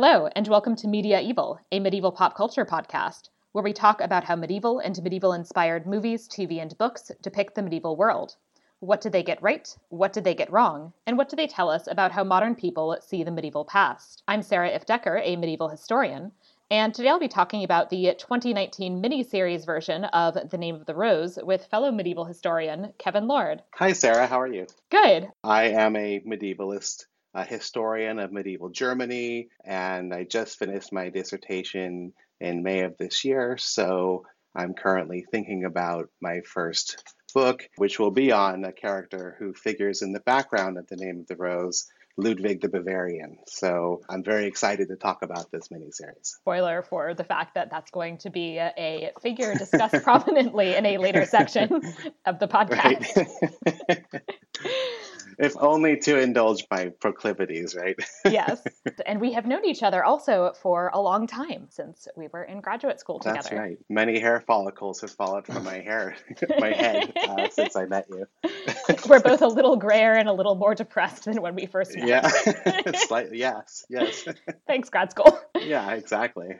Hello, and welcome to Media Evil, a medieval pop culture podcast, where we talk about how medieval and medieval inspired movies, TV, and books depict the medieval world. What did they get right? What did they get wrong? And what do they tell us about how modern people see the medieval past? I'm Sarah Ifft Decker, a medieval historian, and today I'll be talking about the 2019 miniseries version of The Name of the Rose with fellow medieval historian Kevin Lord. Hi, Sarah. How are you? Good. I am a medievalist a historian of medieval Germany, and I just finished my dissertation in May of this year. So I'm currently thinking about my first book, which will be on a character who figures in the background of The Name of the Rose. Ludwig the Bavarian. So I'm very excited to talk about this miniseries. Spoiler for the fact that that's going to be a figure discussed prominently in a later section of the podcast. If only to indulge my proclivities, right? yes. And we have known each other also for a long time since we were in graduate school together. That's right. Many hair follicles have fallen from my hair, my head, uh, since I met you. we're both a little grayer and a little more depressed than when we first met. Yeah. Slightly, yes, yes. Thanks, grad school. Yeah, exactly.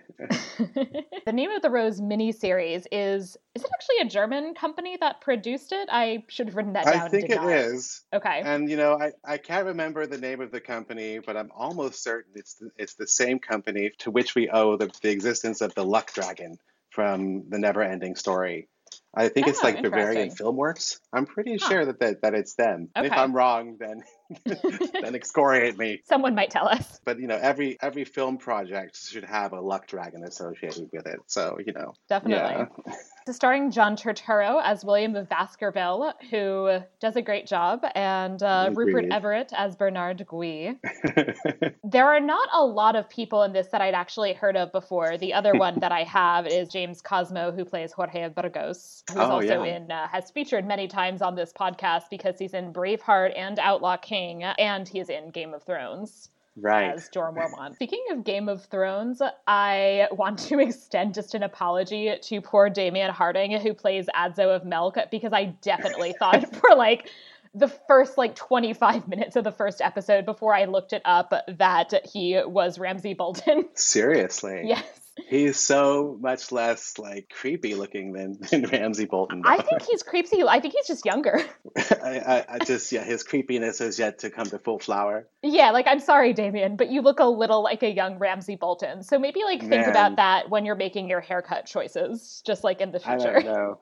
the name of the Rose mini series is is it actually a German company that produced it? I should have written that down. I think it not. is. Okay. And you know, I, I can't remember the name of the company, but I'm almost certain it's the, it's the same company to which we owe the, the existence of the Luck Dragon from the Never Ending Story. I think oh, it's like oh, Bavarian Filmworks. I'm pretty huh. sure that, that that it's them. Okay. If I'm wrong, then then excoriate me. Someone might tell us. But you know, every every film project should have a luck dragon associated with it. So you know, definitely. Yeah. starring John Turturro as William of Baskerville, who does a great job, and uh, Rupert Everett as Bernard Gui. there are not a lot of people in this that I'd actually heard of before. The other one that I have is James Cosmo, who plays Jorge Burgos, who's oh, also yeah. in, uh, has featured many times on this podcast because he's in Braveheart and Outlaw King, and he's in Game of Thrones right. as Jorah Mormont. Speaking of Game of Thrones, I want to extend just an apology to poor Damian Hardung, who plays Adso of Melk, because I definitely thought for like the first like 25 minutes of the first episode before I looked it up that he was Ramsay Bolton. Seriously? Yes. He's so much less like creepy looking than, than Ramsay Bolton. Though. I think he's creepy. I think he's just younger. I, I, I, just yeah, his creepiness has yet to come to full flower. Yeah, like I'm sorry, Damian, but you look a little like a young Ramsay Bolton. So maybe like think Man. about that when you're making your haircut choices, just like in the future. I don't know.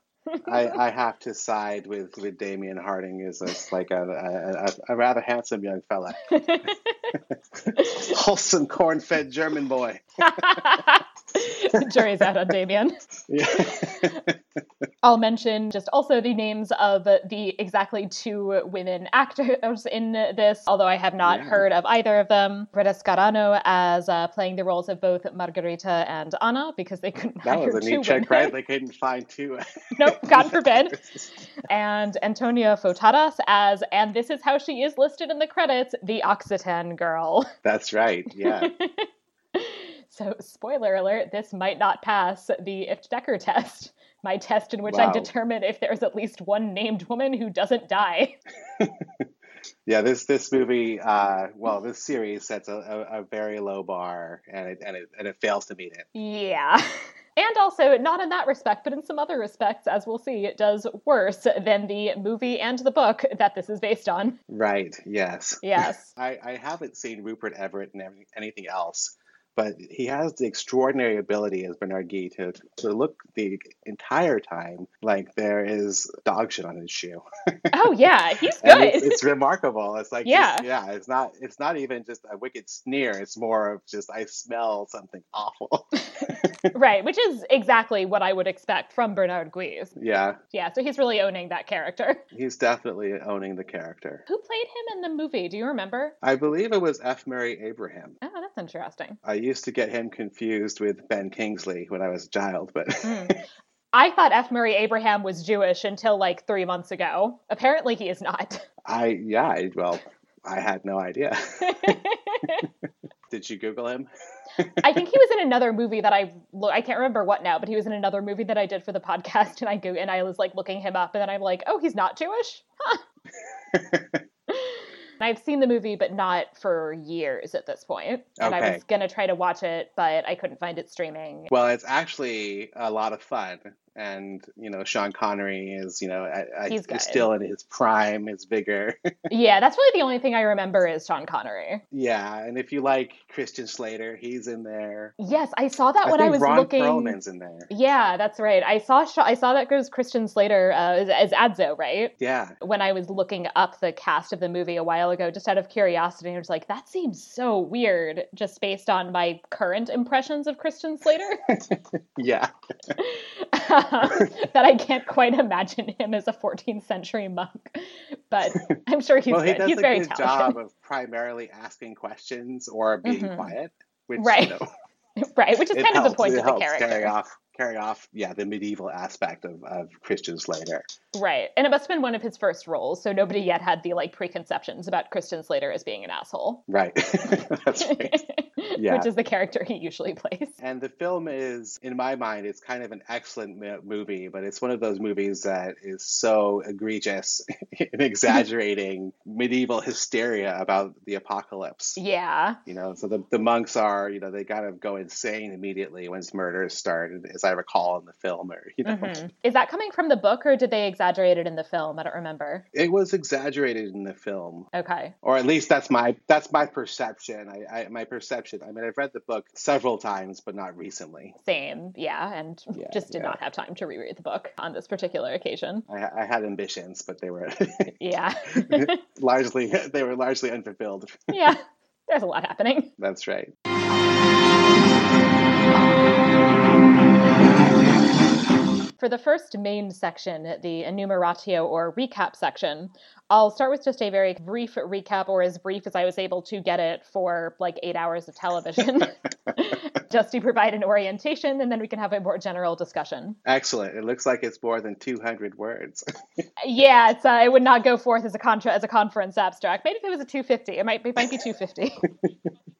I, I have to side with with Damian Hardung as a, like a, a, a, rather handsome young fella, wholesome corn-fed German boy. Jury's out on Damian. Yeah. I'll mention just also the names of the exactly two women actors in this, although I have not yeah. heard of either of them. Greta Scarano as uh, playing the roles of both Margarita and Anna because they couldn't that hire was a neat check, right? They couldn't find two. nope, God forbid. and Antonia Fotaras as, and this is how she is listed in the credits, the Occitan girl. That's right. Yeah. So, spoiler alert, this might not pass the Ifft Decker test, my test in which wow. I determine if there's at least one named woman who doesn't die. yeah, this this movie, uh, well, this series sets a, a, a, very low bar, and it, and it and it fails to meet it. Yeah. And also, not in that respect, but in some other respects, as we'll see, it does worse than the movie and the book that this is based on. Right, yes. Yes. I, I haven't seen Rupert Everett in anything else but he has the extraordinary ability as Bernard Gui to, to look the entire time like there is dog shit on his shoe. oh yeah, he's good. It's, it's, remarkable. It's like yeah, yeah. It's not it's not even just a wicked sneer. It's more of just I smell something awful. right, which is exactly what I would expect from Bernard Guise. Yeah. Yeah, so he's really owning that character. He's definitely owning the character. Who played him in the movie? Do you remember? I believe it was F. Murray Abraham. Oh, that's interesting. I used to get him confused with Ben Kingsley when I was a child, but. mm. I thought F. Murray Abraham was Jewish until like three months ago. Apparently, he is not. I yeah. I, well, I had no idea. Did you Google him? I think he was in another movie that I look. I can't remember what now, but he was in another movie that I did for the podcast, and I go and I was like looking him up, and then I'm like, oh, he's not Jewish. Huh. I've seen the movie, but not for years at this point. And Okay. I was going to try to watch it, but I couldn't find it streaming. Well, it's actually a lot of fun. And, you know, Sean Connery is, you know, I, I, He's good. still in his prime, his vigor. yeah, that's really the only thing I remember is Sean Connery. yeah. And if you like Christian Slater, he's in there. Yes, I saw that I when I was Ron looking. Perlman's in there. Yeah, that's right. I saw I saw that goes Christian Slater uh, as, as Adso, right? Yeah. When I was looking up the cast of the movie a while ago, just out of curiosity, I was like, that seems so weird, just based on my current impressions of Christian Slater. Yeah. that I can't quite imagine him as a 14th century monk, but I'm sure he's well, he good. does he's a very good talented. job of primarily asking questions or being Mhm. quiet. Which, Right. You know, right, which is kind helps. of the point it of the character. carry off carry off yeah the medieval aspect of, of christian slater Right. And it must have been one of his first roles, so nobody yet had the like preconceptions about Christian Slater as being an asshole. right that's right Yeah. Which is the character he usually plays. and the film is in my mind it's kind of an excellent mo- movie but it's one of those movies that is so egregious in exaggerating medieval hysteria about the apocalypse Yeah. you know so the, the monks are you know they kind of go insane immediately once murders start as i recall in the film or you know Mhm. Is that coming from the book or did they exaggerate it in the film? I don't remember. it was exaggerated in the film Okay. or at least that's my that's my perception I, I my perception i mean i've read the book several times but not recently Same. Yeah. And Yeah, just did yeah. not have time to reread the book on this particular occasion. i, I had ambitions but they were Yeah. largely they were largely unfulfilled yeah. There's a lot happening. that's right For the first main section, the enumeratio or recap section, I'll start with just a very brief recap, or as brief as I was able to get it for like eight hours of television, just to provide an orientation, and then we can have a more general discussion. excellent it looks like it's more than 200 words Yeah, it's uh, it would not go forth as a contra- as a conference abstract. Maybe if it was a 250, it might it might be 250.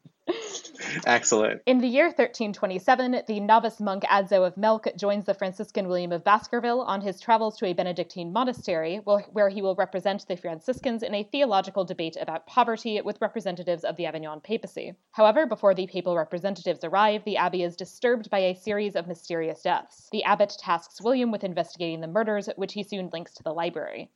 excellent In the year 1327, the novice monk Adso of Melk joins the Franciscan William of Baskerville on his travels to a Benedictine monastery, where he will represent the Franciscans in a theological debate about poverty with representatives of the Avignon papacy. However, before the papal representatives arrive, the abbey is disturbed by a series of mysterious deaths. The abbot tasks William with investigating the murders, which he soon links to the library.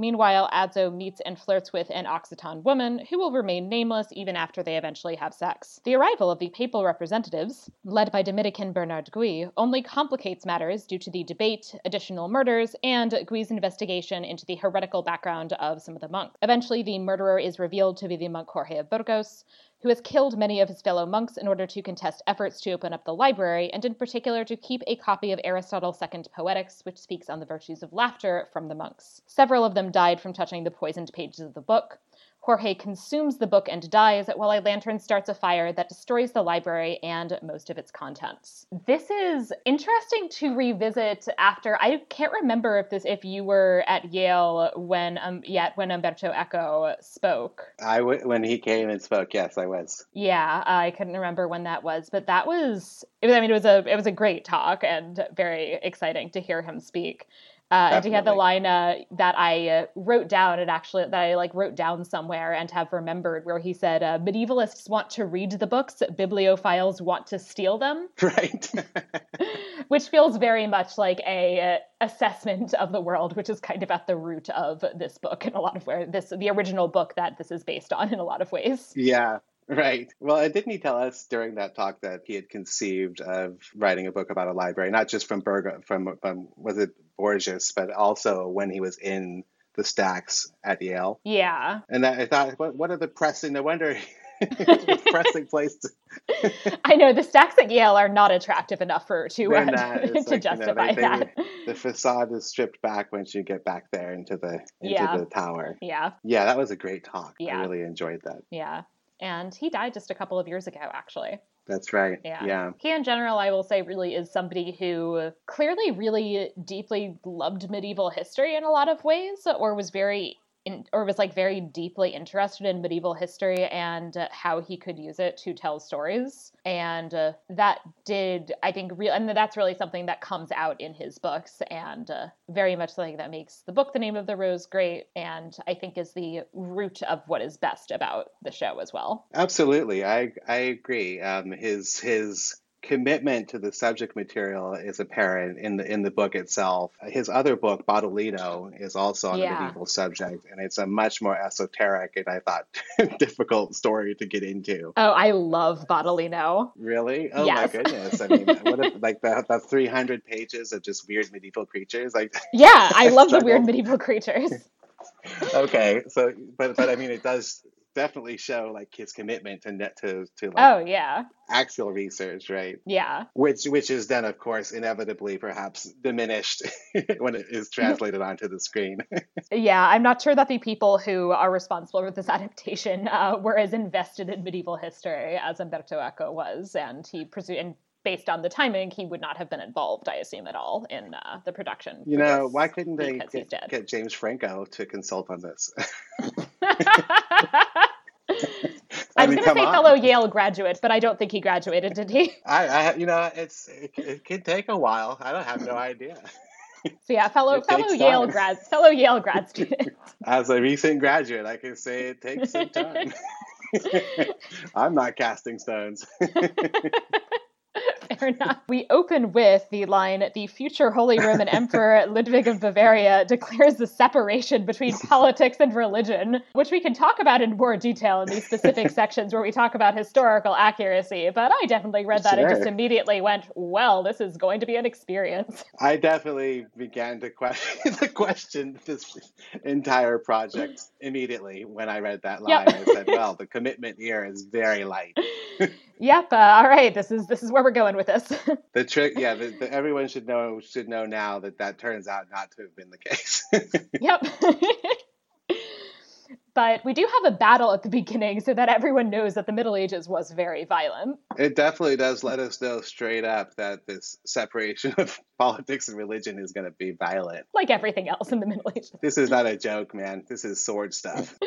Meanwhile, Adso meets and flirts with an Occitan woman who will remain nameless even after they eventually have sex. The arrival of the papal representatives, led by Dominican Bernard Gui, only complicates matters due to the debate, additional murders, and Gui's investigation into the heretical background of some of the monks. Eventually, the murderer is revealed to be the monk Jorge of Burgos, who has killed many of his fellow monks in order to contest efforts to open up the library, and in particular to keep a copy of Aristotle's Second Poetics, which speaks on the virtues of laughter, from the monks. Several of them died from touching the poisoned pages of the book. Jorge consumes the book and dies, while a lantern starts a fire that destroys the library and most of its contents. This is interesting to revisit after. I can't remember if this if you were at Yale when um yet when Umberto Eco spoke. I w- when he came and spoke yes i was Yeah, I couldn't remember when that was, but that was. It was I mean, it was a it was a great talk and very exciting to hear him speak. Uh, and he had the line uh, that I uh, wrote down and actually that I like wrote down somewhere and have remembered, where he said, uh, "Medievalists want to read the books, bibliophiles want to steal them," right. Which feels very much like a uh, assessment of the world, which is kind of at the root of this book in a lot of where this the original book that this is based on in a lot of ways. Yeah, right. Well, didn't he tell us during that talk that he had conceived of writing a book about a library, not just from Berg, from, from was it Borges, but also when he was in the stacks at Yale. Yeah. And I I thought, what, what are the pressing? No wonder pressing place to, I know the stacks at Yale are not attractive enough for to uh, not. to like, you know, justify they- they that. the facade is stripped back once you get back there into the into Yeah. the tower. Yeah, Yeah, that was a great talk. Yeah. I really enjoyed that. yeah. And he died just a couple of years ago, actually. That's right. Yeah. Yeah. He, in general, I will say, really is somebody who clearly really deeply loved medieval history in a lot of ways, or was very in, or was like very deeply interested in medieval history and uh, how he could use it to tell stories. And uh, that did, I think, real, and that's really something that comes out in his books, and uh, very much something that makes the book, The Name of the Rose, great, and I think is the root of what is best about the show as well. Absolutely, I I agree. Um, his his commitment to the subject material is apparent in the in the book itself. His other book, Baudolino, is also on yeah. a medieval subject, and it's a much more esoteric and I thought difficult story to get into. Oh, I love Baudolino. Really? Oh yes. my goodness! I mean, what if, like the the three hundred pages of just weird medieval creatures? Like, yeah, I love the weird medieval creatures. okay, so but but I mean, it does definitely show like his commitment to net to to like oh yeah. actual research right? Yeah. Which which is then of course inevitably perhaps diminished when it is translated onto the screen. Yeah i'm not sure that the people who are responsible for this adaptation uh, were as invested in medieval history as umberto eco was and he presumed based on the timing, he would not have been involved, I assume, at all in uh, the production. You know, why couldn't they get, get, James Franco to consult on this? I, was going to say on. fellow Yale graduate, but I don't think he graduated, did he? I, I you know, it's it, it could take a while. I don't have no idea. So yeah, fellow fellow Yale grad fellow Yale grad student. As a recent graduate, I can say it takes some time. I'm not casting stones. Fair enough. We open with the line The future Holy Roman Emperor Ludwig of Bavaria declares the separation between politics and religion, which we can talk about in more detail in these specific sections where we talk about historical accuracy. But I definitely read that sure. and just immediately went, well, this is going to be an experience. I definitely began to question, question this entire project immediately when I read that line. Yep. I said, well, the commitment here is very light. yep. Uh, all right. This is this is where we're going with this. the trick, yeah. The, the, everyone should know should know now that that turns out not to have been the case. yep. but we do have a battle at the beginning so that everyone knows that the Middle Ages was very violent. It definitely does let us know straight up that this separation of politics and religion is going to be violent. Like everything else in the Middle Ages. This is not a joke, man. This is sword stuff.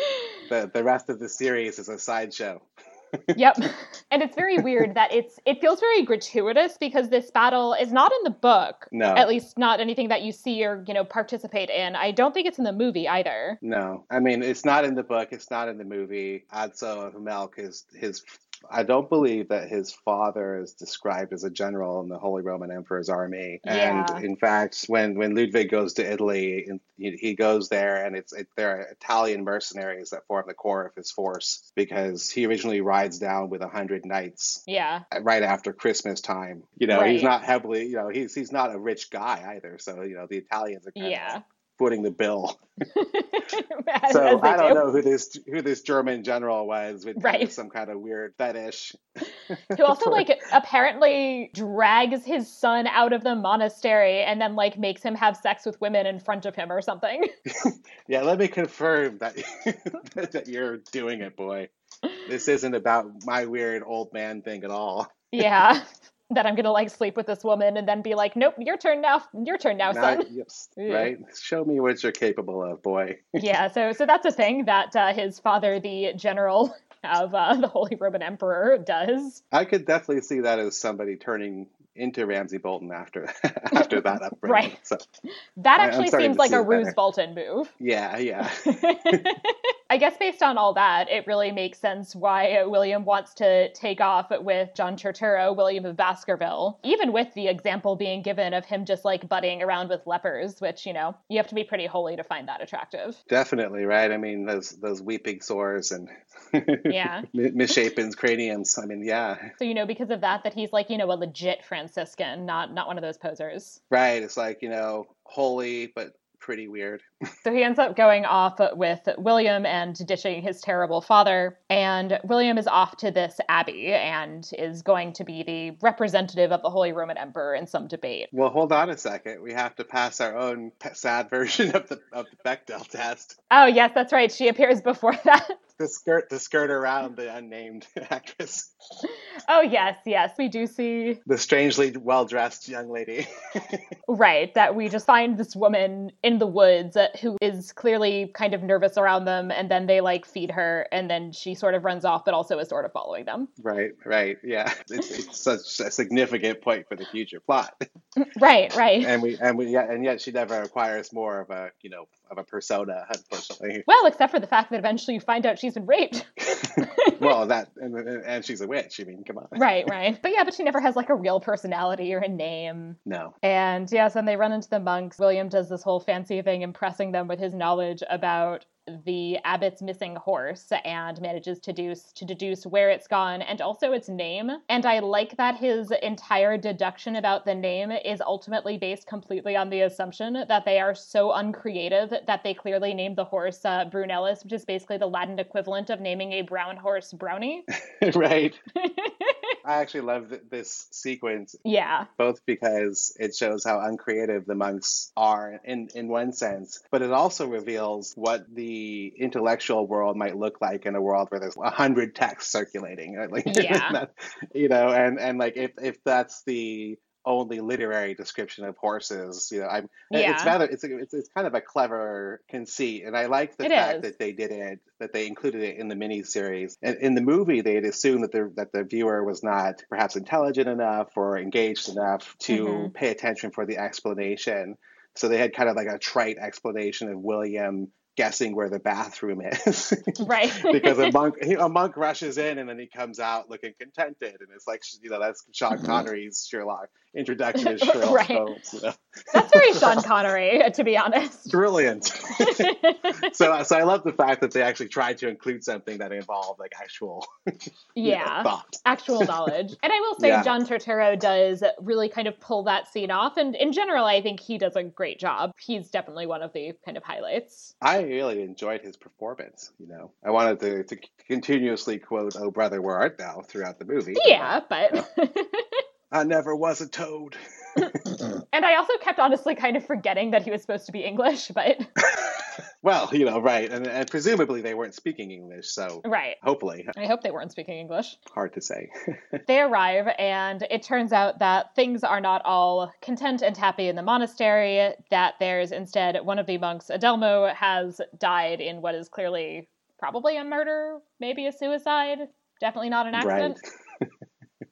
the, the rest of the series is a sideshow yep. And it's very weird that it's it feels very gratuitous because this battle is not in the book. No. At least not anything that you see or, you know, participate in. I don't think it's in the movie either. No. I mean, it's not in the book, it's not in the movie. Adso of Melk is his I don't believe that his father is described as a general in the Holy Roman Emperor's army. Yeah. And in fact, when, when Ludwig goes to Italy, he goes there and it's it, there are Italian mercenaries that form the core of his force because he originally rides down with a hundred knights. Yeah. Right after Christmas time. You know, right. he's not heavily, you know, he's he's not a rich guy either. So, you know, the Italians are kind yeah. of footing the bill. so I don't do. know who this who this German general was with right. some kind of weird fetish. who also like apparently drags his son out of the monastery and then like makes him have sex with women in front of him or something. yeah, let me confirm that that you're doing it, boy. This isn't about my weird old man thing at all. yeah that I'm gonna like sleep with this woman and then be like, nope, your turn now, your turn now, son. yes, right. Show me what you're capable of, boy. yeah. So so that's a thing that uh, his father, the general of uh, the Holy Roman Emperor, does. I could definitely see that as somebody turning into Ramsay Bolton after after that upbringing. right. So that actually seems like a Roose Bolton move. Yeah, yeah. I guess based on all that, it really makes sense why William wants to take off with John Turturro, William of Baskerville, even with the example being given of him just like buddying around with lepers, which, you know, you have to be pretty holy to find that attractive. Definitely, right? I mean, those those weeping sores and yeah, misshapen craniums. I mean, yeah. So you know, because of that, that he's like, you know, a legit Franciscan, not not one of those posers. Right. It's like you know, holy but pretty weird. So he ends up going off with William and ditching his terrible father. And William is off to this abbey and is going to be the representative of the Holy Roman Emperor in some debate. Well, hold on a second. We have to pass our own sad version of the of the Bechdel test. Oh yes, that's right. She appears before that. The skirt the skirt around the unnamed actress. Oh yes, yes, we do see the strangely well dressed young lady. right, that we just find this woman in the woods who is clearly kind of nervous around them, and then they like feed her, and then she sort of runs off, but also is sort of following them. Right, right, yeah. It's, it's such a significant point for the future plot. right, right. And we and we yeah, and yet she never acquires more of a you know of a persona, unfortunately. Well, except for the fact that eventually you find out she's been raped. well, that and, and she's a witch. I mean, come on. Right, right. But yeah, but she never has like a real personality or a name. No. And yes, and they run into the monks. William does this whole fancy thing, impressing them with his knowledge about the abbot's missing horse and manages to deduce to deduce where it's gone and also its name. And I like that his entire deduction about the name is ultimately based completely on the assumption that they are so uncreative that they clearly named the horse uh, Brunellus, which is basically the Latin equivalent of naming a brown horse Brownie. right. I actually love this sequence. Yeah. Both because it shows how uncreative the monks are in in one sense, but it also reveals what the intellectual world might look like in a world where there's a hundred texts circulating. Like, yeah. you know, and and like if if that's the only literary description of horses. You know, I'm. Yeah. It's rather. It's, it's it's kind of a clever conceit, and I like the it fact is. that they did it. That they included it in the mini series. And in the movie, they had assumed that the that the viewer was not perhaps intelligent enough or engaged enough to mm-hmm. pay attention for the explanation. So they had kind of like a trite explanation of William guessing where the bathroom is. right. because a monk a monk rushes in and then he comes out looking contented and it's like you know that's Sean mm-hmm. Connery's Sherlock introduction to Sherlock right. Holmes. You know? That's very Sean Connery, to be honest. Brilliant. so so I love the fact that they actually tried to include something that involved like actual yeah know, actual knowledge. And I will say yeah. John Turturro does really kind of pull that scene off and in general I think he does a great job. He's definitely one of the kind of highlights. I really enjoyed his performance. You know, I wanted to, to continuously quote "Oh brother, where art thou?" throughout the movie. Yeah, but I never was a toad. and I also kept honestly kind of forgetting that he was supposed to be English, but well, you know, right, and, and presumably they weren't speaking English, so right. Hopefully, I hope they weren't speaking English. Hard to say. they arrive, and it turns out that things are not all content and happy in the monastery. That there's instead one of the monks, Adelmo, has died in what is clearly probably a murder, maybe a suicide. Definitely not an accident. Right.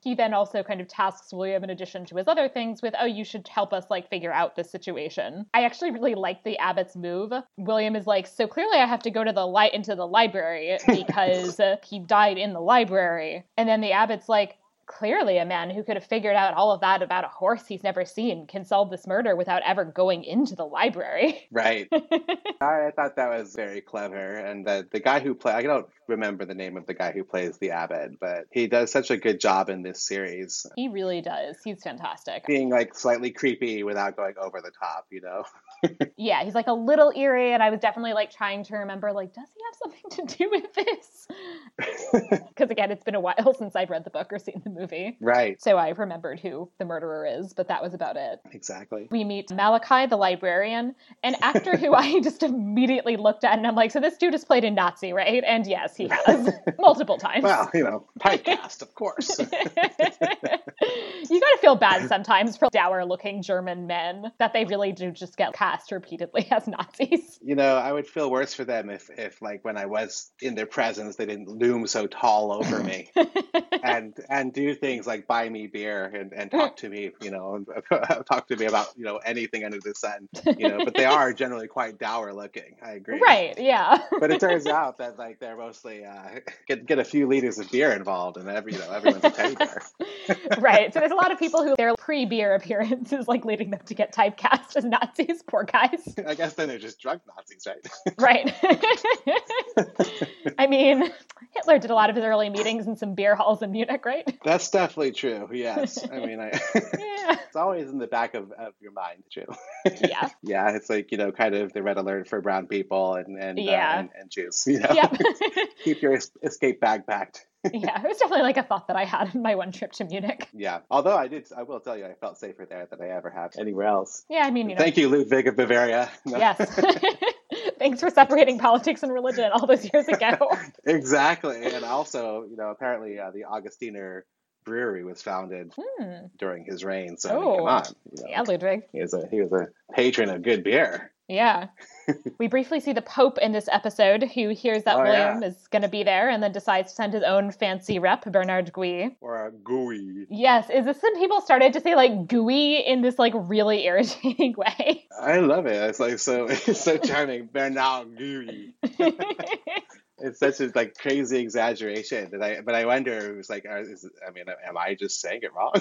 He then also kind of tasks William, in addition to his other things, with, oh, you should help us like figure out this situation. I actually really like the abbot's move. William is like, so clearly I have to go to the light into the library because uh, he died in the library. And then the abbot's like, clearly a man who could have figured out all of that about a horse he's never seen can solve this murder without ever going into the library. Right. I, thought that was very clever. And the, the guy who played, I don't remember the name of the guy who plays the abbot, but he does such a good job in this series. He really does. He's fantastic. Being like slightly creepy without going over the top, you know? yeah, he's like a little eerie. And I was definitely like trying to remember, like, does he have something to do with this? Because again, it's been a while since I've read the book or seen the movie. Right. So I remembered who the murderer is, but that was about it. Exactly. We meet Malachi, the librarian, an actor who I just immediately looked at and I'm like, so this dude has played a Nazi, right? And yes, he has multiple times. Well, you know, typecast, of course. you gotta feel bad sometimes for dour looking German men that they really do just get cast repeatedly as Nazis. You know, I would feel worse for them if, if like when I was in their presence, they didn't loom so tall over me and and do things like buy me beer and, and talk to me, you know, talk to me about you know anything under the sun, you know. But they are generally quite dour looking. I agree. Right. Yeah. but it turns out that like they're mostly uh, get get a few liters of beer involved, and every you know everyone's a teddy bear. right. So there's a lot of people who their pre-beer appearance is like leading them to get typecast as Nazis. Poor guys. I guess then they're just drug Nazis, right? right. I mean, Hitler did a lot of his early meetings in some beer halls in Munich, right? That's definitely true. Yes. I mean, I, yeah. it's always in the back of, of your mind, too. Yeah. yeah. It's like, you know, kind of the red alert for brown people and, and, uh, yeah. Uh, and, and Jews, you know, yep. keep your escape bag packed. Yeah, it was definitely like a thought that I had in my one trip to Munich. Yeah, although I did, I will tell you, I felt safer there than I ever have anywhere else. Yeah, I mean, you know. Thank you, Ludwig of Bavaria. No. Yes. Thanks for separating politics and religion all those years ago. exactly. And also, you know, apparently uh, the Augustiner brewery was founded hmm. during his reign. So I mean, come on. You know, yeah, Ludwig. He was a he was a patron of good beer. Yeah. we briefly see the Pope in this episode who hears that oh, William yeah. is going to be there and then decides to send his own fancy rep, Bernard Gui. Or a gooey. Yes. Is this when people started to say like gooey in this like really irritating way? I love it. It's like so it's so charming. Bernard Gui it's such a like crazy exaggeration that I but I wonder it was like uh, is, I mean am I just saying it wrong?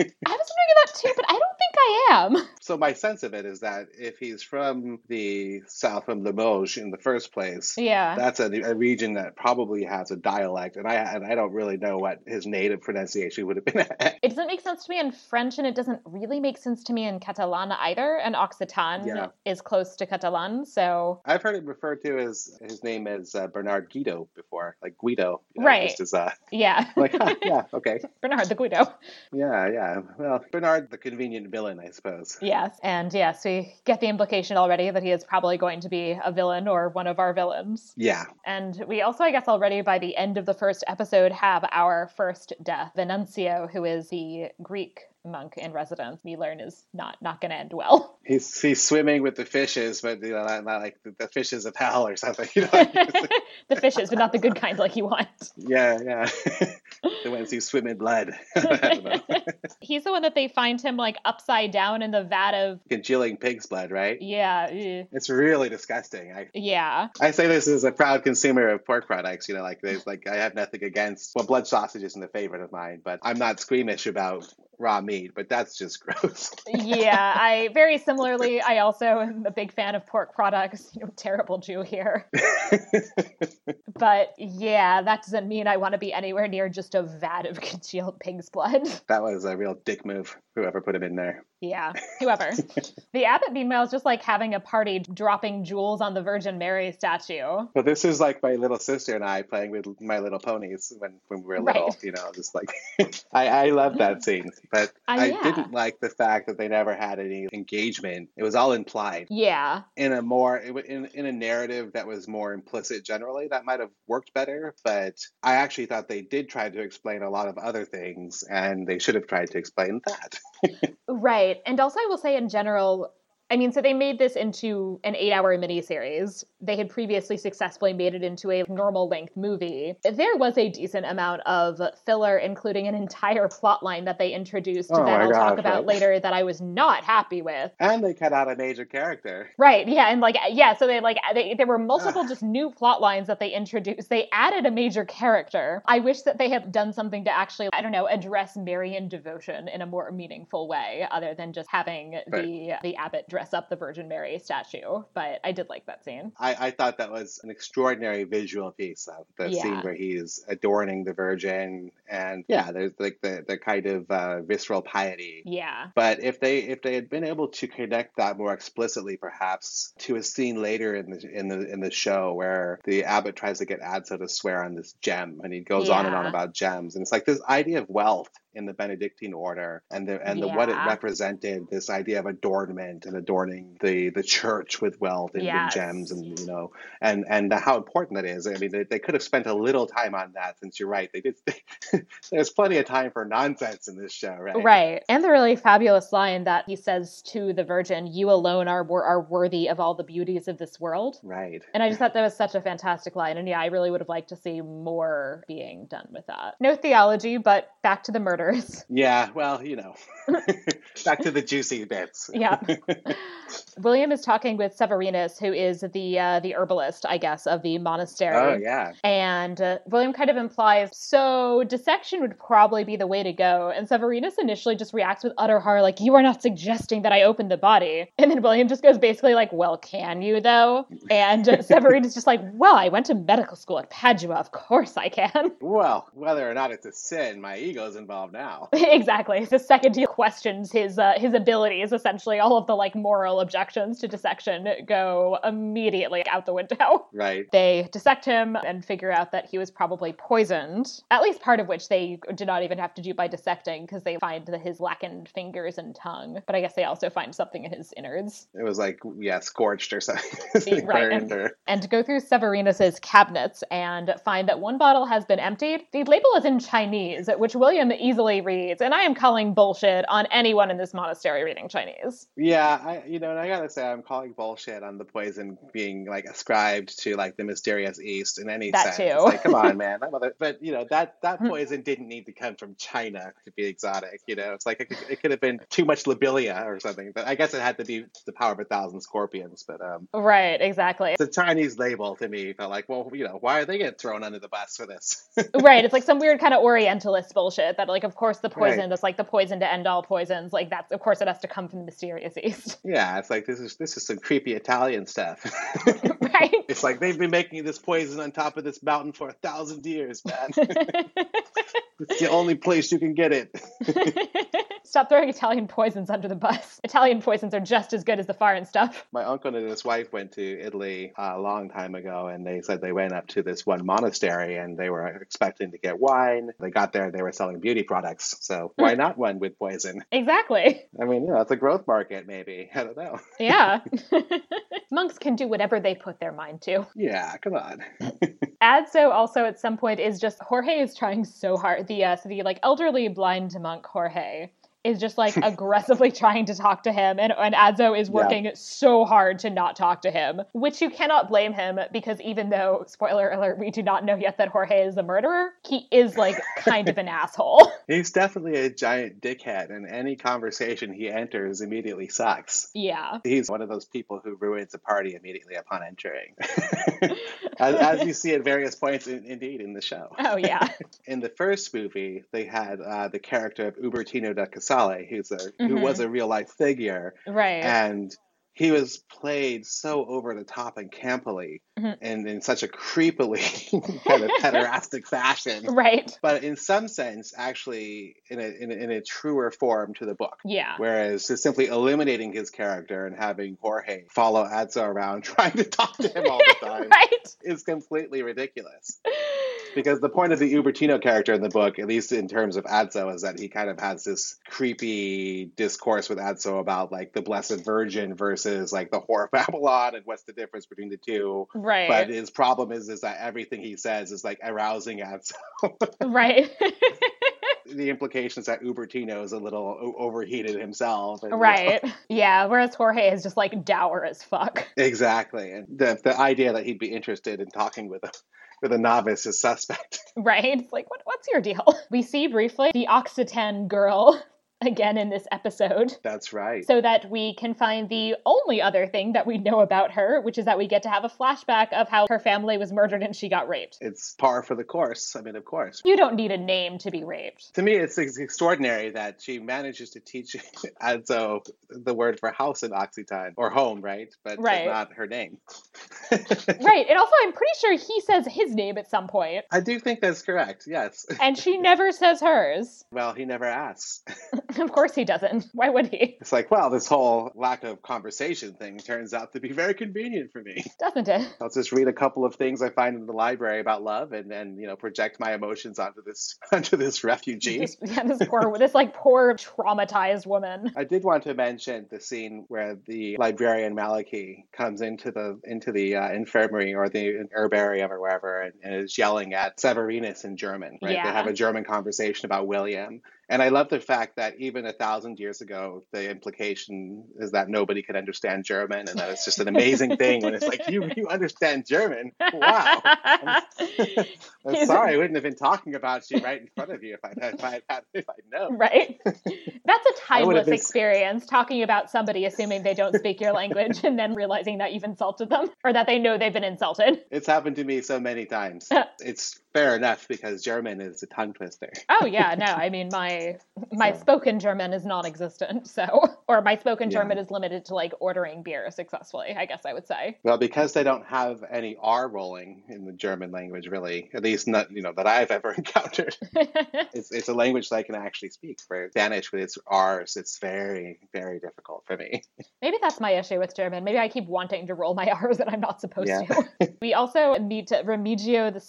I was wondering about that too, but I don't think I am. So my sense of it is that if he's from the south from Limoges in the first place, yeah, that's a, a region that probably has a dialect, and I and I don't really know what his native pronunciation would have been. it doesn't make sense to me in French, and it doesn't really make sense to me in Catalan either. And Occitan yeah. is close to Catalan, so I've heard it referred to as his name is uh, Bernard Guido before, like Guido, you know, right? As, uh, yeah, like huh, yeah, okay, Bernard the Guido. Yeah, yeah. Yeah, well, Bernard, the convenient villain, I suppose. Yes, and yes, we get the implication already that he is probably going to be a villain or one of our villains. Yeah. And we also, I guess, already by the end of the first episode, have our first death. Venancio, who is the Greek monk in residence we learn is not not going to end well. He's he's swimming with the fishes but you know not, not like the, the, fishes of hell or something you know? the fishes but not the good kind like you want. Yeah yeah. The ones who swim in blood. He's the one that they find him like upside down in the vat of congealing pig's blood right? Yeah it's really disgusting. I, yeah. I say this as a proud consumer of pork products you know like there's like i have nothing against well blood sausage isn't a favorite of mine but i'm not squeamish about raw meat, but that's just gross. yeah, I very similarly, I also am a big fan of pork products. You know, terrible Jew here. but yeah, that doesn't mean I want to be anywhere near just a vat of congealed pig's blood. That was a real dick move, whoever put him in there. Yeah, whoever. the abbot, meanwhile, is just like having a party dropping jewels on the Virgin Mary statue. But this is like my little sister and I playing with My Little Ponies when, when we were little, right. you know, just like, I, I love that scene. But uh, I yeah. didn't like the fact that they never had any engagement. It was all implied. Yeah. In a more, in, in a narrative that was more implicit generally, that might have worked better. But I actually thought they did try to explain a lot of other things and they should have tried to explain that. right. And also, I will say in general, I mean, so they made this into an eight hour miniseries. They had previously successfully made it into a normal length movie. There was a decent amount of filler, including an entire plot line that they introduced oh that I'll gosh, talk about right. later that I was not happy with. And they cut out a major character. Right. Yeah. And like, yeah. So they like, they, there were multiple just new plot lines that they introduced. They added a major character. I wish that they had done something to actually, I don't know, address Marian devotion in a more meaningful way other than just having right. the, the abbot dress dress up the Virgin Mary statue, but I did like that scene. I, I thought that was an extraordinary visual piece of the yeah. scene where he's adorning the Virgin, and yeah, there's like the, the kind of uh, visceral piety. Yeah. But if they if they had been able to connect that more explicitly, perhaps to a scene later in the in the in the show where the abbot tries to get Adso to swear on this gem, and he goes yeah. on and on about gems, and it's like this idea of wealth in the Benedictine order and the and the what it represented this idea of adornment and adorning the the church with wealth and, yes. gems and you know and and how important that is. I mean they, they could have spent a little time on that since you're right. They did they, there's plenty of time for nonsense in this show right? Right. And the really fabulous line that he says to the virgin you alone are are worthy of all the beauties of this world. Right. And I just thought that was such a fantastic line. And yeah I really would have liked to see more being done with that. No theology but back to the murder Yeah, well, you know, back to the juicy bits. yeah. William is talking with Severinus, who is the uh, the herbalist, I guess, of the monastery. Oh yeah. And uh, William kind of implies, so dissection would probably be the way to go. And Severinus initially just reacts with utter horror, like, "You are not suggesting that I open the body." And then William just goes basically like, "Well, can you though?" And uh, Severinus just like, "Well, I went to medical school at Padua. Of course I can." Well, whether or not it's a sin, my ego's involved now. exactly. The second he questions his uh, his abilities, essentially all of the like moral objections to dissection go immediately out the window. Right. They dissect him and figure out that he was probably poisoned. At least part of which they did not even have to do by dissecting because they find the, his blackened fingers and tongue. But I guess they also find something in his innards. It was like yeah, scorched or something. right. And, or... and go through Severinus's cabinets and find that one bottle has been emptied. The label is in Chinese, which William easily reads, and I am calling bullshit on anyone in this monastery reading Chinese. Yeah, I you know, and I gotta say I'm calling bullshit on the poison being like ascribed to like the mysterious East in any that sense. Too. Like, come on, man. Mother... but you know that that hmm. poison didn't need to come from China to be exotic. You know, it's like it could, it could have been too much lobelia or something. But I guess it had to be the power of a thousand scorpions. But um, right, exactly. The Chinese label to me felt like, well, you know, why are they getting thrown under the bus for this? right. It's like some weird kind of Orientalist bullshit that, like, of course, the poison right. that's like the poison to end all poisons. Like that's, of course, it has to come from the mysterious East. Yeah, it's like this is this is some creepy Italian stuff. right. It's like they've been making this poison on top of this mountain for a thousand years, man. it's the only place you can get it. Stop throwing Italian poisons under the bus. Italian poisons are just as good as the foreign stuff. My uncle and his wife went to Italy uh, a long time ago, and they said they went up to this one monastery and they were expecting to get wine. They got there, they were selling beauty products. So why not one with poison? Exactly. I mean, you know, it's a growth market, maybe. I don't know. Yeah. Monks can do whatever they put their mind to. Yeah, come on. Adso also at some point is just Jorge is trying so hard. The uh, so the like elderly blind monk Jorge is just like aggressively trying to talk to him and, and Adso is working yeah. so hard to not talk to him, which you cannot blame him because even though, spoiler alert, we do not know yet that Jorge is the murderer, he is like kind of an asshole. He's definitely a giant dickhead and any conversation he enters immediately sucks. Yeah. He's one of those people who ruins a party immediately upon entering. as, as, you see at various points in, indeed in the show. Oh yeah. in the first movie, they had uh, the character of Ubertino da Casale Sale, who's a mm-hmm. who was mm-hmm. a real life figure, right? And he was played so over the top and campily mm-hmm. and in such a creepily kind of pederastic fashion. Right. But in some sense, actually, in a, in a, in a truer form to the book. Yeah. Whereas just simply eliminating his character and having Jorge follow Adso around trying to talk to him all the time right. is completely ridiculous because the point of the Ubertino character in the book, at least in terms of Adso, is that he kind of has this creepy discourse with Adso about like the Blessed Virgin versus like the whore of Babylon and what's the difference between the two. Right. But his problem is is that everything he says is like arousing Adso. right. the implications that Ubertino is a little overheated himself. And, right. You know. Yeah. Whereas Jorge is just like dour as fuck. Exactly. And the the idea that he'd be interested in talking with him with a novice is suspect. Right? It's like, what, what's your deal? We see briefly the Occitan girl again in this episode. That's right. So that we can find the only other thing that we know about her, which is that we get to have a flashback of how her family was murdered and she got raped. It's par for the course. I mean, of course. You don't need a name to be raped. To me, it's extraordinary that she manages to teach Adso the word for house in Occitan, or home, right? But right. not her name. right. And also, I'm pretty sure he says his name at some point. I do think that's correct, yes. and she never says hers. Well, he never asks. of course he doesn't. Why would he? It's like, well, this whole lack of conversation thing turns out to be very convenient for me. Doesn't it? I'll just read a couple of things I find in the library about love and then, you know, project my emotions onto this onto this refugee. This, yeah, this poor this like poor traumatized woman. I did want to mention the scene where the librarian Malachi comes into the into the uh, infirmary or the herbarium or wherever and, and is yelling at Severinus in German. Right? Yeah. They have a German conversation about William and I love the fact that even a thousand years ago, the implication is that nobody could understand German, and that it's just an amazing thing when it's like you you understand German. Wow. I'm, I'm sorry, I wouldn't have been talking about you right in front of you if I if I had if I know. Right. That's a timeless been... experience talking about somebody assuming they don't speak your language and then realizing that you've insulted them or that they know they've been insulted. It's happened to me so many times. it's fair enough because German is a tongue twister. Oh yeah, no, I mean my my so. spoken German is non-existent, so or my spoken yeah. German is limited to like ordering beer successfully. I guess I would say. Well, because they don't have any R rolling in the German language, really, at least not you know that I've ever encountered. it's it's a language that I can actually speak. For Spanish with its R's, it's very very difficult for me. Maybe that's my issue with German. Maybe I keep wanting to roll my R's that I'm not supposed yeah. to. we also meet Remigio the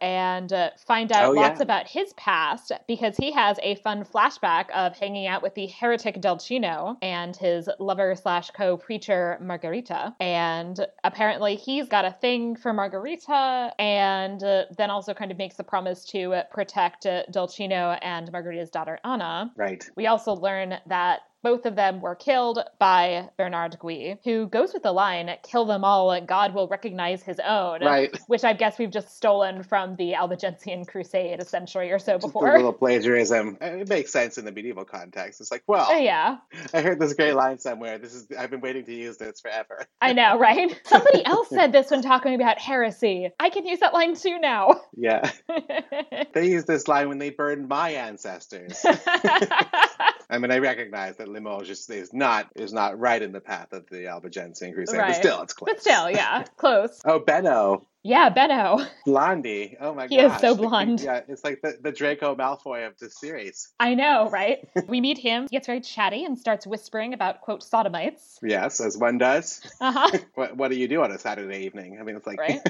And uh, find out oh, lots yeah. about his past because he has a fun flashback of hanging out with the heretic Dolcino and his lover slash co preacher Margarita. And apparently he's got a thing for Margarita and uh, then also kind of makes the promise to protect uh, Dolcino and Margarita's daughter Anna. Right. We also learn that both of them were killed by Bernard Gui, who goes with the line, kill them all, God will recognize his own. Right. Which I guess we've just stolen from the Albigensian Crusade a century or so before. a little plagiarism. It makes sense in the medieval context. It's like, well, uh, yeah. I heard this great line somewhere. This is I've been waiting to use this forever. I know, right? Somebody else said this when talking about heresy. I can use that line too now. Yeah. they used this line when they burned my ancestors. I mean, I recognize that Limoges is, is not is not right in the path of the Albigensian Crusade, right. but still, it's close. But still, yeah, close. oh, Benno. Yeah, Benno. Blondie. Oh my god. He gosh. is so blonde. yeah, it's like the, the Draco Malfoy of the series. I know, right? we meet him. He gets very chatty and starts whispering about, quote, sodomites. Yes, as one does. Uh-huh. what, what do you do on a Saturday evening? I mean, it's like, right?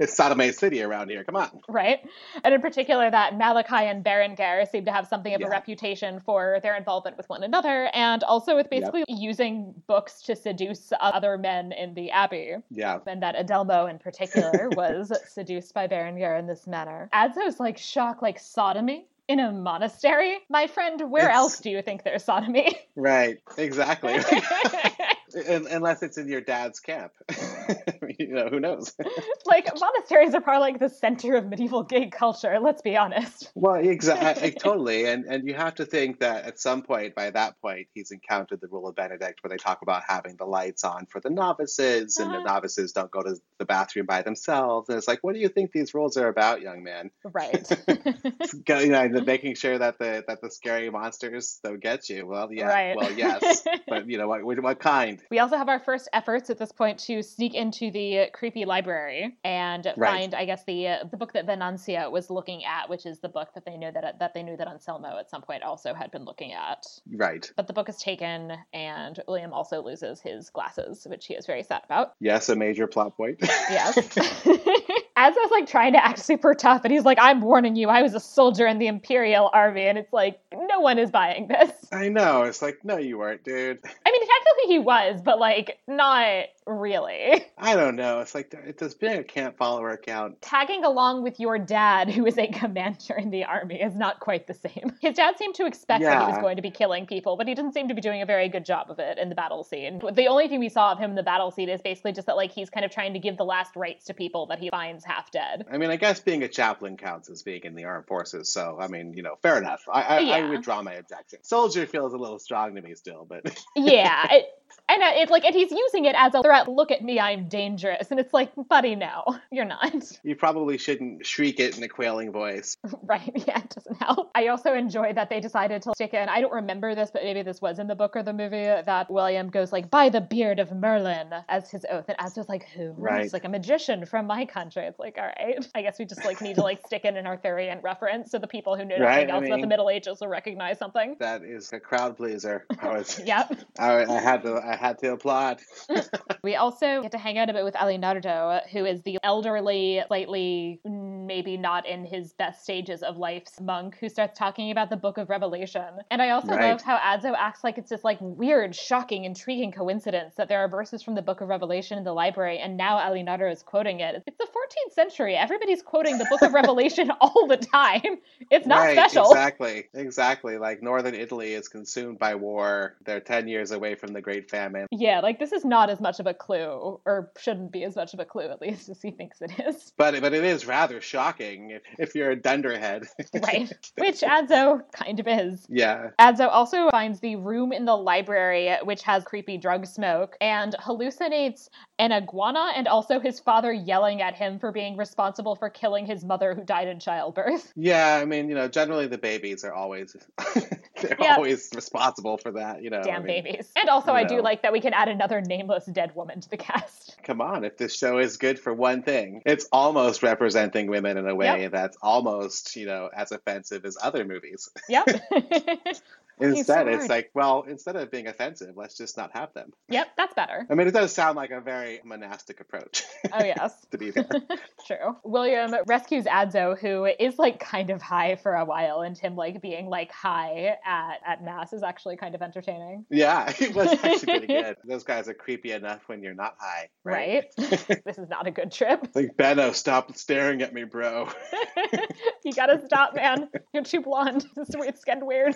it's sodomite city around here. Come on. Right. And in particular, that Malachi and Berengar seem to have something of yeah. a reputation for their involvement with one another and also with basically yep. using books to seduce other men in the Abbey. Yeah. And that Adelmo in particular particular was seduced by Berengar in this manner. Adso's like shock, like sodomy in a monastery. My friend, where it's... else do you think there's sodomy? Right, exactly. unless it's in your dad's camp. you know, who knows? like monasteries are probably like the center of medieval gay culture. Let's be honest. Well, exactly, totally, and and you have to think that at some point, by that point, he's encountered the rule of Benedict, where they talk about having the lights on for the novices, and uh-huh. the novices don't go to the bathroom by themselves. And it's like, what do you think these rules are about, young man? Right. you know, making sure that the that the scary monsters don't get you. Well, yeah. Right. Well, yes, but you know what? What kind? We also have our first efforts at this point to sneak into the creepy library and right. find, I guess, the uh, the book that Venancio was looking at, which is the book that they knew that that they knew that Anselmo at some point also had been looking at. Right. But the book is taken, and William also loses his glasses, which he is very sad about. Yes, a major plot point. yes. As I was like trying to act super tough, and he's like, "I'm warning you, I was a soldier in the Imperial Army," and it's like, no one is buying this. I know. It's like, no, you weren't, dude. I mean, technically he was, but like, not really. I don't know. It's like it does being a camp follower account. Tagging along with your dad, who is a commander in the army, is not quite the same. His dad seemed to expect yeah. that he was going to be killing people, but he didn't seem to be doing a very good job of it in the battle scene. The only thing we saw of him in the battle scene is basically just that like he's kind of trying to give the last rites to people that he finds half dead. I mean, I guess being a chaplain counts as being in the armed forces, so I mean, you know, fair enough. I I, yeah. I withdraw my objection. Soldier feels a little strong to me still, but yeah. It, and uh, it's like, and he's using it as a threat. Look at me, I'm dangerous. And it's like, buddy, no, you're not. You probably shouldn't shriek it in a quailing voice. right. Yeah, it doesn't help. I also enjoy that they decided to stick in, I don't remember this, but maybe this was in the book or the movie, that William goes like, by the beard of Merlin as his oath. And Adso's like, who? Right. It's like a magician from my country. It's like, all right. I guess we just like need to like stick in an Arthurian reference so the people who know nothing right? else I mean, about the Middle Ages will recognize something. That is a crowd pleaser. I was, yep. I, I had to, I had to applaud. we also get to hang out a bit with Ali Alinardo, who is the elderly, slightly maybe not in his best stages of life's monk, who starts talking about the Book of Revelation. And I also right. love how Adso acts like it's this like weird, shocking, intriguing coincidence that there are verses from the Book of Revelation in the library, and now Alinardo is quoting it. It's the 14th century. Everybody's quoting the Book of Revelation all the time. It's not right, special. Exactly. Exactly. Like northern Italy is consumed by war. They're 10 years away from the Great Famine. Yeah, like this is not as much of a clue, or shouldn't be as much of a clue, at least as he thinks it is. But but it is rather shocking shocking if, if you're a dunderhead. right. Which Adso kind of is. Yeah. Adso also finds the room in the library which has creepy drug smoke and hallucinates an iguana and also his father yelling at him for being responsible for killing his mother who died in childbirth. Yeah, I mean, you know, generally the babies are always they're yep. always responsible for that, you know. Damn I mean, babies. And also I know. do like that we can add another nameless dead woman to the cast. Come on, if this show is good for one thing, it's almost representing women in a way yep. that's almost, you know, as offensive as other movies. Yep. Instead, it's like, well, instead of being offensive, let's just not have them. Yep, that's better. I mean, it does sound like a very monastic approach. Oh, yes. to be fair. True. William rescues Adso, who is like kind of high for a while, and him like being like high at, at Mass is actually kind of entertaining. Yeah, it was actually pretty good. Those guys are creepy enough when you're not high. Right. right? this is not a good trip. Like, Benno, stop staring at me, bro. you gotta stop, man. You're too blonde. It's getting weird.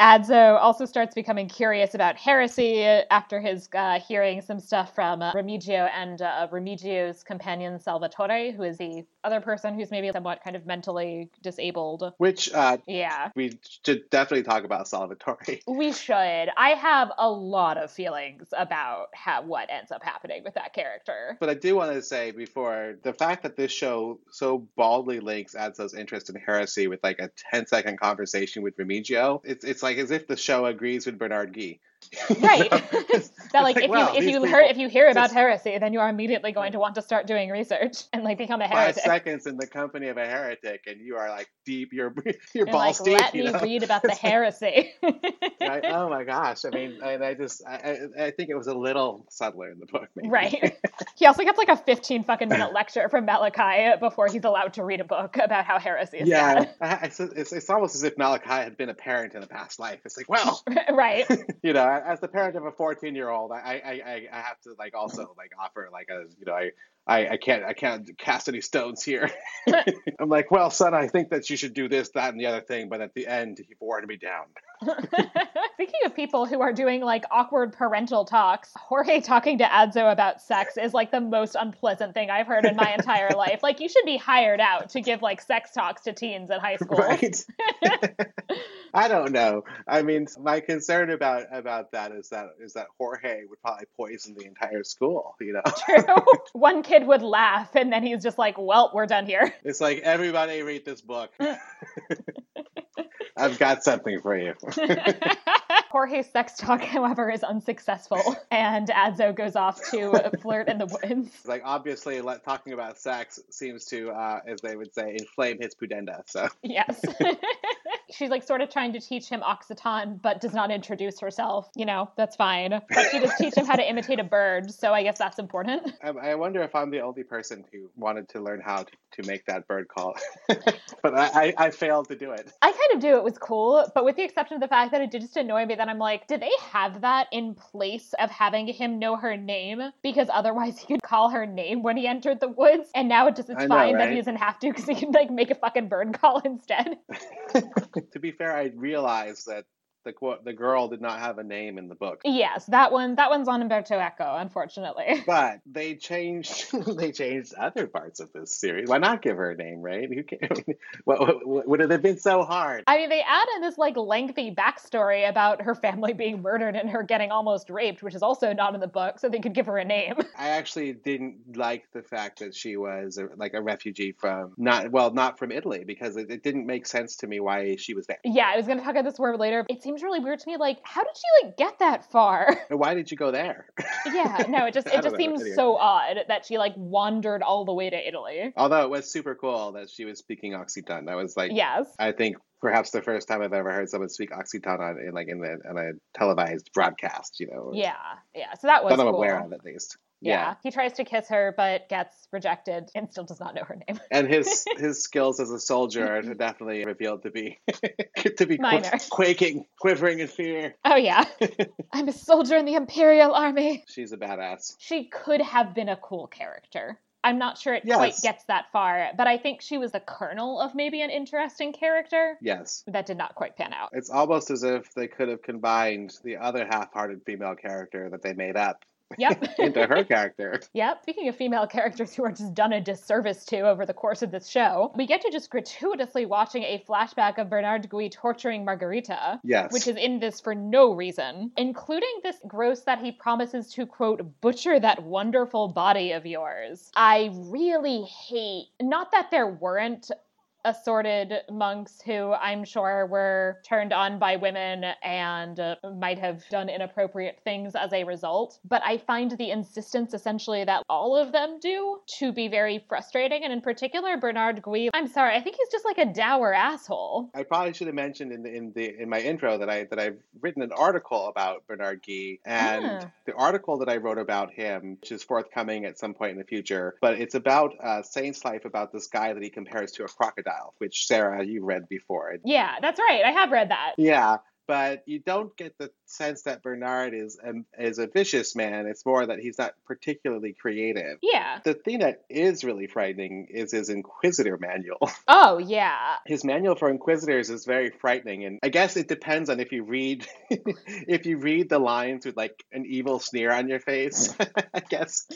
Adso also starts becoming curious about heresy after his uh, hearing some stuff from uh, Remigio and uh, Remigio's companion Salvatore, who is the other person who's maybe somewhat kind of mentally disabled. Which, uh, yeah, we should definitely talk about Salvatore. We should. I have a lot of feelings about how what ends up happening with that character. But I do want to say before the fact that this show so baldly links Adso's interest in heresy with like a 10 second conversation with Remigio, it's it's like as if the show agrees with Bernard Gui. right. that like, like if well, you if you hear if you hear about heresy, then you are immediately going to want to start doing research and like become a heretic. Five seconds in the company of a heretic, and you are like deep. You're you're and, balls like, deep. Let me know? read about the heresy. right? Oh my gosh! I mean, I, I just I, I think it was a little subtler in the book. Maybe. Right. He also gets like a 15 fucking minute lecture from Malachi before he's allowed to read a book about how heresy is yeah. Yeah, it's, it's almost as if Malachi had been a parent in a past life. It's like, well, right. you know, as the parent of a 14 year old, I, I, I, have to like also like offer like a, you know, I, I, I can't, I can't cast any stones here. I'm like, well, son, I think that you should do this, that, and the other thing, but at the end, he wore me down. Speaking of people who are doing like awkward parental talks, Jorge talking to Adso about sex is like the most unpleasant thing I've heard in my entire life. Like you should be hired out to give like sex talks to teens at high school. Right. I don't know. I mean, my concern about about that is that is that Jorge would probably poison the entire school. You know, true. One kid would laugh, and then he's just like, "Well, we're done here." It's like everybody read this book. I've got something for you. Jorge's sex talk, however, is unsuccessful, and Adso goes off to flirt in the woods. Like, obviously, talking about sex seems to, uh, as they would say, inflame his pudenda. So yes, she's like sort of trying to teach him Occitan, but does not introduce herself. You know, that's fine. But she does teach him how to imitate a bird, so I guess that's important. I, I wonder if I'm the only person who wanted to learn how to, to make that bird call, but I, I, I failed to do it. I kind of do. It was cool, but with the exception of the fact that it did just annoy me that I'm like, did they have that in place of having him know her name? Because otherwise he could call her name when he entered the woods, and now it just it's know, fine right? that he doesn't have to because he can like make a fucking bird call instead. to be fair, I realized that the the girl did not have a name in the book. Yes, that one that one's on Umberto Eco, unfortunately. But they changed they changed other parts of this series. Why not give her a name, right? Who can, what, what, would it have been so hard? I mean, they add in this like lengthy backstory about her family being murdered and her getting almost raped, which is also not in the book, so they could give her a name. I actually didn't like the fact that she was a, like a refugee from not well, not from Italy because it, it didn't make sense to me why she was there. Yeah, I was going to talk about this word later. Seems really weird to me. Like, how did she like get that far? Why did you go there? yeah, no, it just it just seems anyway. so odd that she like wandered all the way to Italy. Although it was super cool that she was speaking Occitan. That was like, yes, I think perhaps the first time I've ever heard someone speak Occitan on in like in the a televised broadcast. You know. Yeah, yeah. So that was. That I'm cool. aware of at least. Yeah. yeah. He tries to kiss her but gets rejected and still does not know her name. And his his skills as a soldier are definitely revealed to be to be Minor. Qu- quaking, quivering in fear. Oh yeah. I'm a soldier in the Imperial Army. She's a badass. She could have been a cool character. I'm not sure it yes. quite gets that far, but I think she was the kernel of maybe an interesting character. Yes. That did not quite pan out. It's almost as if they could have combined the other half hearted female character that they made up Yep. into her character. Yep. Speaking of female characters who are just done a disservice to over the course of this show, we get to just gratuitously watching a flashback of Bernard Gui torturing Margarita. Yes. Which is in this for no reason, including this gross that he promises to, quote, butcher that wonderful body of yours. I really hate, not that there weren't assorted monks who I'm sure were turned on by women and uh, might have done inappropriate things as a result. But I find the insistence essentially that all of them do to be very frustrating. And in particular, Bernard Gui, I'm sorry, I think he's just like a dour asshole. I probably should have mentioned in the in the in my intro that I that I've written an article about Bernard Gui and yeah. the article that I wrote about him, which is forthcoming at some point in the future, but it's about uh, Saint's life about this guy that he compares to a crocodile which Sarah, you read before. Yeah, that's right. I have read that. Yeah but you don't get the sense that Bernard is a, is a vicious man. It's more that he's not particularly creative. Yeah. The thing that is really frightening is his Inquisitor manual. Oh yeah. His manual for Inquisitors is very frightening, and I guess it depends on if you read if you read the lines with like an evil sneer on your face. I guess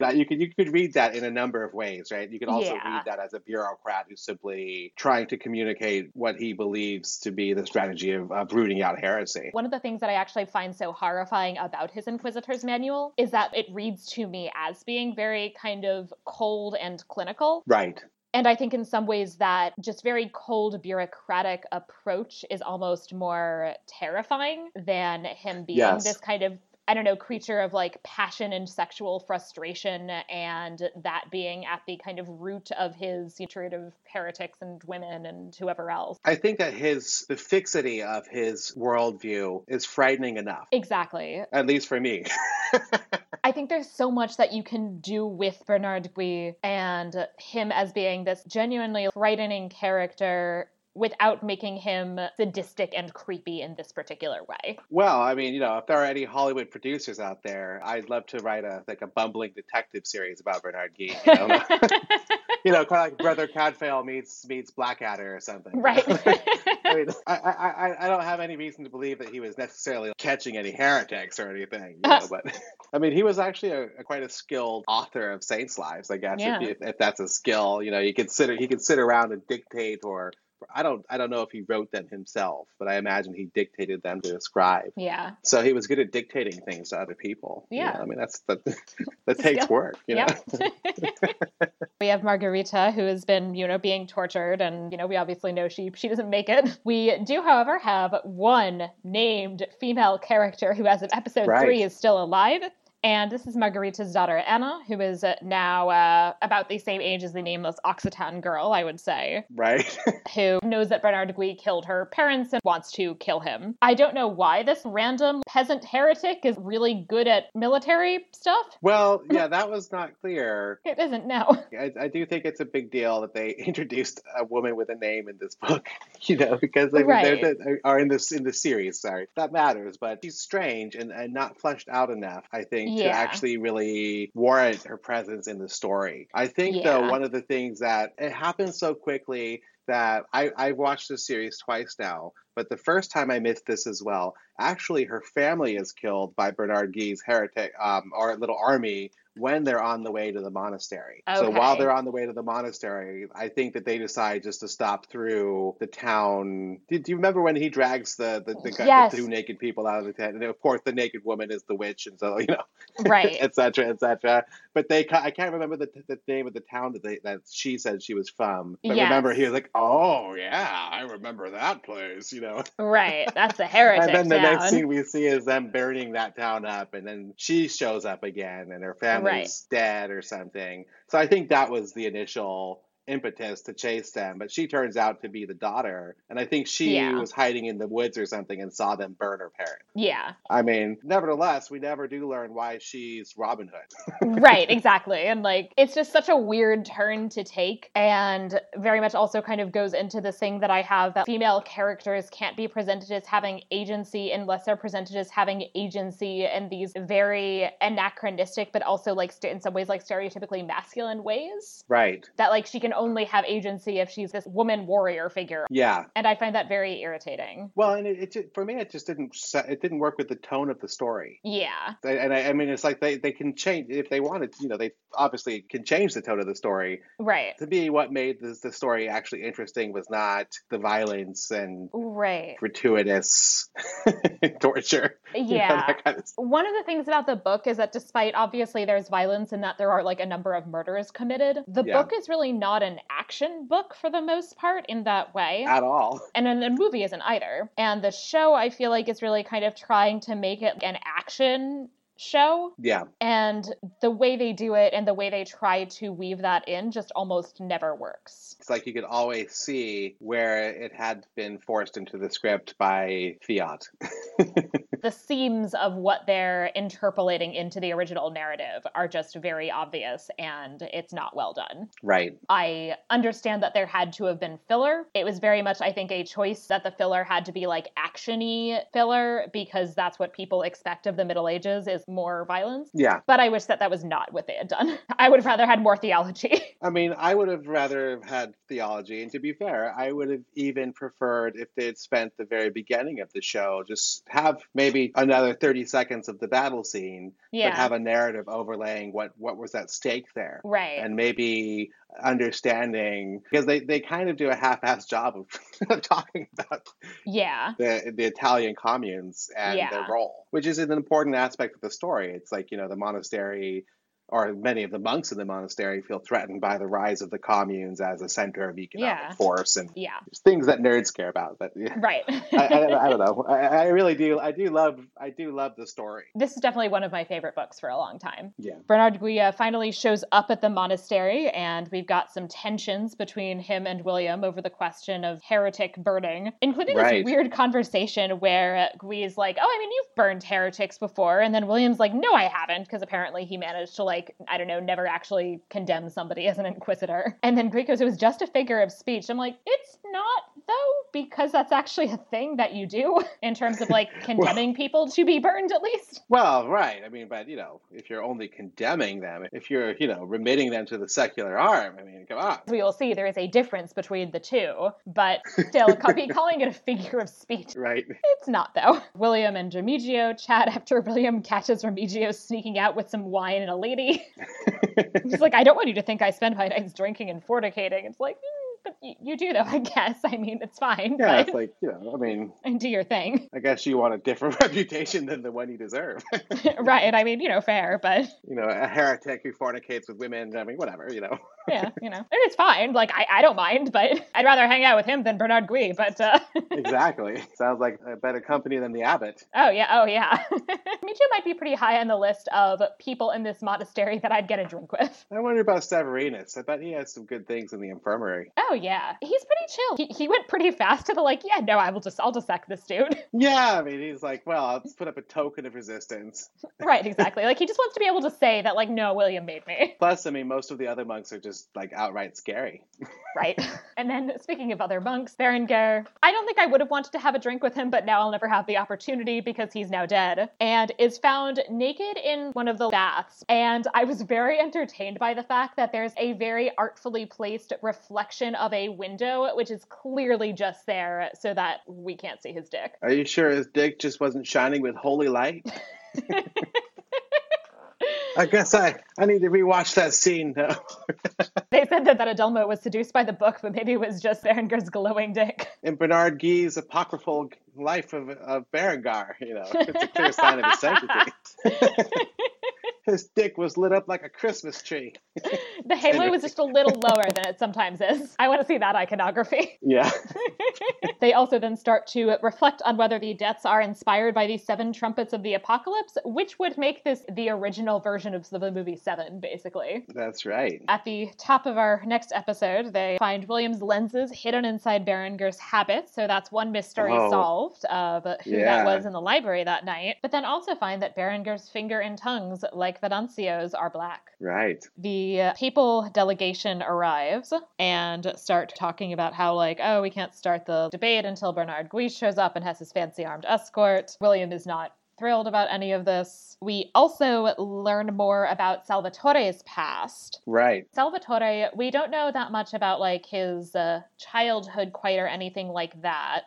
that you could you could read that in a number of ways, right? You could also yeah. read that as a bureaucrat who's simply trying to communicate what he believes to be the strategy of, of rooting rooting out heresy. One of the things that I actually find so horrifying about his Inquisitor's manual is that it reads to me as being very kind of cold and clinical. Right. And I think in some ways that just very cold bureaucratic approach is almost more terrifying than him being yes. this kind of I don't know, creature of like passion and sexual frustration, and that being at the kind of root of his hatred of heretics and women and whoever else. I think that his, the fixity of his worldview is frightening enough. Exactly. At least for me. I think there's so much that you can do with Bernard Gui and him as being this genuinely frightening character without making him sadistic and creepy in this particular way. Well, I mean, you know, if there are any Hollywood producers out there, I'd love to write a like a bumbling detective series about Bernard Gui. You know, you know kind of like Brother Cadfael meets meets Blackadder or something. Right. I mean, I, I, I don't have any reason to believe that he was necessarily catching any heretics or anything, you know, but I mean, he was actually a, a, quite a skilled author of saints' lives, I guess, yeah. if, if, that's a skill. You know, you could sit he could sit around and dictate or I don't I don't know if he wrote them himself, but I imagine he dictated them to a scribe. Yeah. So he was good at dictating things to other people. Yeah. You know? I mean that's that that takes work. You know? we have Margarita who has been, you know, being tortured and, you know, we obviously know she she doesn't make it. We do, however, have one named female character who as of episode right. three is still alive. And this is Margarita's daughter, Anna, who is now uh, about the same age as the nameless Occitan girl, I would say. Right. who knows that Bernard Gui killed her parents and wants to kill him. I don't know why this random peasant heretic is really good at military stuff. Well, yeah, that was not clear. it isn't, no. I, I, do think it's a big deal that they introduced a woman with a name in this book, you know, because they, right. they are in this in the series, sorry. That matters, but she's strange and, and not fleshed out enough, I think yeah. to actually really warrant her presence in the story. I think, yeah. though, one of the things that it happens so quickly that I, I've watched this series twice now, but the first time I missed this as well. Actually, her family is killed by Bernard Gui's heretic um, or little army when they're on the way to the monastery. Okay. So while they're on the way to the monastery, I think that they decide just to stop through the town. Do, do you remember when he drags the the, the, yes. the, two naked people out of the tent? And of course, the naked woman is the witch, and so you know, right, etc., etc. But they, I can't remember the, the name of the town that they that she said she was from. But yes. remember, he was like, "Oh yeah, I remember that place," you know. Right, that's the heretic. and then the town. next thing we see is them burning that town up, and then she shows up again, and her family right. dead or something. So I think that was the initial impetus to chase them, but she turns out to be the daughter. And I think she yeah. was hiding in the woods or something and saw them burn her parents. Yeah. I mean, nevertheless, we never do learn why she's Robin Hood. right, exactly. And like, it's just such a weird turn to take, and very much also kind of goes into this thing that I have that female characters can't be presented as having agency unless they're presented as having agency in these very anachronistic, but also like st- in some ways like stereotypically masculine ways. Right. That like she can only have agency if she's this woman warrior figure. Yeah. And I find that very irritating. Well, and it, it for me, it just didn't it didn't work with the tone of the story. Yeah. And I, I mean, it's like they, they can change if they wanted. You know, they obviously can change the tone of the story. Right. To me, what made the the story actually interesting was not the violence and right gratuitous torture. Yeah. You know, kind of One of the things about the book is that despite obviously there's violence and that there are like a number of murders committed, the yeah. book is really not an action book for the most part in that way. At all. And then the movie isn't either. And the show I feel like is really kind of trying to make it an action show. Yeah. And the way they do it and the way they try to weave that in just almost never works. It's like you could always see where it had been forced into the script by Fiat. the seams of what they're interpolating into the original narrative are just very obvious and it's not well done. Right. I understand that there had to have been filler. It was very much, I think, a choice that the filler had to be like actiony filler because that's what people expect of the Middle Ages is more violence. Yeah. But I wish that that was not what they had done. I would have rather had more theology. I mean, I would have rather had theology. And to be fair, I would have even preferred if they had spent the very beginning of the show, just have maybe another 30 seconds of the battle scene, yeah. but have a narrative overlaying what, what was at stake there. Right. And maybe understanding because they, they kind of do a half-assed job of talking about yeah the the Italian communes and yeah. their role, which is an important aspect of the story. It's like you know the monastery or many of the monks in the monastery feel threatened by the rise of the communes as a center of economic yeah. force and yeah. things that nerds care about. But yeah, right, I, I, I, don't know. I, I, really do. I do love. I do love the story. This is definitely one of my favorite books for a long time. Yeah. Bernard Guia finally shows up at the monastery, and we've got some tensions between him and William over the question of heretic burning, including right. this weird conversation where Gui's like, "Oh, I mean, you've burned heretics before," and then William's like, "No, I haven't," because apparently he managed to like like, I don't know, never actually condemn somebody as an inquisitor. And then Greek goes, it was just a figure of speech. I'm like, it's not though, because that's actually a thing that you do in terms of like condemning well, people to be burned at least. Well, right. I mean, but you know, if you're only condemning them, if you're, you know, remitting them to the secular arm, I mean, come on. We will see there is a difference between the two, but still, calling it a figure of speech. Right. It's not though. William and Remigio chat after William catches Remigio sneaking out with some wine and a lady. He's like, I don't want you to think I spend my nights drinking and fornicating. It's like, mm, but you, you, do though, I guess. I mean, it's fine. Yeah, it's like you know, I mean, and do your thing. I guess you want a different reputation than the one you deserve. right. I mean, you know, fair, but you know, a heretic who fornicates with women. I mean, whatever. You know. yeah, you know, and it's fine. Like I, I don't mind, but I'd rather hang out with him than Bernard Gui. But uh... exactly, sounds like a better company than the abbot. Oh yeah, oh yeah. Michu might be pretty high on the list of people in this monastery that I'd get a drink with. I wonder about Severinus. I bet he has some good things in the infirmary. Oh Oh, yeah, he's pretty chill. He, he went pretty fast to the like, yeah, no, I will just I'll dissect this dude. Yeah, I mean, he's like, well, I'll put up a token of resistance. right, exactly. Like he just wants to be able to say that like, no, William made me. Plus, I mean, most of the other monks are just like outright scary. right. And then speaking of other monks, Berengar, I don't think I would have wanted to have a drink with him, but now I'll never have the opportunity because he's now dead, and is found naked in one of the baths. And I was very entertained by the fact that there's a very artfully placed reflection of a window, which is clearly just there so that we can't see his dick. Are you sure his dick just wasn't shining with holy light? I guess I, I need to rewatch that scene now. they said that, that Adelmo was seduced by the book, but maybe it was just Berengar's glowing dick. In Bernard Gui's apocryphal life of, of Berengar, you know, it's a clear sign of his sanctity his dick was lit up like a Christmas tree. the halo was just a little lower than it sometimes is. I want to see that iconography. Yeah. they also then start to reflect on whether the deaths are inspired by the seven trumpets of the apocalypse, which would make this the original version of the movie Seven, basically. That's right. At the top of our next episode, they find William's lenses hidden inside Berengar's habit, so that's one mystery oh. solved of who yeah. that was in the library that night. But then also find that Berengar's finger and tongues, like like Venuncios are black. Right. The papal delegation arrives and start talking about how, like, oh, we can't start the debate until Bernard Guis shows up and has his fancy armed escort. William is not thrilled about any of this. We also learn more about Salvatore's past. Right. Salvatore, we don't know that much about like his uh, childhood quite or anything like that.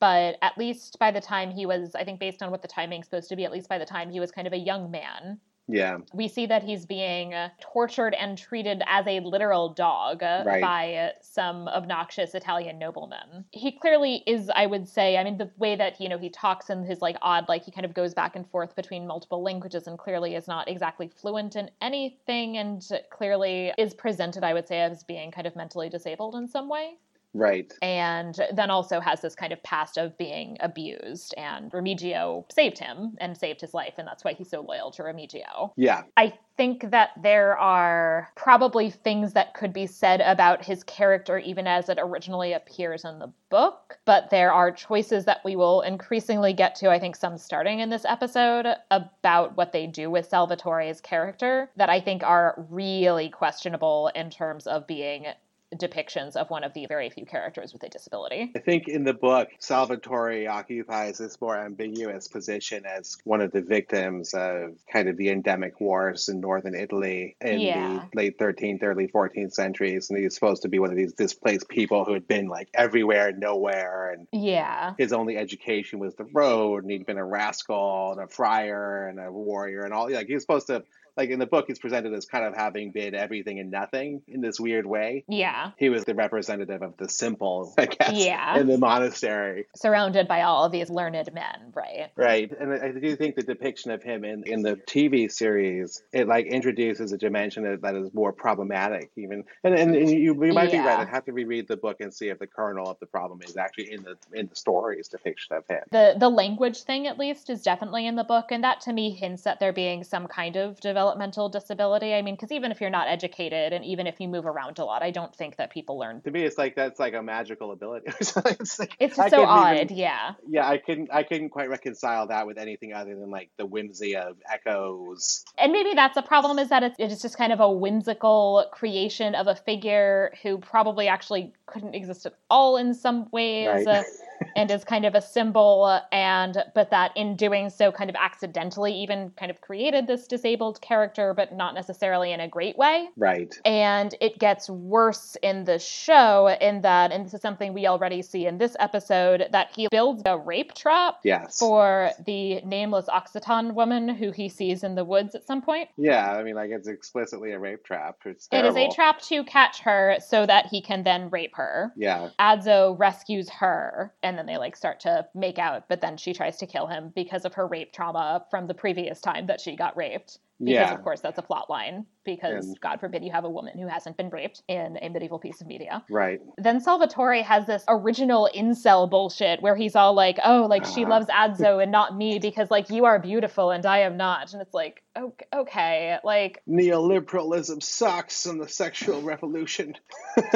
But at least by the time he was, I think based on what the timing's supposed to be, at least by the time he was kind of a young man, yeah. We see that he's being tortured and treated as a literal dog right. by some obnoxious Italian nobleman. He clearly is, I would say, I mean, the way that, you know, he talks in his like odd, like he kind of goes back and forth between multiple languages and clearly is not exactly fluent in anything and clearly is presented, I would say, as being kind of mentally disabled in some way. Right. And then also has this kind of past of being abused. And Remigio saved him and saved his life. And that's why he's so loyal to Remigio. Yeah. I think that there are probably things that could be said about his character even as it originally appears in the book. But there are choices that we will increasingly get to, I think, some starting in this episode about what they do with Salvatore's character that I think are really questionable in terms of being depictions of one of the very few characters with a disability. I think in the book, Salvatore occupies this more ambiguous position as one of the victims of kind of the endemic wars in northern Italy in yeah. the late 13th, early 14th centuries. And he's supposed to be one of these displaced people who had been like everywhere, and nowhere. And yeah, his only education was the road, and he'd been a rascal and a friar and a warrior and all. Like he was supposed to like in the book he's presented as kind of having been everything and nothing in this weird way. Yeah. He was the representative of the simple i guess yeah. in the monastery. Surrounded by all of these learned men right. Right. And i do think the depiction of him in in the tv series it like introduces a dimension that, that is more problematic even. And, and, and you, you might yeah. be right. I have to reread the book and see if the kernel of the problem is actually in the in the story's depiction of him. The the language thing at least is definitely in the book. And that to me hints at there being some kind of development developmental disability. I mean, because even if you're not educated and even if you move around a lot, I don't think that people learn. To me, it's like that's like a magical ability. it's, like, it's so odd, even, yeah. Yeah, I couldn't I couldn't quite reconcile that with anything other than like the whimsy of Eco's. And maybe that's a problem is that it's, it's just kind of a whimsical creation of a figure who probably actually couldn't exist at all in some ways. Right. Uh, And is kind of a symbol and but that in doing so kind of accidentally even kind of created this disabled character but not necessarily in a great way. Right. And it gets worse in the show in that and this is something we already see in this episode that he builds a rape trap yes. for the nameless occitan woman who he sees in the woods at some point. Yeah i mean like it's explicitly a rape trap. It's it is a trap to catch her so that he can then rape her. Yeah. Adso rescues her and then they like start to make out but then she tries to kill him because of her rape trauma from the previous time that she got raped. Because yeah. of course that's a plot line because and, god forbid you have a woman who hasn't been raped in a medieval piece of media. Right. Then salvatore has this original incel bullshit where he's all like oh like uh. she loves Adso and not me because like you are beautiful and i am not. And it's like okay, okay like neoliberalism sucks and the sexual revolution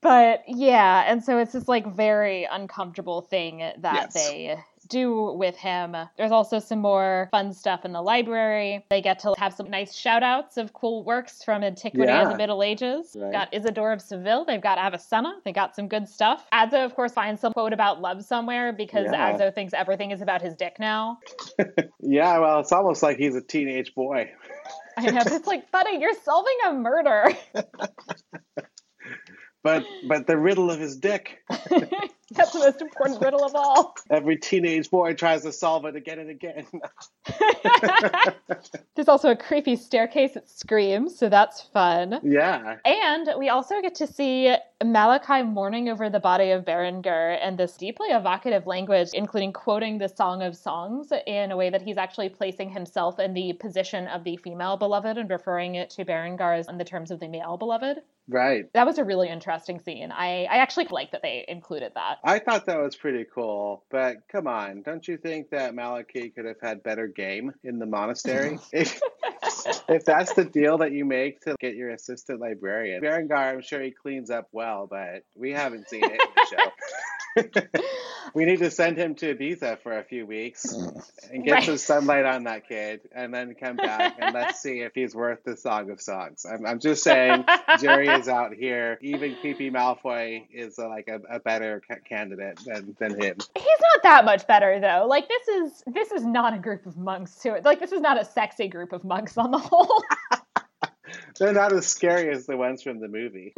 but yeah, and so it's this like very uncomfortable thing that yes. they do with him. There's also some more fun stuff in the library. They get to have some nice shout outs of cool works from antiquity yeah. and the Middle Ages. Right. Got Isidore of Seville. They've got Avicenna. They got some good stuff. Adso, of course, finds some quote about love somewhere because yeah. Adso thinks everything is about his dick now. yeah, well, it's almost like he's a teenage boy. I know, it's like, buddy, you're solving a murder but but the riddle of his dick. That's the most important riddle of all. Every teenage boy tries to solve it again and again. There's also a creepy staircase that screams, so that's fun. Yeah. And we also get to see Malachi mourning over the body of Berengar and this deeply evocative language, including quoting the Song of Songs in a way that he's actually placing himself in the position of the female beloved and referring it to Berengar as in the terms of the male beloved. Right. That was a really interesting scene. I, I actually like that they included that. I thought that was pretty cool. But come on, don't you think that Malachi could have had better game in the monastery? if, if that's the deal that you make to get your assistant librarian. Berengar, I'm sure he cleans up well, but we haven't seen it in the show. we need to send him to Ibiza for a few weeks and get right. some sunlight on that kid, and then come back and let's see if he's worth the Song of Songs. I'm, I'm just saying, Jerry is out here. Even creepy Malfoy is uh, like a, a better ca- candidate than, than him. He's not that much better though. Like this is this is not a group of monks to it. Like this is not a sexy group of monks on the whole. They're not as scary as the ones from the movie.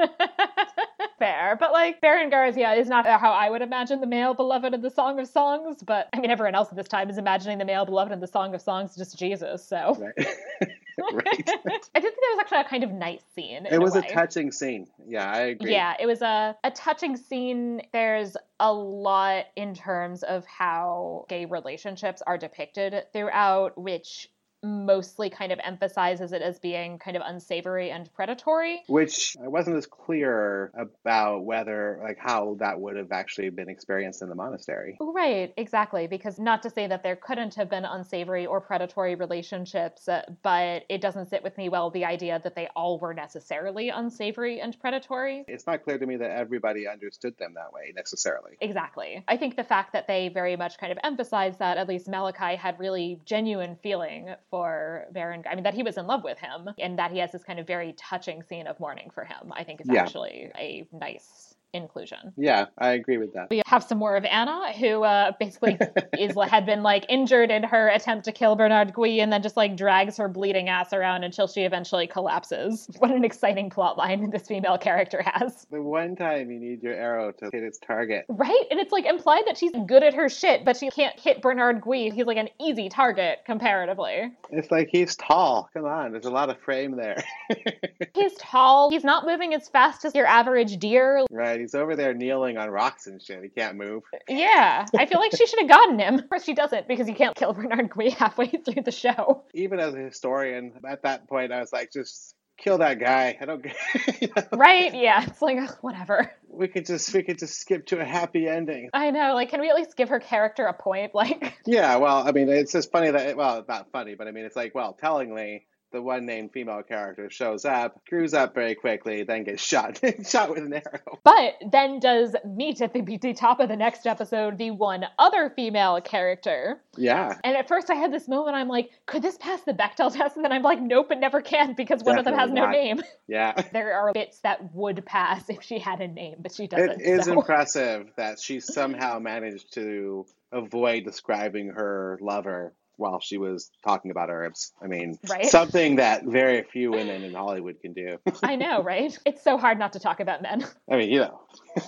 Fair, but like Berengar, yeah, is not uh, how I would imagine the male beloved in the Song of Songs. But I mean, everyone else at this time is imagining the male beloved in the Song of Songs just Jesus. So. Right. right. I did think that was actually a kind of nice scene. It was a, a, touching scene. Yeah, I agree. Yeah, it was a, a touching scene. There's a lot in terms of how gay relationships are depicted throughout, which mostly kind of emphasizes it as being kind of unsavory and predatory. Which I wasn't as clear about whether, like, how that would have actually been experienced in the monastery. Right, exactly. Because not to say that there couldn't have been unsavory or predatory relationships, uh, but it doesn't sit with me well the idea that they all were necessarily unsavory and predatory. It's not clear to me that everybody understood them that way necessarily. Exactly. I think the fact that they very much kind of emphasize that, at least Malachi had really genuine feeling for Baron. I mean, that he was in love with him and that he has this kind of very touching scene of mourning for him, I think is yeah. actually a nice inclusion. Yeah, I agree with that. We have some more of Anna, who uh, basically is had been like injured in her attempt to kill Bernard Gui, and then just like drags her bleeding ass around until she eventually collapses. What an exciting plot line this female character has. The one time you need your arrow to hit its target, right? And it's like implied that she's good at her shit, but she can't hit Bernard Gui. He's like an easy target comparatively. It's like he's tall. Come on, there's a lot of frame there. he's tall. He's not moving as fast as your average deer. Right He's over there kneeling on rocks and shit. He can't move. Yeah, I feel like she should have gotten him. Of course, she doesn't because you can't kill Bernard Gui halfway through the show. Even as a historian, at that point, I was like, just kill that guy. I don't. you know? Right? Yeah. It's like ugh, whatever. We could just we could just skip to a happy ending. I know. Like, can we at least give her character a point? Like. Yeah. Well, I mean, it's just funny that well, not funny, but I mean, it's like well, tellingly the one named female character shows up, screws up very quickly, then gets shot shot with an arrow. But then does meet at the, the top of the next episode the one other female character. Yeah. And at first I had this moment I'm like, could this pass the Bechdel test? And then I'm like, nope, it never can because one Definitely of them has not. no name. Yeah. there are bits that would pass if she had a name, but she doesn't. It is so. impressive that she somehow managed to avoid describing her lover while she was talking about herbs. I mean, right? something that very few women in Hollywood can do. I know, right? It's so hard not to talk about men. I mean, you know.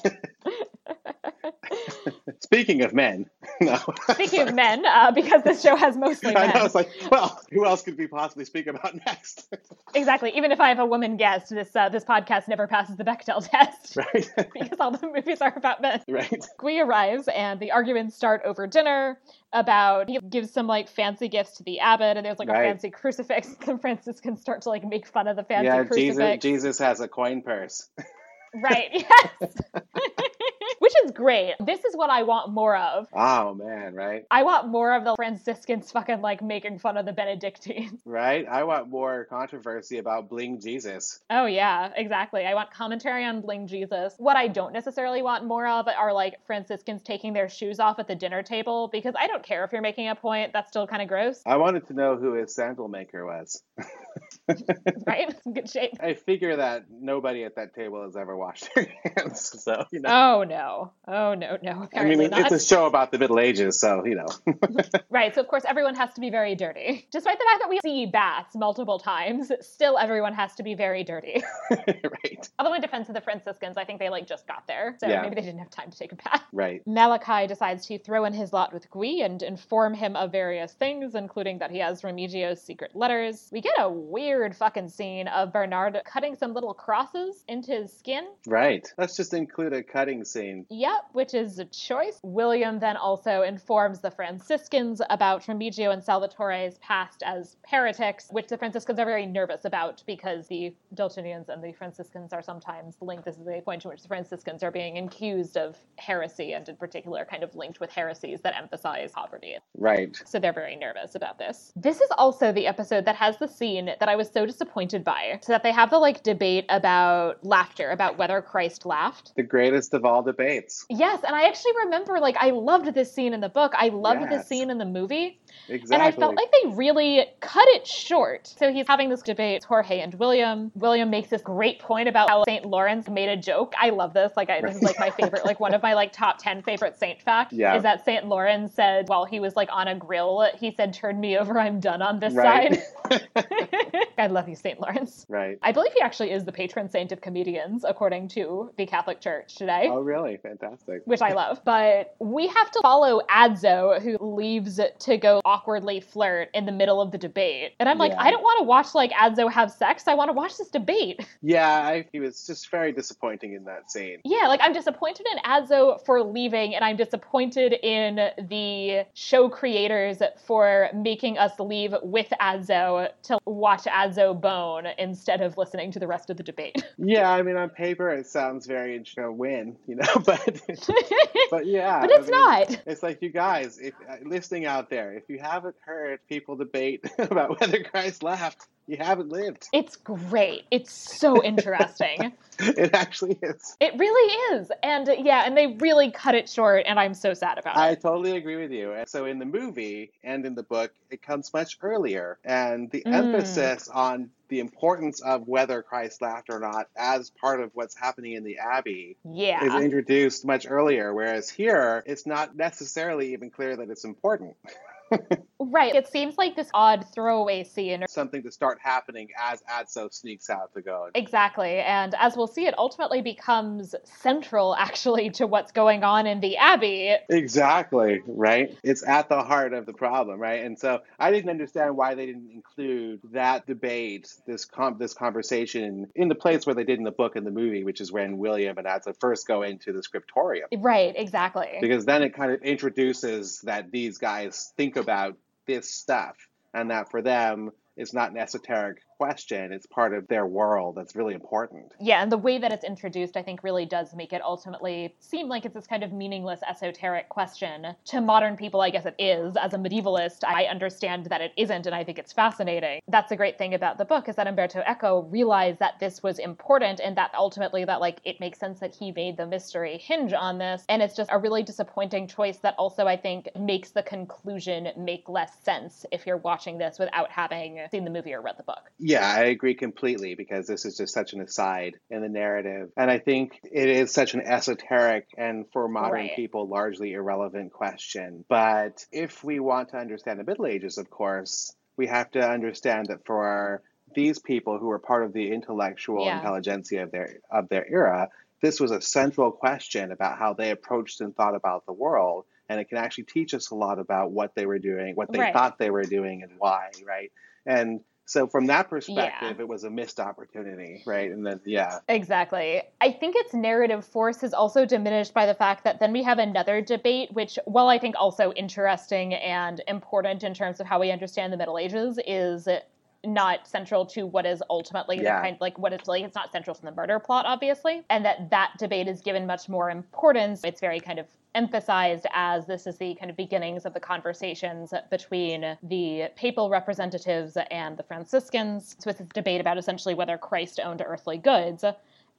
Speaking of men, no. Speaking of men, uh, because this show has mostly men. I know. It's like, well, who else could we possibly speak about next? exactly. Even if I have a woman guest, this uh, this podcast never passes the Bechdel test, right? because all the movies are about men. Right. Gui arrives, and the arguments start over dinner about he gives some like fancy gifts to the abbot, and there's like right. a fancy crucifix. The Franciscans start to like make fun of the fancy yeah, crucifix. Jesus, Jesus has a coin purse. Right. Yes. Which is great. This is what I want more of. Oh man, right? I want more of the Franciscans fucking like making fun of the Benedictines. Right? I want more controversy about Bling Jesus. Oh yeah, exactly. I want commentary on Bling Jesus. What I don't necessarily want more of are like Franciscans taking their shoes off at the dinner table because I don't care if you're making a point. That's still kind of gross. I wanted to know who his sandal maker was. Right? Good shape. I figure that nobody at that table has ever washed their hands. So, you know. Oh, no. Oh, no, no. I mean, not. it's a show about the Middle Ages, so, you know. right. So, of course, everyone has to be very dirty. Despite the fact that we see baths multiple times, still everyone has to be very dirty. right. Although, in defense of the Franciscans, I think they, like, just got there. So yeah. maybe they didn't have time to take a bath. Right. Malachi decides to throw in his lot with Gui and inform him of various things, including that he has Remigio's secret letters. We get a weird fucking scene of Bernard cutting some little crosses into his skin. Right. Let's just include a cutting scene. Yep, which is a choice. William then also informs the Franciscans about Remigio and Salvatore's past as heretics, which the Franciscans are very nervous about because the Dolcinians and the Franciscans are sometimes linked. This is the point in which the Franciscans are being accused of heresy and in particular kind of linked with heresies that emphasize poverty. Right. So they're very nervous about this. This is also the episode that has the scene that I was so disappointed by. So that they have the like debate about laughter, about whether Christ laughed. The greatest of all debates. Yes, and I actually remember like I loved this scene in the book. I loved yes. this scene in the movie. Exactly. And I felt like they really cut it short. So he's having this debate, Jorge and William. William makes this great point about how St. Lawrence made a joke. I love this. Like I, this is like my favorite, like one of my like top 10 favorite saint facts yeah. is that St. Lawrence said while he was like on a grill, he said, turn me over, I'm done on this right. side. I love you, St. Lawrence. Right. I believe he actually is the patron saint of comedians, according to the Catholic Church today. Oh, really? Fantastic. Which I love. But we have to follow Adso, who leaves to go awkwardly flirt in the middle of the debate. And I'm like, yeah. I don't want to watch like Adso have sex. I want to watch this debate. Yeah, I, he was just very disappointing in that scene. Yeah, like I'm disappointed in Adso for leaving, and I'm disappointed in the show creators for making us leave with Adso to watch Adso bone instead of listening to the rest of the debate. Yeah, I mean, on paper it sounds very know win, you know, but but yeah, but it's I mean, not. It's like you guys, if uh, listening out there, if you haven't heard people debate about whether Christ laughed, you haven't lived. It's great. It's so interesting. it actually is. It really is. And yeah, and they really cut it short, and I'm so sad about I it. I totally agree with you. So in the movie and in the book, it comes much earlier. And the mm. emphasis on the importance of whether Christ laughed or not as part of what's happening in the Abbey yeah. is introduced much earlier. Whereas here, it's not necessarily even clear that it's important. right. It seems like this odd throwaway scene. Or something to start happening as Adso sneaks out to go. Exactly. And as we'll see, it ultimately becomes central actually to what's going on in the Abbey. Exactly. Right. It's at the heart of the problem. Right. And so I didn't understand why they didn't include that debate, this com- this conversation in the place where they did in the book and the movie, which is when William and Adso first go into the scriptorium. Right. Exactly. Because then it kind of introduces that these guys think about this stuff and that for them it's not an esoteric question. It's part of their world that's really important. Yeah, and the way that it's introduced, I think, really does make it ultimately seem like it's this kind of meaningless, esoteric question. To modern people, I guess it is. As a medievalist, I understand that it isn't, and I think it's fascinating. That's the great thing about the book is that Umberto Eco realized that this was important, and that ultimately that like it makes sense that he made the mystery hinge on this. And it's just a really disappointing choice that also I think makes the conclusion make less sense if you're watching this without having seen the movie or read the book. I agree completely because this is just such an aside in the narrative. And I think it is such an esoteric and for modern right. people largely irrelevant question. But if we want to understand the Middle Ages, of course, we have to understand that for these people who were part of the intellectual yeah. intelligentsia of their of their era, this was a central question about how they approached and thought about the world. And it can actually teach us a lot about what they were doing, what they right. thought they were doing, and why, right? And so from that perspective, yeah. it was a missed opportunity, right? And then yeah. Exactly. I think its narrative force is also diminished by the fact that then we have another debate, which, while I think also interesting and important in terms of how we understand the Middle Ages, is not central to what is ultimately yeah. the kind like what it's like it's not central to the murder plot obviously and that that debate is given much more importance it's very kind of emphasized as this is the kind of beginnings of the conversations between the papal representatives and the Franciscans. So it's this debate about essentially whether Christ owned earthly goods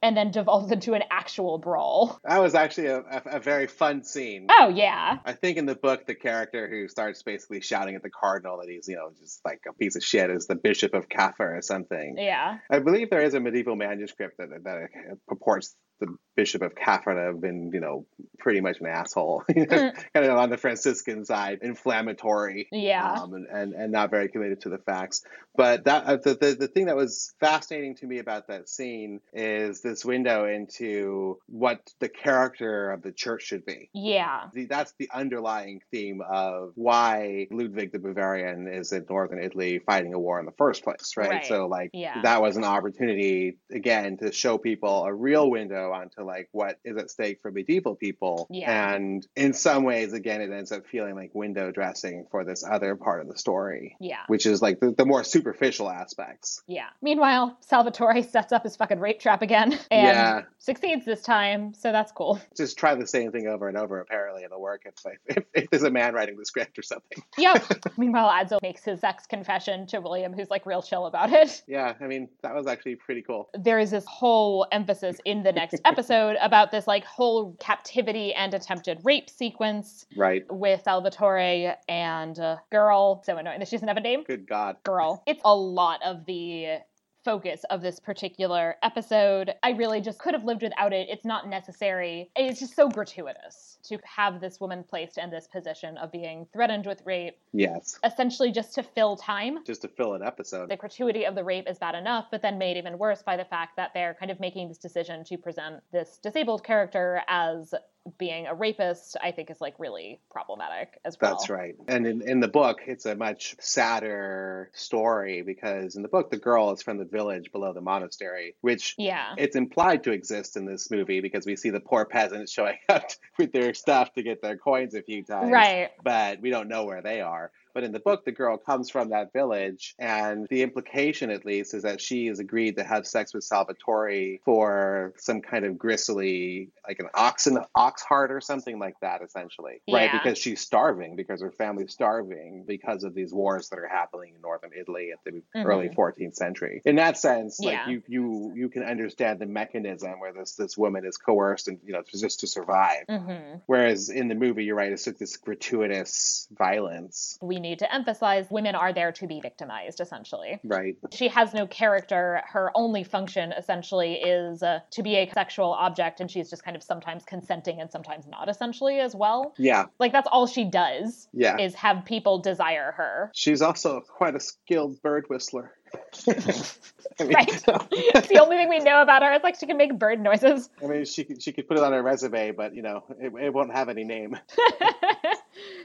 and then devolves into an actual brawl. That was actually a, a, a, very fun scene. Oh yeah. I think in the book, the character who starts basically shouting at the cardinal that he's you know just like a piece of shit is the Bishop of Caffa or something. Yeah. I believe there is a medieval manuscript that that purports the Bishop of Caffa have been, you know, pretty much an asshole, mm. kind of on the Franciscan side, inflammatory, yeah, um, and, and, and not very committed to the facts. But that uh, the, the the thing that was fascinating to me about that scene is this window into what the character of the church should be. Yeah, the, that's the underlying theme of why Ludwig the Bavarian is in northern Italy fighting a war in the first place, right? right. So like yeah. that was an opportunity again to show people a real window window onto like what is at stake for medieval people. Yeah. And in some ways, again, it ends up feeling like window dressing for this other part of the story. Yeah. Which is like the, the more superficial aspects. Yeah. Meanwhile, Salvatore sets up his fucking rape trap again and yeah. succeeds this time, so that's cool. Just try the same thing over and over. Apparently, it'll work if, if, if there's a man writing the script or something. Yep. Meanwhile, Adso makes his sex confession to William, who's like real chill about it. Yeah, I mean that was actually pretty cool. There is this whole emphasis in the next episode about this like whole captivity and attempted rape sequence. Right. With Salvatore and a girl. So annoying that she doesn't have a name. Good God. Girl. It's a lot of the focus of this particular episode. I really just could have lived without it. It's not necessary. It's just so gratuitous to have this woman placed in this position of being threatened with rape. Yes. Essentially just to fill time. Just to fill an episode. The gratuity of the rape is bad enough, but then made even worse by the fact that they're kind of making this decision to present this disabled character as being a rapist, I think is like really problematic as well. That's right. And in, in the book, it's a much sadder story because in the book, the girl is from the village below the monastery, which yeah, it's implied to exist in this movie because we see the poor peasants showing up with their stuff to get their coins a few times. Right. But we don't know where they are. But in the book, the girl comes from that village, and the implication, at least, is that she has agreed to have sex with Salvatore for some kind of gristly, like an oxen ox heart or something like that, essentially, yeah. right? Because she's starving, because her family's starving because of these wars that are happening in northern Italy at the mm-hmm. early 14th century. In that sense, like yeah. you you you can understand the mechanism where this this woman is coerced and you know just to survive. Mm-hmm. Whereas in the movie, you're right, it's just this gratuitous violence. We need to emphasize women are there to be victimized, essentially. Right. She has no character. Her only function, essentially, is uh, to be a sexual object, and she's just kind of sometimes consenting and sometimes not, essentially, as well. Yeah. Like, that's all she does. Yeah. Is have people desire her. She's also quite a skilled bird whistler. I mean, right. it's the only thing we know about her. It's like she can make bird noises. I mean, she could she could put it on her resume, but you know, it, it won't have any name.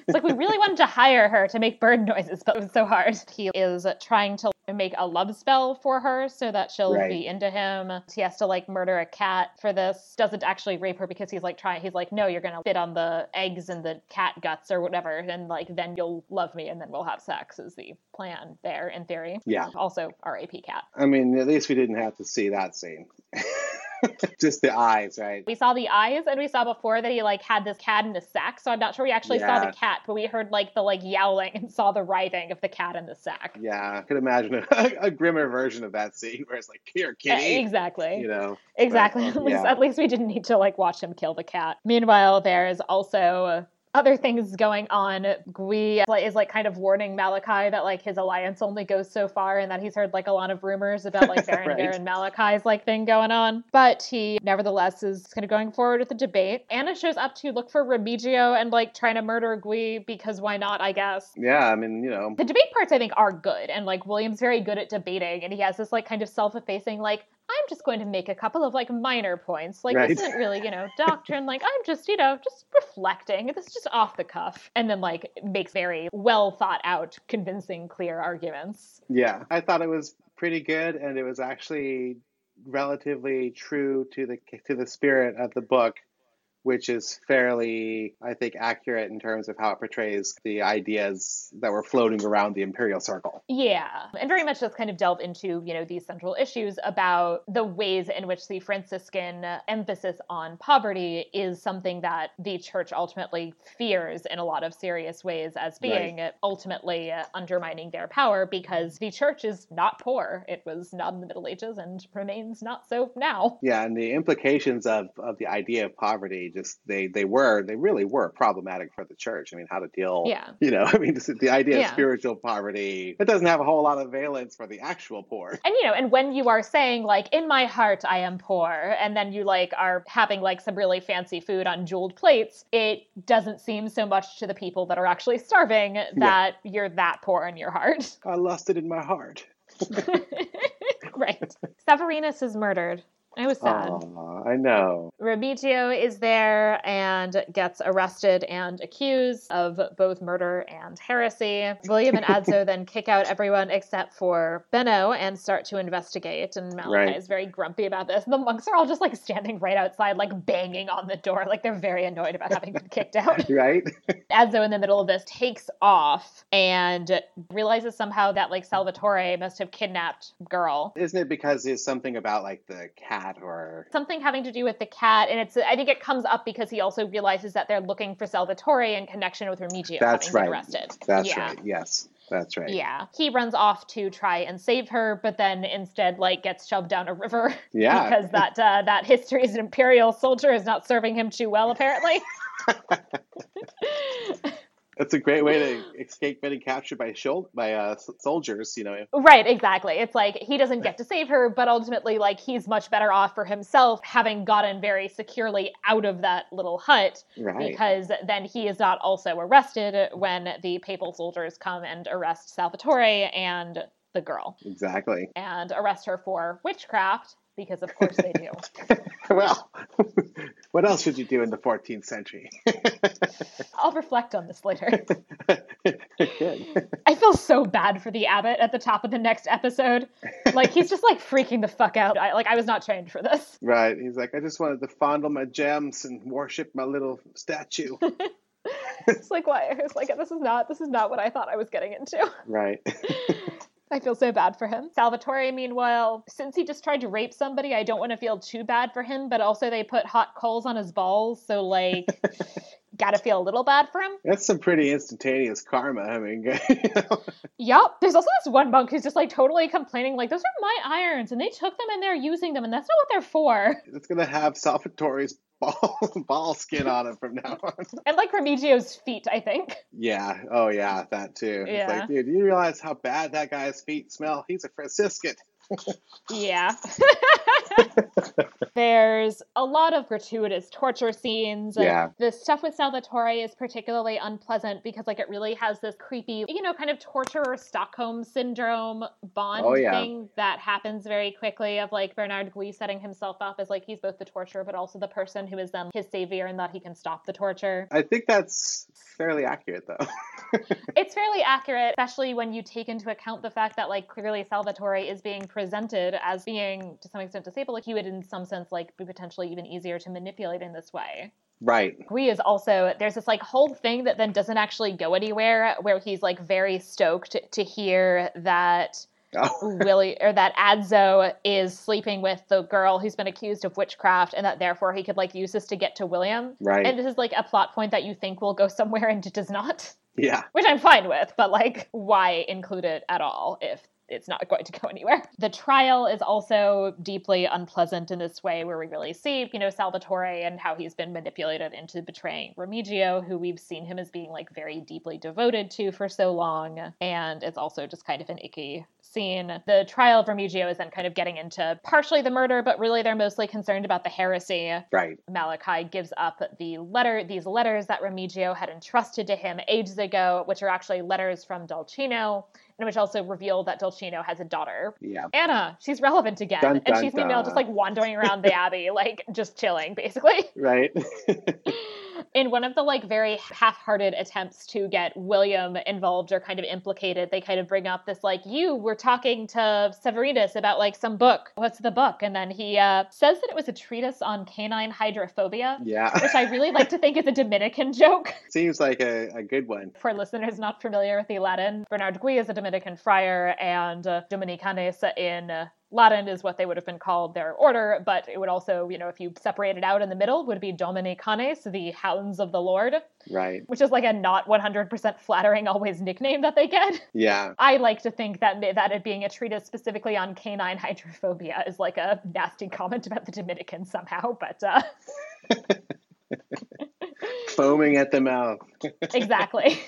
it's like we really wanted to hire her to make bird noises, but it was so hard. He is trying to make a love spell for her so that she'll right. be into him. He has to like murder a cat for this. Doesn't actually rape her because he's like trying. He's like, no, you're gonna fit on the eggs and the cat guts or whatever, and like then you'll love me and then we'll have sex. Is the plan there in theory? Yeah. Also, R.A.P. cat. I mean, at least we didn't have to see that scene. just the eyes, right? We saw the eyes, and we saw before that he like had this cat in a sack. So I'm not sure we actually yeah. saw the cat, but we heard like the like yowling and saw the writhing of the cat in the sack. Yeah, I could imagine a, a grimmer version of that scene where it's like, "Here, eh, kitty." exactly. You know. Exactly. But, um, at least, yeah. at least we didn't need to like watch him kill the cat. Meanwhile, there's also other things going on. Gui is like kind of warning Malachi that like his alliance only goes so far and that he's heard like a lot of rumors about like Berengar Right. and Malachi's like thing going on. But he nevertheless is kind of going forward with the debate. Anna shows up to look for Remigio and like trying to murder Gui because why not, I guess. Yeah, I mean, you know, The debate parts I think are good and like William's very good at debating and he has this like kind of self-effacing like I'm just going to make a couple of like minor points. Like Right. this isn't really, you know, doctrine. Like I'm just, you know, just reflecting. This is just off the cuff. And then like makes very well thought out, convincing, clear arguments. yeah, I thought it was pretty good, and it was actually relatively true to the to the spirit of the book. Which is fairly, I think, accurate in terms of how it portrays the ideas that were floating around the imperial circle. Yeah. And very much does kind of delve into, you know, these central issues about the ways in which the Franciscan emphasis on poverty is something that the church ultimately fears in a lot of serious ways as being ultimately uh, undermining their power because the church is not poor. It was not in the Middle Ages and remains not so now. Yeah, and the implications of, of the idea of poverty just they they were they really were problematic for the church. I mean, how to deal, Yeah. you know, I mean, the idea Yeah. of spiritual poverty it doesn't have a whole lot of valence for the actual poor. And you know, and when you are saying like in my heart I am poor and then you like are having like some really fancy food on jeweled plates, it doesn't seem so much to the people that are actually starving that you're that poor in your heart. I lost it in my heart. right. Severinus is murdered. It was sad. Aww, I know. Remigio is there and gets arrested and accused of both murder and heresy. William and Adso then kick out everyone except for Benno and start to investigate. And Malachi right. is very grumpy about this. The monks are all just like standing right outside, like banging on the door, like they're very annoyed about having been kicked out. right. Adso, in the middle of this, takes off and realizes somehow that like Salvatore must have kidnapped girl. Isn't it because there's something about like the cat or something having to do with the cat? And it's I think it comes up because he also realizes that they're looking for Salvatore in connection with Remigio That's right. arrested. That's yeah. right. Yes. That's right. Yeah. He runs off to try and save her, but then instead like gets shoved down a river. Yeah. because that uh, that history's an imperial soldier is not serving him too well apparently. That's a great way to escape getting captured by shoulder, by uh, soldiers, you know. Right, exactly. It's like he doesn't get to save her, but ultimately, like he's much better off for himself having gotten very securely out of that little hut, right. because then he is not also arrested when the papal soldiers come and arrest Salvatore and the girl. Exactly. And arrest her for witchcraft because of course they do. well, what else would you do in the 14th century? I'll reflect on this later. I feel so bad for the abbot at the top of the next episode. Like he's just like freaking the fuck out. I, like I was not trained for this. Right. He's like, I just wanted to fondle my gems and worship my little statue. it's like why? It's like this is not this is not what I thought I was getting into. Right. I feel so bad for him. Salvatore, meanwhile, since he just tried to rape somebody, I don't want to feel too bad for him, but also they put hot coals on his balls, so like gotta feel a little bad for him. That's some pretty instantaneous karma. I mean, you know? Yep. There's also this one monk who's just like totally complaining, like, those are my irons and they took them and they're using them and that's not what they're for. It's gonna have Salvatore's ball ball skin on him from now on. And like Remigio's feet, I think. Yeah. Oh yeah, that too. Yeah. It's like, dude, do you realize how bad that guy's feet smell? He's a Franciscan. yeah. There's a lot of gratuitous torture scenes. Yeah. The stuff with Salvatore is particularly unpleasant because like it really has this creepy, you know, kind of torturer Stockholm syndrome bond oh, yeah. thing that happens very quickly of like Bernard Gui setting himself up as like he's both the torturer but also the person who is then his savior and that he can stop the torture. I think that's fairly accurate though. it's fairly accurate, especially when you take into account the fact that like clearly Salvatore is being presented as being to some extent disabled. Like he would in some sense like be potentially even easier to manipulate in this way. Right. Gui is also there's this like whole thing that then doesn't actually go anywhere where he's like very stoked to hear that oh. Willie or that Adso is sleeping with the girl who's been accused of witchcraft and that therefore he could like use this to get to William. Right. And this is like a plot point that you think will go somewhere and it does not. Yeah. Which I'm fine with, but like why include it at all if it's not going to go anywhere. The trial is also deeply unpleasant in this way, where we really see, you know, Salvatore and how he's been manipulated into betraying Remigio, who we've seen him as being like very deeply devoted to for so long. And it's also just kind of an icky scene. The trial of Remigio is then kind of getting into partially the murder, but really they're mostly concerned about the heresy. Right. Malachi gives up the letter, these letters that Remigio had entrusted to him ages ago, which are actually letters from Dolcino and which also revealed that Dolcino has a daughter. Yeah. Anna, she's relevant again. Dun, and she's meanwhile just like wandering around the abbey, like just chilling, basically. Right. in one of the like very half-hearted attempts to get William involved or kind of implicated, they kind of bring up this like you were talking to Severinus about like some book. What's the book? And then he uh, says that it was a treatise on canine hydrophobia. Yeah, which I really like to think is a Dominican joke. Seems like a, a good one. For listeners not familiar with the Latin, Bernard Gui is a Dominican friar, and uh, Dominicanes in uh, Latin is what they would have been called their order, but it would also, you know, if you separate it out in the middle, would be Domini canes, the hounds of the Lord. Right. Which is like a not 100% flattering always nickname that they get. Yeah. I like to think that that it being a treatise specifically on canine hydrophobia is like a nasty comment about the Dominicans somehow, but uh foaming at the mouth. exactly.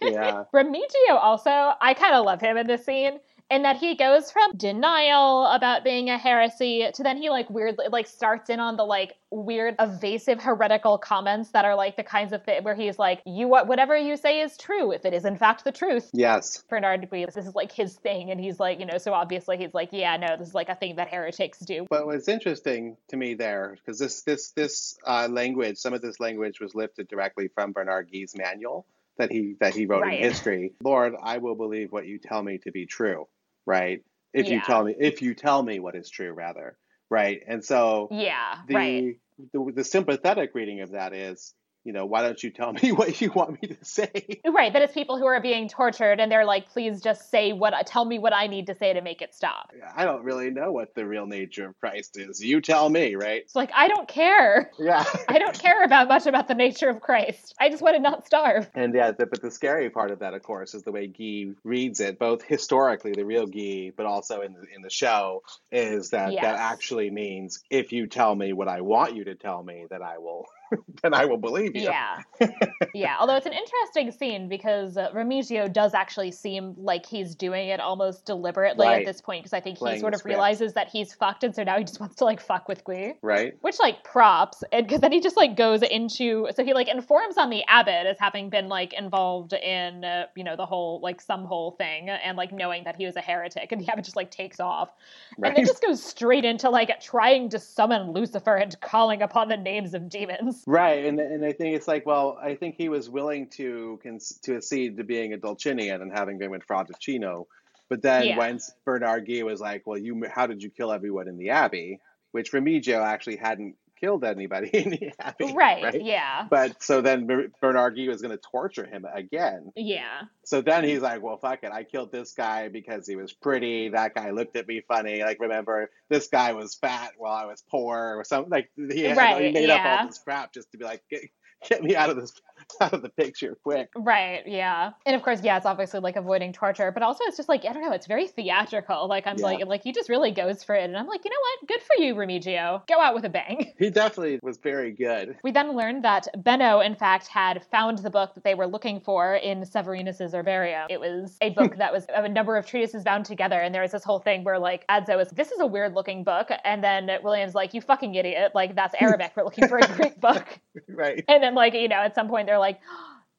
yeah. Remigio also, I kind of love him in this scene and that he goes from denial about being a heresy to then he like weirdly like starts in on the like weird evasive heretical comments that are like the kinds of thing where he's like you what whatever you say is true if it is in fact the truth. Yes. Bernard Gui, this is like his thing and he's like you know so obviously he's like yeah no this is like a thing that heretics do. But what's interesting to me there because this this this uh, language some of this language was lifted directly from bernard Gui's manual that he that he wrote right. in history lord i will believe what you tell me to be true right if yeah. you tell me if you tell me what is true rather right and so yeah the, right. the the sympathetic reading of that is you know, why don't you tell me what you want me to say? Right. That it's people who are being tortured and they're like, please just say what, tell me what I need to say to make it stop. I don't really know what the real nature of Christ is. You tell me, right? It's like, I don't care. Yeah. I don't care about much about the nature of Christ. I just want to not starve. And yeah, the, but the scary part of that, of course, is the way Gui reads it, both historically, the real Gui, but also in the, in the show, is that yes. that actually means if you tell me what I want you to tell me, then I will then I will believe you. Yeah. yeah. Although it's an interesting scene because uh, Remigio does actually seem like he's doing it almost deliberately right. at this point because I think Playing he sort of realizes that he's fucked and so now he just wants to like fuck with Gui. Right. Which like props and because then he just like goes into so he like informs on the abbot as having been like involved in uh, you know the whole like some whole thing and like knowing that he was a heretic and the abbot just like takes off right. and then just goes straight into like trying to summon Lucifer and calling upon the names of demons. Right, and and I think it's like, well, I think he was willing to to accede to being a Dulcinian and having been with Fra Chino, but then yeah. once Bernard Gui was like, well, you, how did you kill everyone in the Abbey? Which Remigio actually hadn't killed anybody in the Abbey. Right, right? yeah. But so then Bernard Gui was going to torture him again. Yeah. So then he's like, well, fuck it. I killed this guy because he was pretty. That guy looked at me funny. Like, remember, this guy was fat while I was poor or something. Like, he, had, right, he made yeah. up all this crap just to be like, get, get me out of this out of the picture quick. Right, yeah. And of course, yeah, it's obviously like avoiding torture, but also it's just like, I don't know, it's very theatrical. Like I'm yeah. like like he just really goes for it and I'm like, you know what? Good for you, Remigio. Go out with a bang. He definitely was very good. We then learned that Benno, in fact, had found the book that they were looking for in Severinus's Herbario. It was a book that was a number of treatises bound together, and there was this whole thing where like Adso was, this is a weird looking book, and then William's like, you fucking idiot, like that's Arabic. We're looking for a Greek book. right. And then like, you know, at some point they're like,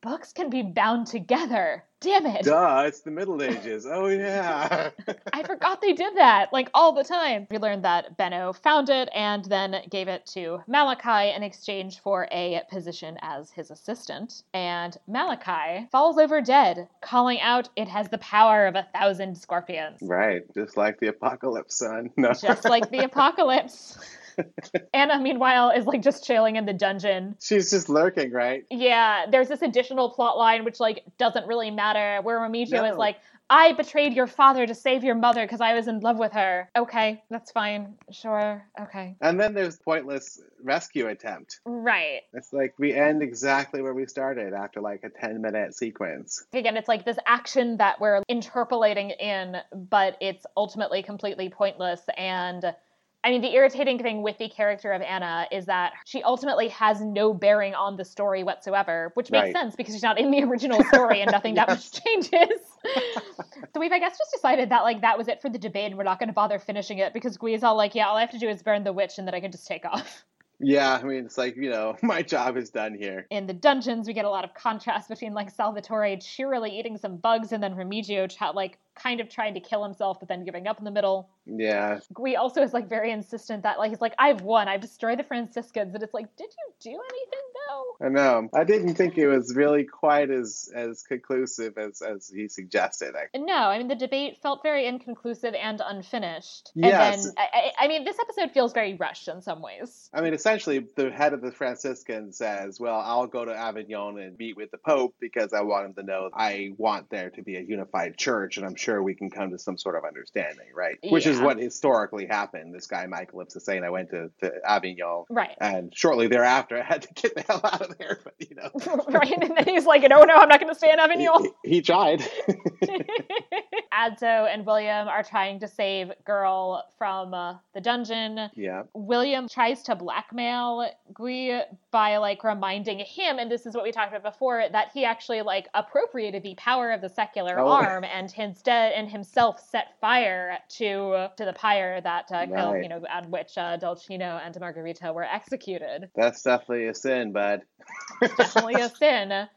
books can be bound together. Damn it. Duh, it's the Middle Ages. Oh, yeah. I forgot they did that, like all the time. We learned that Benno found it and then gave it to Malachi in exchange for a position as his assistant. And Malachi falls over dead, calling out, It has the power of a thousand scorpions. Right, just like the apocalypse, son. No. Just like the apocalypse. Anna, meanwhile, is like just chilling in the dungeon. She's just lurking, right? Yeah, there's this additional plot line which like doesn't really matter, where Remigio no. is like, I betrayed your father to save your mother because I was in love with her. Okay, that's fine. Sure. Okay. And then there's pointless rescue attempt. Right. It's like we end exactly where we started after like a 10 minute sequence. Again, it's like this action that we're interpolating in, but it's ultimately completely pointless and I mean, the irritating thing with the character of Anna is that she ultimately has no bearing on the story whatsoever, which makes right. sense because she's not in the original story and nothing yes. that much changes. so we've, I guess, just decided that like that was it for the debate and we're not going to bother finishing it because Gui is all like, yeah, all I have to do is burn the witch and then I can just take off. Yeah, I mean, it's like, you know, my job is done here. In the dungeons, we get a lot of contrast between like Salvatore cheerily eating some bugs and then Remigio chat like kind of trying to kill himself but then giving up in the middle. Yeah. Gui also is like very insistent that like he's like I've won. I've destroyed the Franciscans and it's like did you do anything though? I know. I didn't think it was really quite as as conclusive as as he suggested. I... No, I mean the debate felt very inconclusive and unfinished. Yes. And then I, I mean this episode feels very rushed in some ways. I mean essentially the head of the Franciscans says, "Well, I'll go to Avignon and meet with the Pope because I want him to know I want there to be a unified church and I'm sure we can come to some sort of understanding, right? Yeah. Which is what historically happened. This guy, Michael Lips, is saying, I went to, to Avignon. Right. And shortly thereafter, I had to get the hell out of there. But, you know. right. And then he's like, no, no, I'm not going to stay in Avignon. He, he tried. Adso and William are trying to save Girl from uh, the dungeon. Yeah. William tries to blackmail Gui by like reminding him, and this is what we talked about before, that he actually like appropriated the power of the secular oh. arm and instead and himself set fire to to the pyre that uh, right. you know at which uh, Dolcino and Margarita were executed. That's definitely a sin, bud. definitely a sin.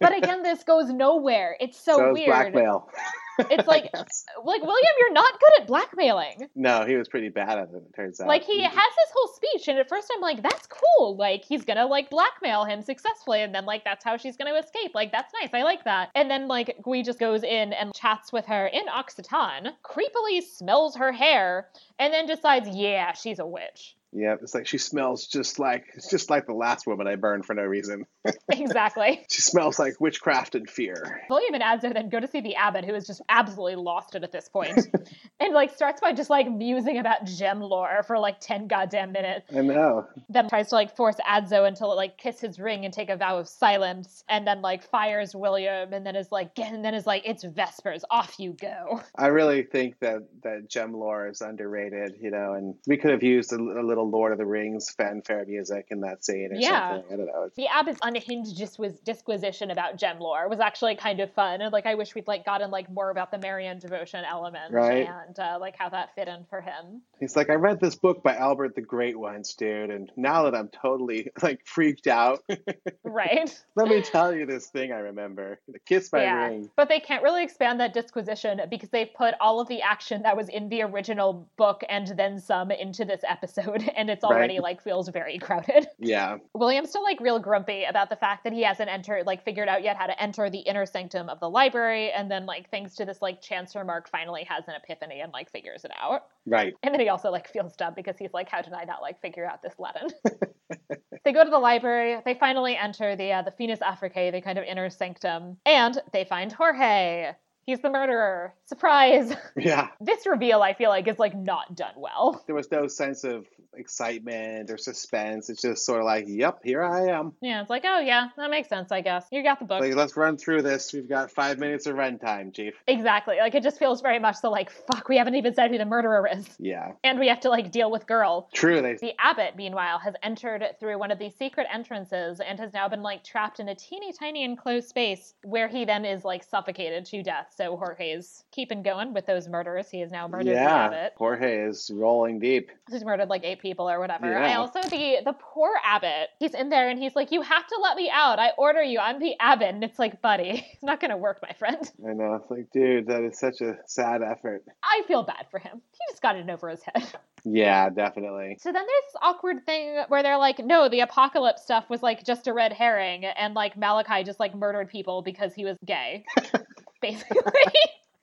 But again, this goes nowhere. It's so, so weird. Blackmail. It's like, uh, like William, you're not good at blackmailing. No, he was pretty bad at it. It turns out. Like he mm-hmm. has his whole speech, and at first I'm like, that's cool. Like he's gonna like blackmail him successfully, and then like that's how she's gonna escape. Like that's nice. I like that. And then like Gui just goes in and chats with her in Occitan, creepily smells her hair, and then decides, yeah, she's a witch. Yeah, it's like she smells just like it's just like the last woman I burned for no reason. exactly. she smells like witchcraft and fear. William and Adso then go to see the abbot, who is just absolutely lost it at this point, and like starts by just like musing about gem lore for like ten goddamn minutes. I know. Then tries to like force Adso into like kiss his ring and take a vow of silence, and then like fires William, and then is like, and then is like, it's Vespers, off you go. I really think that that gem lore is underrated, you know, and we could have used a, a little Lord of the Rings fanfare music in that scene or yeah. something. I don't know. The abbot's unhinged just was disquisition about gem lore was actually kind of fun, and like I wish we'd like gotten like more about the Marian devotion element right. and uh, like how that fit in for him. He's like, I read this book by Albert the Great once, dude, and now that I'm totally like freaked out, right? Let me tell you this thing I remember: the kiss by yeah. ring. But they can't really expand that disquisition because they've put all of the action that was in the original book and then some into this episode and it's already right. like feels very crowded. Yeah. William's still like real grumpy about the fact that he hasn't entered like figured out yet how to enter the inner sanctum of the library and then like thanks to this like chance remark finally has an epiphany and like figures it out. Right. And then he also like feels dumb because he's like how did I not like figure out this Latin? they go to the library. They finally enter the uh, the Finis Africae, the kind of inner sanctum, and they find Jorge. He's the murderer. Surprise. Yeah. this reveal, I feel like, is like not done well. There was no sense of excitement or suspense. It's just sort of like, yep, here I am. Yeah, it's like, oh yeah, that makes sense, I guess. You got the book. Like, let's run through this. We've got five minutes of run time, Chief. Exactly. Like it just feels very much so like, fuck, we haven't even said who the murderer is. Yeah. And we have to like deal with girl. True. They... The abbot, meanwhile, has entered through one of these secret entrances and has now been like trapped in a teeny tiny enclosed space where he then is like suffocated to death. So Jorge is keeping going with those murders. He has now murdered yeah. abbot. Jorge is rolling deep. He's murdered like eight people or whatever. Yeah. I also the the poor abbot. He's in there and he's like, "You have to let me out. I order you. I'm the abbot." And it's like, buddy, it's not gonna work, my friend. I know. It's like, dude, that is such a sad effort. I feel bad for him. He just got it over his head. Yeah, definitely. So then there's this awkward thing where they're like, no, the apocalypse stuff was like just a red herring, and like Malachi just like murdered people because he was gay, basically.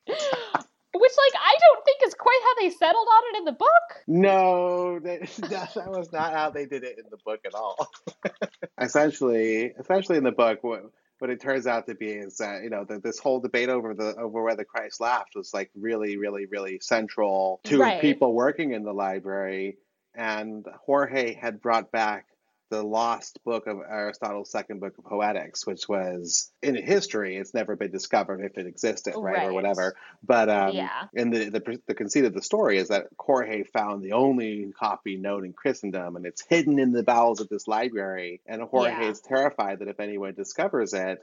Which, like, I don't think is quite how they settled on it in the book. No, that, that was not how they did it in the book at all. essentially, essentially in the book, what what it turns out to be is that you know that this whole debate over the over whether Christ laughed was like really, really, really central to right. people working in the library, and Jorge had brought back the lost book of Aristotle's second book of Poetics, which was in history, it's never been discovered if it existed, right, right. or whatever. But um, yeah. and the, the the conceit of the story is that Jorge found the only copy known in Christendom, and it's hidden in the bowels of this library. And Jorge yeah. is terrified that if anyone discovers it,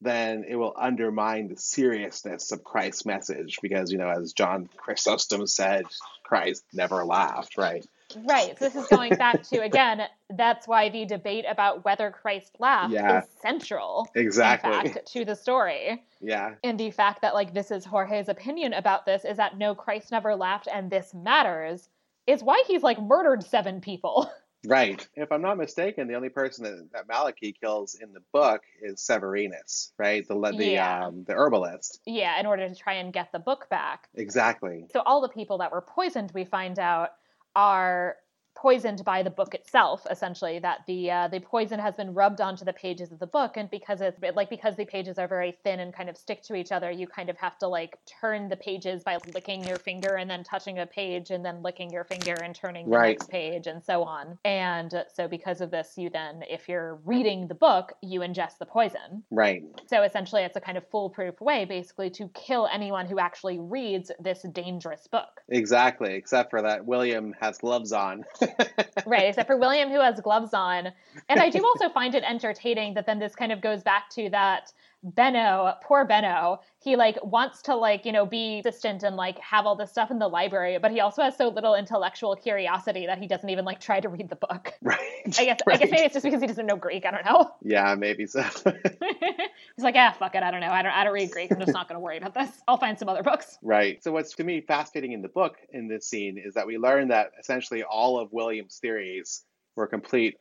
then it will undermine the seriousness of Christ's message because, you know, as John Chrysostom said, Christ never laughed, right? Right. So this is going back to again. That's why the debate about whether Christ laughed yeah. is central, exactly, fact, to the story. Yeah. And the fact that like this is Jorge's opinion about this is that no, Christ never laughed, and this matters, is why he's like murdered seven people. Right. If I'm not mistaken, the only person that, that Malachi kills in the book is Severinus, right? The the yeah. um, the herbalist. Yeah, in order to try and get the book back. Exactly. So all the people that were poisoned, we find out, are poisoned by the book itself essentially that the uh, the poison has been rubbed onto the pages of the book and because it's like because the pages are very thin and kind of stick to each other you kind of have to like turn the pages by licking your finger and then touching a page and then licking your finger and turning the right. next page and so on. And so because of this you then if you're reading the book you ingest the poison. Right. So essentially it's a kind of foolproof way basically to kill anyone who actually reads this dangerous book. Exactly except for that william has gloves on right, except for William, who has gloves on. And I do also find it entertaining that then this kind of goes back to that Benno, poor Benno, he like wants to like, you know, be distant and like have all this stuff in the library, but he also has so little intellectual curiosity that he doesn't even like try to read the book. Right. I guess right. I guess maybe it's just because he doesn't know Greek. I don't know. Yeah, maybe so. He's like, ah, fuck it. I don't know. I don't I don't read Greek. I'm just not gonna worry about this. I'll find some other books. Right. So what's to me fascinating in the book in this scene is that we learn that essentially all of William's theories were complete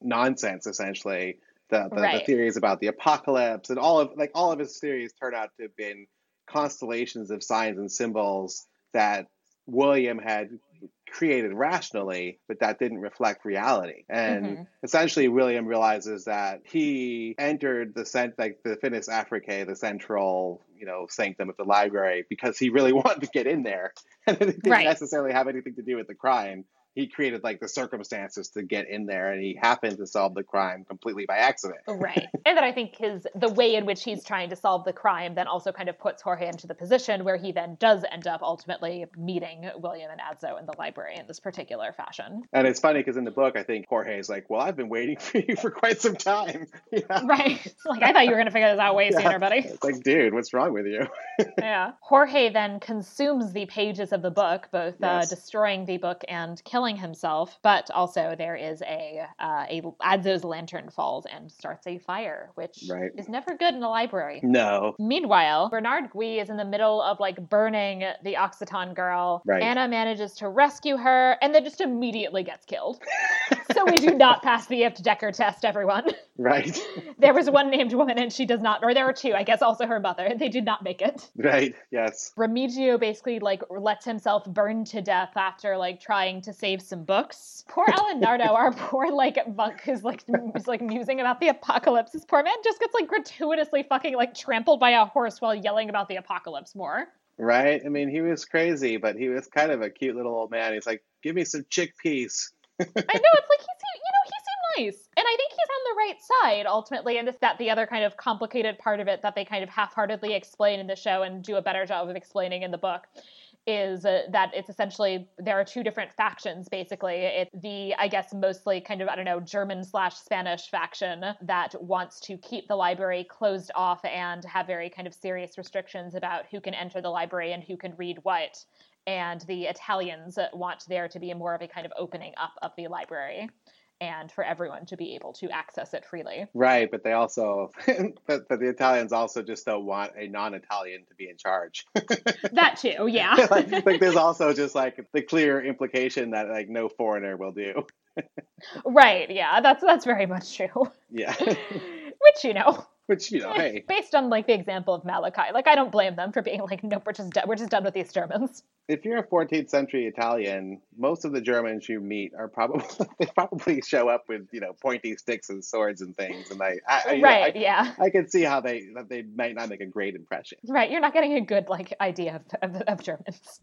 nonsense essentially the, the, right. the, theories about the apocalypse and all of like all of his theories turn out to have been constellations of signs and symbols that William had created rationally, but that didn't reflect reality. And mm-hmm. essentially, William realizes that he entered the cent like the Finis Africae, the central you know sanctum of the library, because he really wanted to get in there, and it didn't right. necessarily have anything to do with the crime he created like the circumstances to get in there and he happened to solve the crime completely by accident. Right. And then i think his the way in which he's trying to solve the crime then also kind of puts jorge into the position where he then does end up ultimately meeting william and adso in the library in this particular fashion. And it's funny because in the book i think jorge is like well i've been waiting for you for quite some time. Yeah. right. Like i thought you were going to figure this out way yeah. sooner buddy. It's like dude what's wrong with you? Yeah. Jorge then consumes the pages of the book both uh, yes. uh, destroying the book and killing killing himself, but also there is a uh, a Adso's lantern falls and starts a fire, which right. is never good in a library. No. Meanwhile, Bernard Gui is in the middle of like burning the Occitan girl. Right. Anna manages to rescue her and then just immediately gets killed. so we do not pass the Ifft Decker test, everyone. Right. there was one named woman and she does not, or there were two, I guess also her mother. They did not make it. Right, yes. Remigio basically like lets himself burn to death after like trying to save some books. Poor Alinardo, our poor like monk who's like who's like musing about the apocalypse. This poor man just gets like gratuitously fucking like trampled by a horse while yelling about the apocalypse more. Right? I mean, he was crazy, but he was kind of a cute little old man. He's like, "Give me some chickpeas." I know it's like he's you know he seemed nice, and I think he's on the right side ultimately. And it's that the other kind of complicated part of it that they kind of half-heartedly explain in the show and do a better job of explaining in the book is uh, that it's essentially there are two different factions basically. It's the i guess mostly kind of i don't know german slash spanish faction that wants to keep the library closed off and have very kind of serious restrictions about who can enter the library and who can read what. And the Italians want there to be more of a kind of opening up of the library and for everyone to be able to access it freely. Right, but they also, but, but the Italians also just don't want a non-Italian to be in charge. that too, yeah. like, like, there's also just like the clear implication that like no foreigner will do. right, yeah, that's that's very much true. Yeah. Which you know, which you know, hey, based on like the example of Malachi, like I don't blame them for being like, nope, we're just done. We're just done with these Germans. If you're a 14th century Italian, most of the Germans you meet are probably they probably show up with you know pointy sticks and swords and things, and I, I right, know, I, yeah, I can see how they that they might not make a great impression. Right, you're not getting a good like idea of, of, of Germans.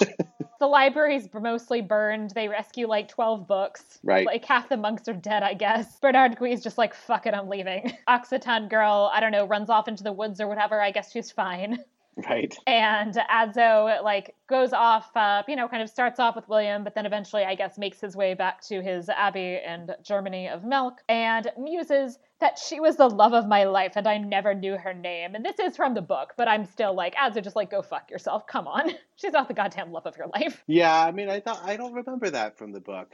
the library's mostly burned. They rescue like 12 books. Right. Like half the monks are dead, I guess. Bernard Gui's just like, fuck it, I'm leaving. Occitan girl, I don't know, runs off into the woods or whatever. I guess she's fine. Right. And Adso like goes off, uh, you know, kind of starts off with William, but then eventually, I guess, makes his way back to his abbey and Germany of Melk and muses that she was the love of my life and I never knew her name. And this is from the book, but I'm still like, Adso, just like go fuck yourself. Come on. She's not the goddamn love of your life. Yeah, I mean, I thought I don't remember that from the book.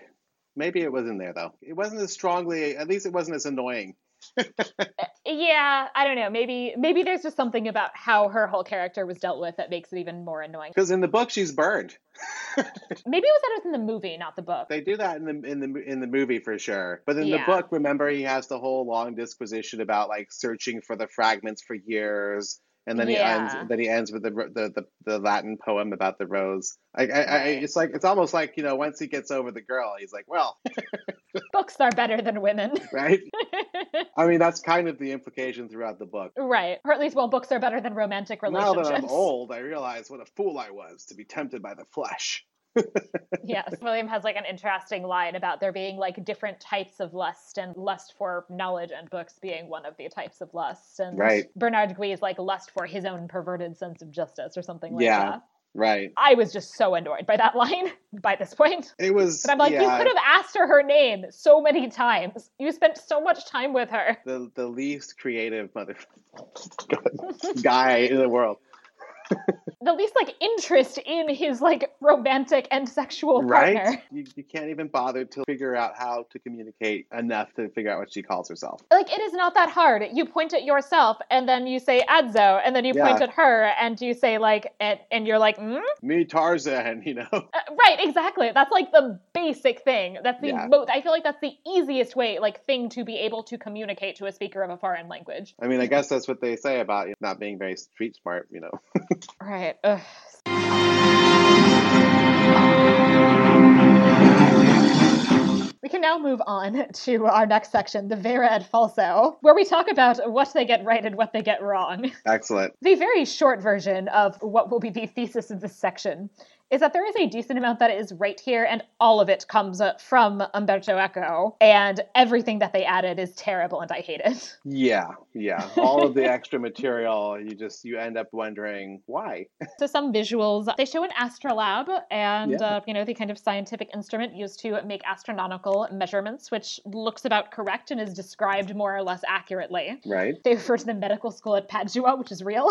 Maybe it wasn't there though. It wasn't as strongly. At least it wasn't as annoying. Uh, yeah, I don't know. Maybe maybe there's just something about how her whole character was dealt with that makes it even more annoying. Because in the book, she's burned. maybe it was that it was in the movie, not the book. They do that in the in the in the movie for sure. But in yeah. the book, remember he has the whole long disquisition about like searching for the fragments for years and then yeah. he ends then he ends with the, the the, the Latin poem about the rose. I, I, right. I, it's like it's almost like you know once he gets over the girl, he's like, well, books are better than women, right? I mean, that's kind of the implication throughout the book, right? Or at least, well, books are better than romantic relationships. Now that I'm old, I realize what a fool I was to be tempted by the flesh. Yes, William has like an interesting line about there being like different types of lust, and lust for knowledge and books being one of the types of lust. And right. Bernard Gui is like lust for his own perverted sense of justice or something like yeah. that. Right. I was just so annoyed by that line by this point. It was. But I'm like, yeah, you could have asked her her name so many times. You spent so much time with her. the the least creative mother guy in the world. The least like interest in his like romantic and sexual partner. Right? You, you can't even bother to figure out how to communicate enough to figure out what she calls herself. Like it is not that hard. You point at yourself and then you say Adso and then you point at her and you say like and, and you're like, hmm? Me, Tarzan, you know? Uh, right, exactly. That's like the basic thing. That's the Yeah. most. I feel like that's the easiest way, like thing to be able to communicate to a speaker of a foreign language. I mean, I guess that's what they say about you know, not being very street smart, you know? Right. Ugh. We can now move on to our next section, the Vera et Falso, where we talk about what they get right and what they get wrong. Excellent. The very short version of what will be the thesis of this section is that there is a decent amount that is right here, and all of it comes uh, from Umberto Eco, and everything that they added is terrible, and I hate it. Yeah, yeah. All of the extra material, you just you end up wondering why. So some visuals, they show an astrolabe, and Yeah. uh, you know the kind of scientific instrument used to make astronomical measurements, which looks about correct and is described more or less accurately. Right? They refer to the medical school at Padua, which is real.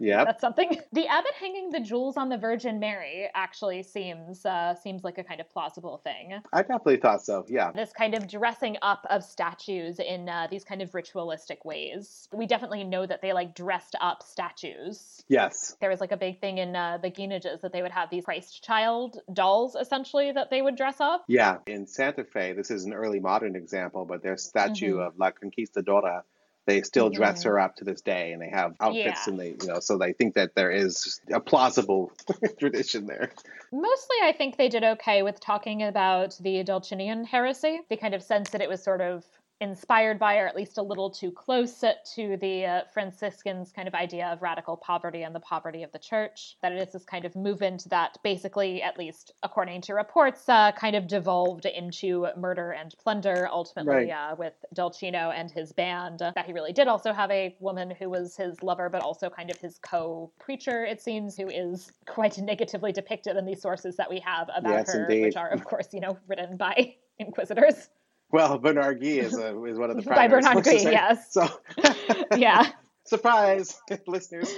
Yep. That's something. The abbot hanging the jewels on the Virgin Mary actually seems uh, seems like a kind of plausible thing. I definitely thought so. Yeah. This kind of dressing up of statues in uh, these kind of ritualistic ways. We definitely know that they like dressed up statues. Yes. There was like a big thing in uh, the Guinages that they would have these Christ child dolls essentially that they would dress up. Yeah. In Santa Fe, this is an early modern example, but their statue Mhm. of La Conquistadora, they still dress her up to this day, and they have outfits, Yeah. and they, you know, so they think that there is a plausible tradition there. Mostly, I think they did okay with talking about the Dulcinian heresy. They kind of sense that it was sort of inspired by, or at least a little too close to the uh, Franciscans' kind of idea of radical poverty and the poverty of the church. That it is this kind of movement that basically, at least according to reports, uh, kind of devolved into murder and plunder, ultimately Right. uh, with Dolcino and his band. Uh, that he really did also have a woman who was his lover, but also kind of his co preacher, it seems, who is quite negatively depicted in these sources that we have about Yes, her, indeed. which are, of course, you know, written by inquisitors. Well, Bernard Gui is, a, is one of the By Bernard Gui, yes. So, yeah. surprise, listeners.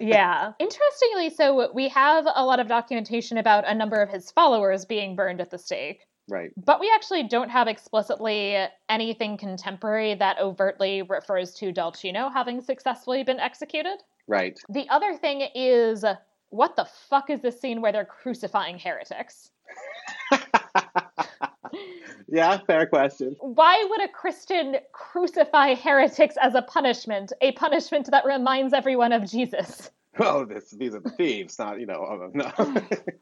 yeah. Interestingly, so we have a lot of documentation about a number of his followers being burned at the stake. Right. But we actually don't have explicitly anything contemporary that overtly refers to Dolcino having successfully been executed. Right. The other thing is what the fuck is this scene where they're crucifying heretics? yeah, fair question. Why would a Christian crucify heretics as a punishment? A punishment that reminds everyone of Jesus. Oh, this, these are the thieves, not you know. Oh, no,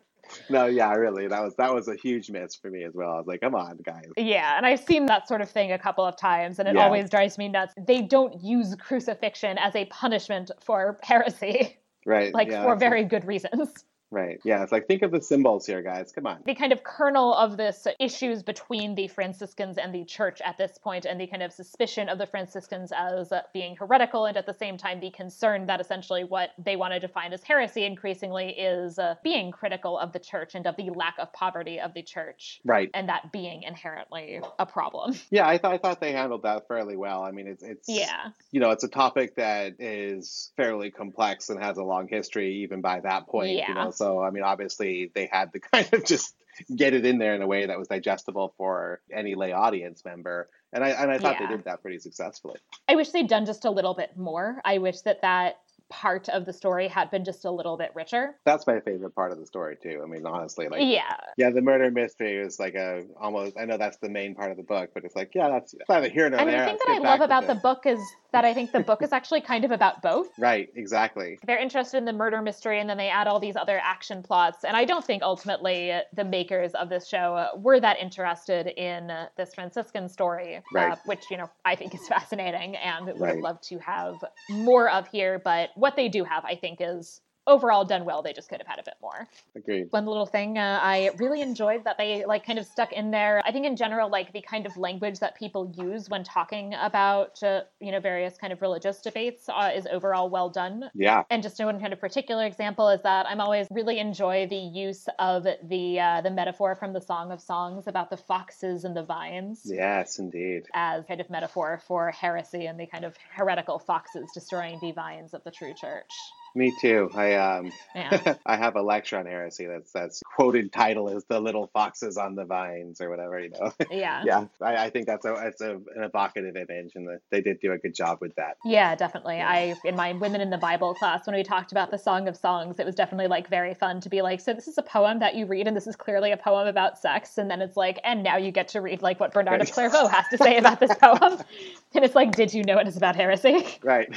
no, yeah, really, that was that was a huge miss for me as well. I was like, come on, guys. Yeah, and I've seen that sort of thing a couple of times, and it Yeah. always drives me nuts. They don't use crucifixion as a punishment for heresy, Right. like yeah, for very good reasons. Right. Yeah, it's like think of the symbols here, guys. Come on. the kind of kernel of this issues between the Franciscans and the church at this point, and the kind of suspicion of the Franciscans as being heretical, and at the same time the concern that essentially what they want to define as heresy increasingly is uh, being critical of the church and of the lack of poverty of the church, Right. and that being inherently a problem. Yeah, I thought I thought they handled that fairly well. I mean, it's it's Yeah. you know, it's a topic that is fairly complex and has a long history even by that point. Yeah. You know, so I mean, obviously they had to kind of just get it in there in a way that was digestible for any lay audience member. And I and I thought Yeah. they did that pretty successfully. I wish they'd done just a little bit more. I wish that that part of the story had been just a little bit richer. That's my favorite part of the story too. I mean, honestly, like Yeah. yeah, the murder mystery is like a almost. I know that's the main part of the book, but it's like yeah, that's neither here nor And there. the thing Let's that I love about with the book is that I think the book is actually kind of about both. right, exactly. They're interested in the murder mystery, and then they add all these other action plots. And I don't think ultimately the makers of this show uh, were that interested in uh, this Franciscan story, uh, which you know I think is fascinating and would have Right. loved to have more of here. But what they do have, I think, is overall done well. They just could have had a bit more. Agreed. One little thing uh, I really enjoyed that they like kind of stuck in there. I think in general, like the kind of language that people use when talking about uh, you know various kind of religious debates uh, is overall well done. Yeah. And just one kind of particular example is that I'm always really enjoy the use of the uh, the metaphor from the Song of Songs about the foxes and the vines. Yes, indeed. As kind of metaphor for heresy and the kind of heretical foxes destroying the vines of the true church. Me too. I um Yeah. I have a lecture on heresy that's that's quoted title is the little foxes on the vines or whatever, you know. Yeah. yeah. I, I think that's a it's a, an evocative image and the, they did do a good job with that. Yeah, definitely. I in my Women in the Bible class when we talked about the Song of Songs, it was definitely like very fun to be like, so this is a poem that you read and this is clearly a poem about sex and then it's like and now you get to read like what Bernard of Clairvaux has to say about this poem. And it's like, did you know it is about heresy? Right.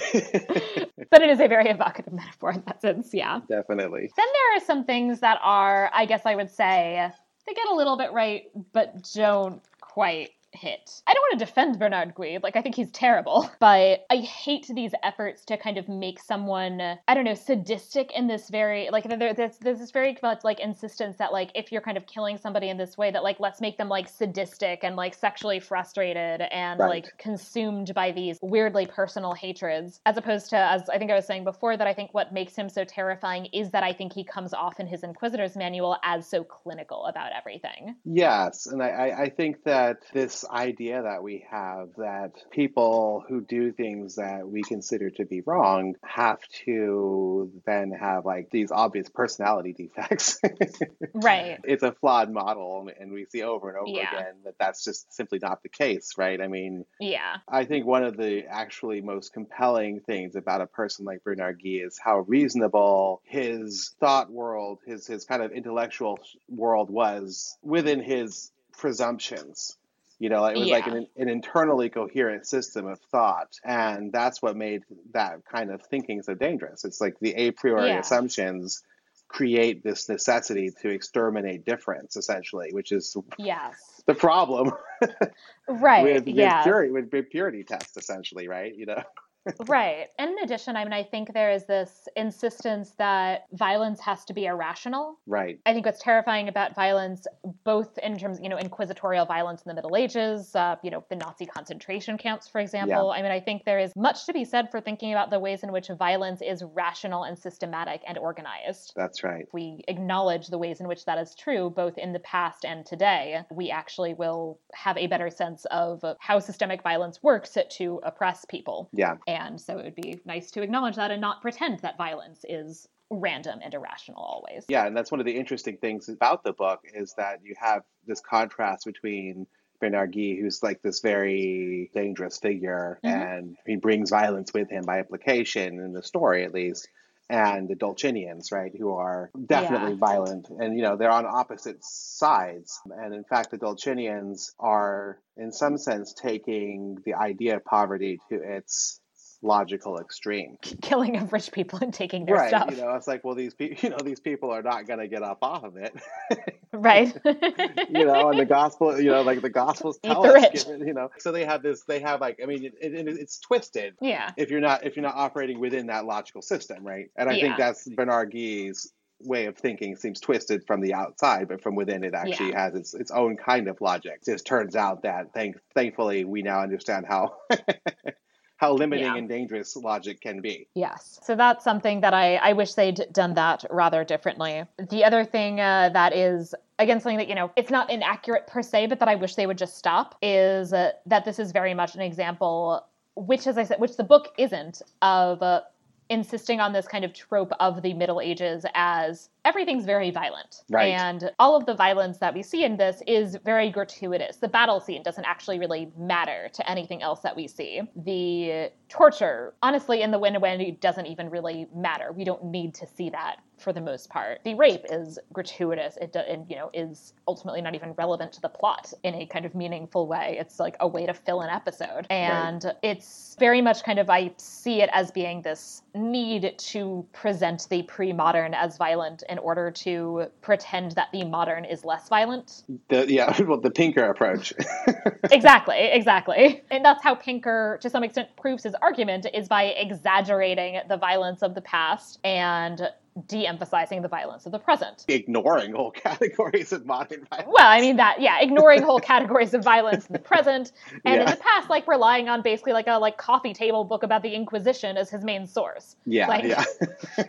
but it is a very evocative metaphor in that sense, yeah. Definitely. Then there are some things that are, I guess I would say, they get a little bit right, but don't quite hit. I don't want to defend Bernard Gui. Like, I think he's terrible. But I hate these efforts to kind of make someone, I don't know, sadistic in this very, like, there, there's, there's this very much, like, insistence that, like, if you're kind of killing somebody in this way, that, like, let's make them, like, sadistic and, like, sexually frustrated and, Right. like, consumed by these weirdly personal hatreds, as opposed to, as I think I was saying before, that I think what makes him so terrifying is that I think he comes off in his Inquisitor's manual as so clinical about everything. Yes, and I, I think that this idea that we have that people who do things that we consider to be wrong have to then have like these obvious personality defects. Right. it's a flawed model, and we see over and over Yeah. again that that's just simply not the case, right? I mean, Yeah. I think one of the actually most compelling things about a person like Bernard Gui is how reasonable his thought world, his his kind of intellectual world was within his presumptions. You know, it was like an, an internally coherent system of thought, and that's what made that kind of thinking so dangerous. It's like the a priori Yeah. assumptions create this necessity to exterminate difference, essentially, which is Yes. the problem Right. with, with yeah. purity with, purity test essentially right you know right. And in addition, I mean, I think there is this insistence that violence has to be irrational. right I think what's terrifying about violence, both in terms, you know, inquisitorial violence in the Middle Ages, uh, you know, the Nazi concentration camps, for example. Yeah. I mean, I think there is much to be said for thinking about the ways in which violence is rational and systematic and organized. that's right If we acknowledge the ways in which that is true, both in the past and today, we actually will have a better sense of how systemic violence works to oppress people. yeah And so it would be nice to acknowledge that and not pretend that violence is random and irrational always. yeah and that's one of the interesting things about the book is that you have this contrast between Bernard Gui, who's like this very dangerous figure, Mhm. and he brings violence with him by implication in the story, at least, and the Dolcinians, right, who are definitely Yeah. violent, and you know they're on opposite sides, and in fact, the Dolcinians are, in some sense, taking the idea of poverty to its logical extreme. killing of rich people and taking their right. stuff. You know, it's like, well, these people, you know, these people are not going to get up off of it. Right. you know, and the gospel, you know, like the gospels tell the us, given- you know, so they have this, they have like, I mean, it, it, it's twisted yeah. if you're not if you're not operating within that logical system, right? And I Yeah. think that's Bernard Gui's way of thinking seems twisted from the outside, but from within it actually has its its own kind of logic. It just turns out that thank thankfully we now understand how how limiting Yeah. and dangerous logic can be. Yes. So that's something that I, I wish they'd done that rather differently. The other thing uh, that is, again, something that, you know, it's not inaccurate per se, but that I wish they would just stop is uh, that this is very much an example, which, as I said, which the book isn't, of uh, insisting on this kind of trope of the Middle Ages as everything's very violent. Right. And all of the violence that we see in this is very gratuitous. The battle scene doesn't actually really matter to anything else that we see. The torture, honestly, in the Wind Wendy doesn't even really matter. We don't need to see that for the most part. The rape is gratuitous. It do, and, you know is ultimately not even relevant to the plot in a kind of meaningful way. It's like a way to fill an episode, and it's very much kind of I see it as being this need to present the pre-modern as violent in order to pretend that the modern is less violent. The yeah, well the Pinker approach. exactly, exactly. And that's how Pinker, to some extent, proves his argument is by exaggerating the violence of the past and de-emphasizing the violence of the present. Ignoring whole categories of modern violence. Well, I mean that, yeah, ignoring whole categories of violence in the present, and yeah. in the past, like relying on basically like a like coffee table book about the Inquisition as his main source. Yeah, like, yeah.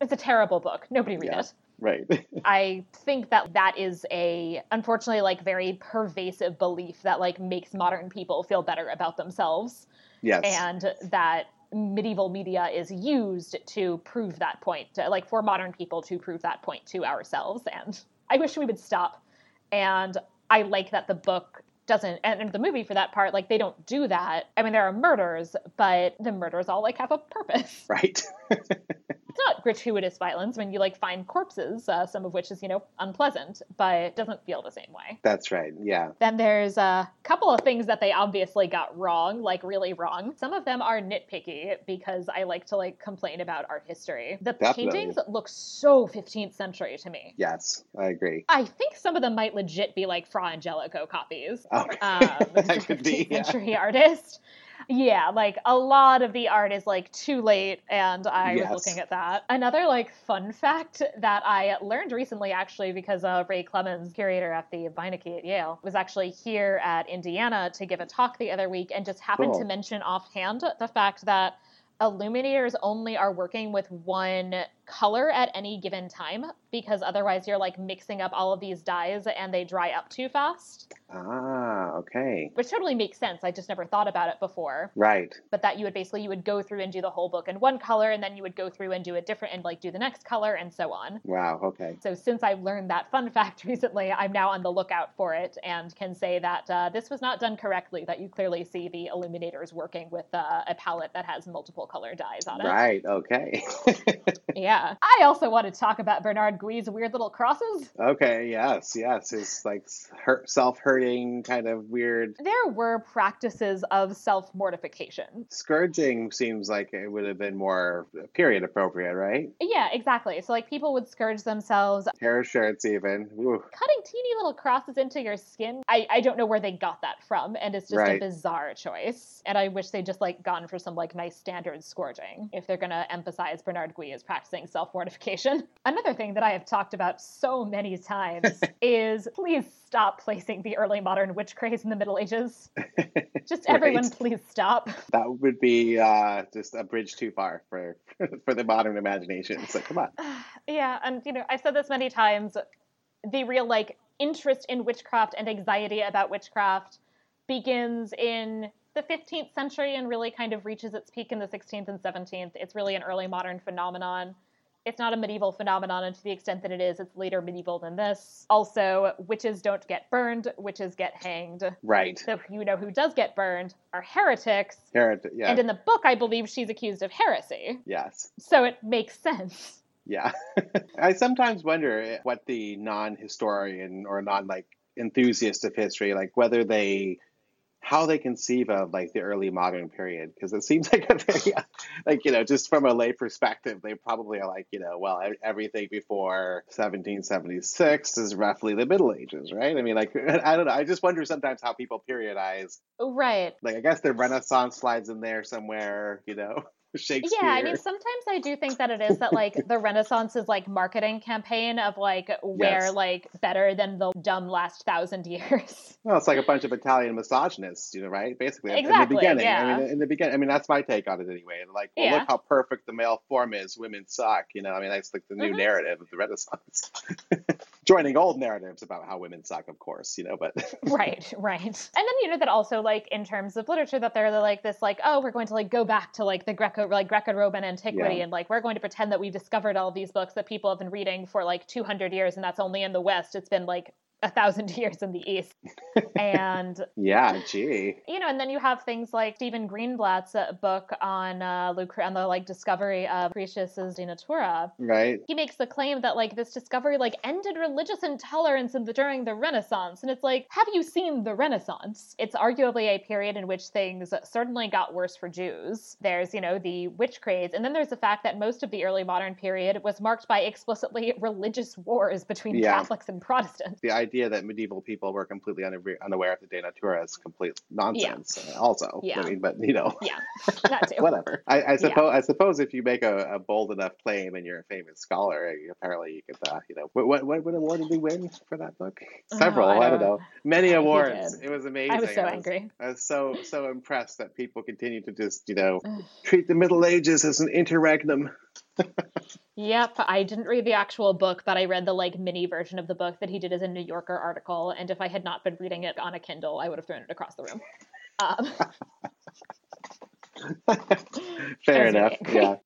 it's a terrible book. Nobody read yeah. it. Right. I think that that is a unfortunately like very pervasive belief that like makes modern people feel better about themselves. Yes. And that medieval media is used to prove that point, to, like for modern people to prove that point to ourselves. And I wish we would stop. And I like that the book doesn't and the movie for that part like they don't do that i mean there are murders but the murders all like have a purpose right it's not gratuitous violence when you like find corpses, uh, some of which is you know unpleasant, but it doesn't feel the same way. That's right. Yeah. Then there's a couple of things that they obviously got wrong, like really wrong. Some of them are nitpicky because I like to like complain about art history. The Definitely. paintings look so 15th century to me. Yes, I agree. I think some of them might legit be like Fra Angelico copies. Okay. Um, that could be. Yeah. Century artist. Yeah, like a lot of the art is like too late, and I yes. was looking at that. Another like fun fact that I learned recently, actually, because uh, Ray Clemens, curator at the Beinecke at Yale, was actually here at Indiana to give a talk the other week, and just happened cool. to mention offhand the fact that illuminators only are working with one color at any given time because otherwise you're like mixing up all of these dyes and they dry up too fast. Ah, okay. Which totally makes sense. I just never thought about it before. Right. But that you would basically you would go through and do the whole book in one color and then you would go through and do a different and like do the next color and so on. Wow, okay. So since I've learned that fun fact recently, I'm now on the lookout for it and can say that uh, this was not done correctly that you clearly see the illuminators working with uh, a palette that has multiple color dyes on it. Right, okay. yeah. I also want to talk about Bernard Gui's weird little crosses. Okay, yes, yes. His like hurt, self-hurting kind of weird. There were practices of self-mortification. Scourging seems like it would have been more period appropriate, right? Yeah, exactly. So like people would scourge themselves. Hair shirts even. Ooh. Cutting teeny little crosses into your skin. I, I don't know where they got that from, and it's just right. a bizarre choice. And I wish they'd just like gone for some like nice standard scourging if they're gonna emphasize Bernard Gui as practicing self-mortification. Another thing that I have talked about so many times is please stop placing the early modern witch craze in the Middle Ages. Just right. everyone, please stop. That would be uh, just a bridge too far for for the modern imagination. So come on. yeah, and you know I've said this many times. The real like interest in witchcraft and anxiety about witchcraft begins in the 15th century and really kind of reaches its peak in the 16th and 17th. It's really an early modern phenomenon it's not a medieval phenomenon, and to the extent that it is, it's later medieval than this. Also, witches don't get burned; witches get hanged. Right. So you know who does get burned are heretics. Heretic, yeah. And in the book, I believe she's accused of heresy. Yes. So it makes sense. Yeah. I sometimes wonder what the non-historian or non like enthusiast of history, like whether they how they conceive of like the early modern period because it seems like a very like you know just from a lay perspective they probably are like you know well everything before 1776 is roughly the middle ages right? I mean like i don't know i just wonder sometimes how people periodize. Oh, right. Like i guess the renaissance slides in there somewhere you know Shakespeare. Yeah, I mean, sometimes I do think that it is that like the Renaissance is like marketing campaign of like we're yes. like better than the dumb last thousand years. Well, it's like a bunch of Italian misogynists, you know, right? Basically, exactly, in the beginning. Yeah. I mean, in the beginning, I mean, that's my take on it anyway. Like, well, yeah. look how perfect the male form is. Women suck. You know, I mean, that's like the new mm-hmm. narrative of the Renaissance. Joining old narratives about how women suck, of course, you know, but right, right. And then you know that also like in terms of literature that they're like this like oh we're going to like go back to like the Greco like Greco-Roman antiquity, yeah. and like we're going to pretend that we've discovered all these books that people have been reading for like 200 years, and that's only in the West. It's been like a thousand years in the East. And yeah, gee. You know, and then you have things like Stephen Greenblatt's uh, book on uh, on the like discovery of Lucretius's De Natura. Right. He makes the claim that like this discovery like ended religious intolerance in the, during the Renaissance, and it's like, have you seen the Renaissance? It's arguably a period in which things certainly got worse for Jews. There's you know the witch craze, and then there's the fact that most of the early modern period was marked by explicitly religious wars between yeah. Catholics and Protestants. The idea idea that medieval people were completely unaware of the De Natura is complete nonsense. Yeah. Also, yeah. I mean, but you know, yeah, whatever. I, I suppose yeah. I suppose if you make a, a, bold enough claim and you're a famous scholar, apparently you could, uh, you know, what, what what award did we win for that book? Oh, Several, oh, I, don't, I, don't know, many awards. It was amazing. I was so I was, angry. I was so so impressed that people continue to just you know treat the Middle Ages as an interregnum. Yep, I didn't read the actual book, but I read the like mini version of the book that he did as a New Yorker article. And if I had not been reading it on a Kindle, I would have thrown it across the room. Um, Fair enough. Yeah.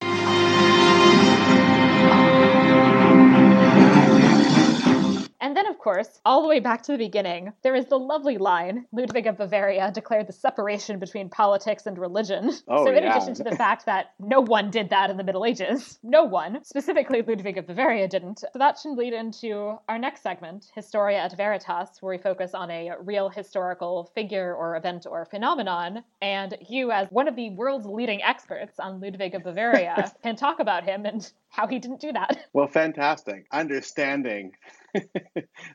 And then, of course, all the way back to the beginning, there is the lovely line Ludwig of Bavaria declared the separation between politics and religion. Oh, so, in yeah. addition to the fact that no one did that in the Middle Ages, no one, specifically Ludwig of Bavaria, didn't. So, that should lead into our next segment, Historia et Veritas, where we focus on a real historical figure or event or phenomenon. And you, as one of the world's leading experts on Ludwig of Bavaria, can talk about him and how he didn't do that. Well, fantastic. Understanding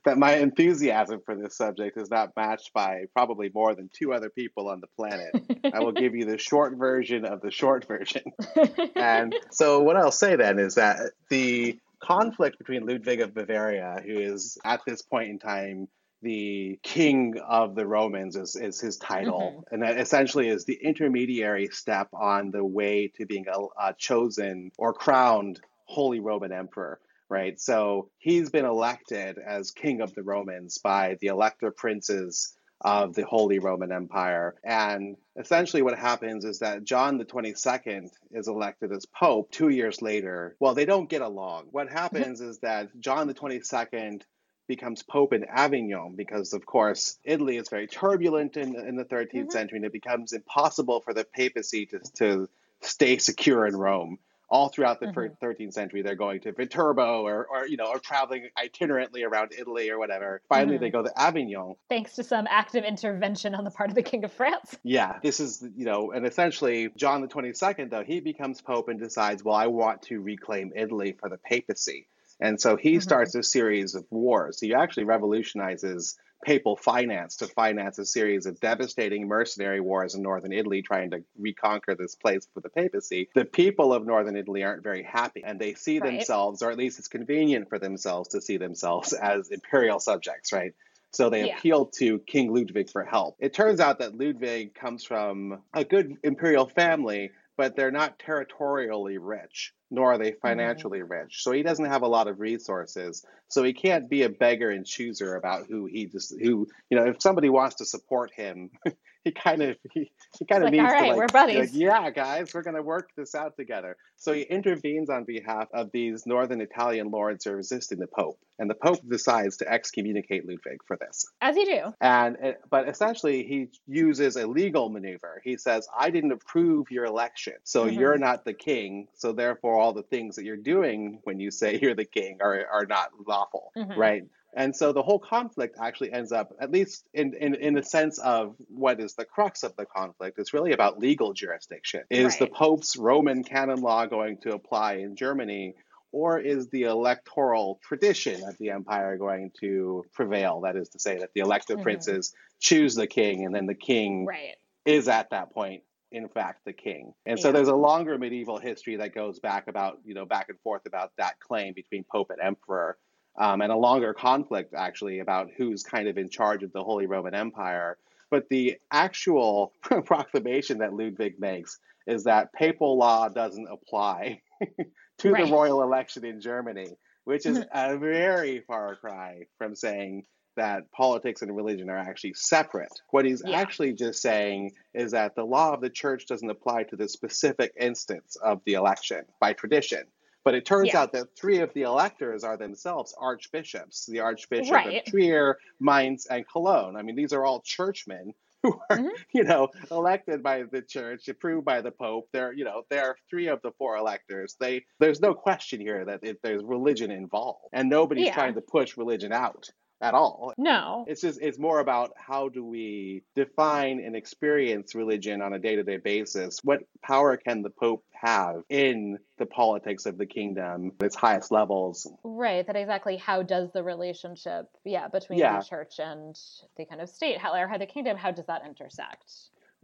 that my enthusiasm for this subject is not matched by probably more than two other people on the planet. I will give you the short version of the short version. and so, what I'll say then is that the conflict between Ludwig of Bavaria, who is at this point in time the king of the Romans is, is his title. Mm-hmm. And that essentially is the intermediary step on the way to being a, a chosen or crowned Holy Roman Emperor right? So he's been elected as king of the Romans by the elector princes of the Holy Roman Empire. And essentially, what happens is that John the 22nd is elected as Pope two years later. Well, they don't get along. What happens is that John the 22nd becomes Pope in Avignon because, of course, Italy is very turbulent in, in the 13th mm-hmm. century and it becomes impossible for the papacy to, to stay secure in Rome all throughout the mm-hmm. 13th century they're going to Viterbo or, or you know or traveling itinerantly around Italy or whatever. Finally mm-hmm. they go to Avignon. Thanks to some active intervention on the part of the King of France. Yeah, this is you know and essentially John the 22nd though he becomes pope and decides well I want to reclaim Italy for the papacy. And so he mm-hmm. starts a series of wars. He actually revolutionizes papal finance to finance a series of devastating mercenary wars in northern Italy trying to reconquer this place for the papacy, the people of northern Italy aren't very happy and they see right. themselves, or at least it's convenient for themselves to see themselves as imperial subjects, right? So they yeah. appeal to King Ludwig for help. It turns out that Ludwig comes from a good imperial family, but they're not territorially rich nor are they mm-hmm. financially mm-hmm. rich. So he doesn't have a lot of resources. So he can't be a beggar and chooser about who he just who you know if somebody wants to support him, he kind of he, he kind of like, needs All right, to like, we're buddies. like yeah guys we're gonna work this out together. So he intervenes on behalf of these northern Italian lords who are resisting the Pope, and the Pope decides to excommunicate Ludwig for this. As you do. And it, but essentially he uses a legal maneuver. He says I didn't approve your election, so mm-hmm. you're not the king. So therefore all the things that you're doing when you say you're the king are are not lawful, mm-hmm. right? And so the whole conflict actually ends up, at least in, in, in the sense of what is the crux of the conflict, it's really about legal jurisdiction. Is right. the Pope's Roman canon law going to apply in Germany, or is the electoral tradition of the empire going to prevail? That is to say, that the elected mm-hmm. princes choose the king, and then the king right. is at that point in fact the king. And so there's a longer medieval history that goes back about, you know, back and forth about that claim between pope and emperor um, and a longer conflict actually about who's kind of in charge of the Holy Roman Empire. But the actual proclamation that Ludwig makes is that papal law doesn't apply to right. the royal election in Germany, which is a very far cry from saying that politics and religion are actually separate. What he's yeah. actually just saying is that the law of the church doesn't apply to the specific instance of the election by tradition. But it turns yeah. out that three of the electors are themselves archbishops the Archbishop right. of Trier, Mainz, and Cologne. I mean, these are all churchmen who are, mm-hmm. you know, elected by the church, approved by the Pope. They're, you know, they're three of the four electors. They, there's no question here that it, there's religion involved, and nobody's yeah. trying to push religion out at all. No. It's just it's more about how do we define and experience religion on a day-to-day basis? What power can the Pope have in the politics of the kingdom, at its highest levels? Right. That exactly how does the relationship, yeah, between yeah. the church and the kind of state, how or how the kingdom, how does that intersect?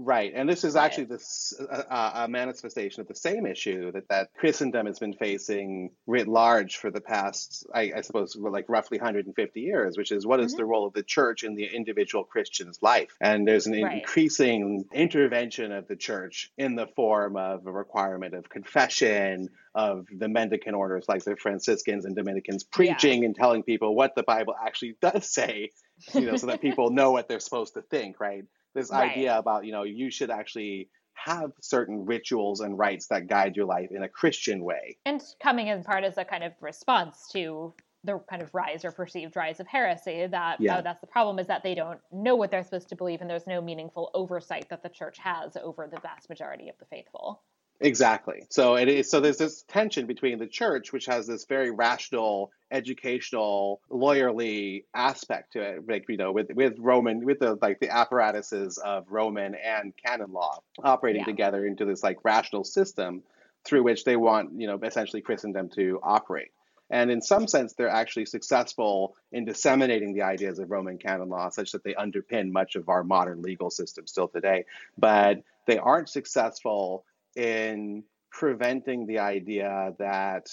Right, and this is actually this uh, uh, a manifestation of the same issue that that Christendom has been facing writ large for the past, I, I suppose, like roughly 150 years, which is what is mm-hmm. the role of the church in the individual Christian's life? And there's an right. increasing intervention of the church in the form of a requirement of confession, of the mendicant orders like the Franciscans and Dominicans preaching yeah. and telling people what the Bible actually does say, you know, so that people know what they're supposed to think, right? This right. idea about you know you should actually have certain rituals and rites that guide your life in a Christian way. And coming in part as a kind of response to the kind of rise or perceived rise of heresy that oh, yeah. oh, that's the problem is that they don't know what they're supposed to believe and there's no meaningful oversight that the church has over the vast majority of the faithful. Exactly. So it is. So there's this tension between the church, which has this very rational, educational, lawyerly aspect to it, like you know, with with Roman, with the like the apparatuses of Roman and canon law operating yeah. together into this like rational system through which they want you know essentially Christendom to operate. And in some sense, they're actually successful in disseminating the ideas of Roman canon law such that they underpin much of our modern legal system still today. But they aren't successful in preventing the idea that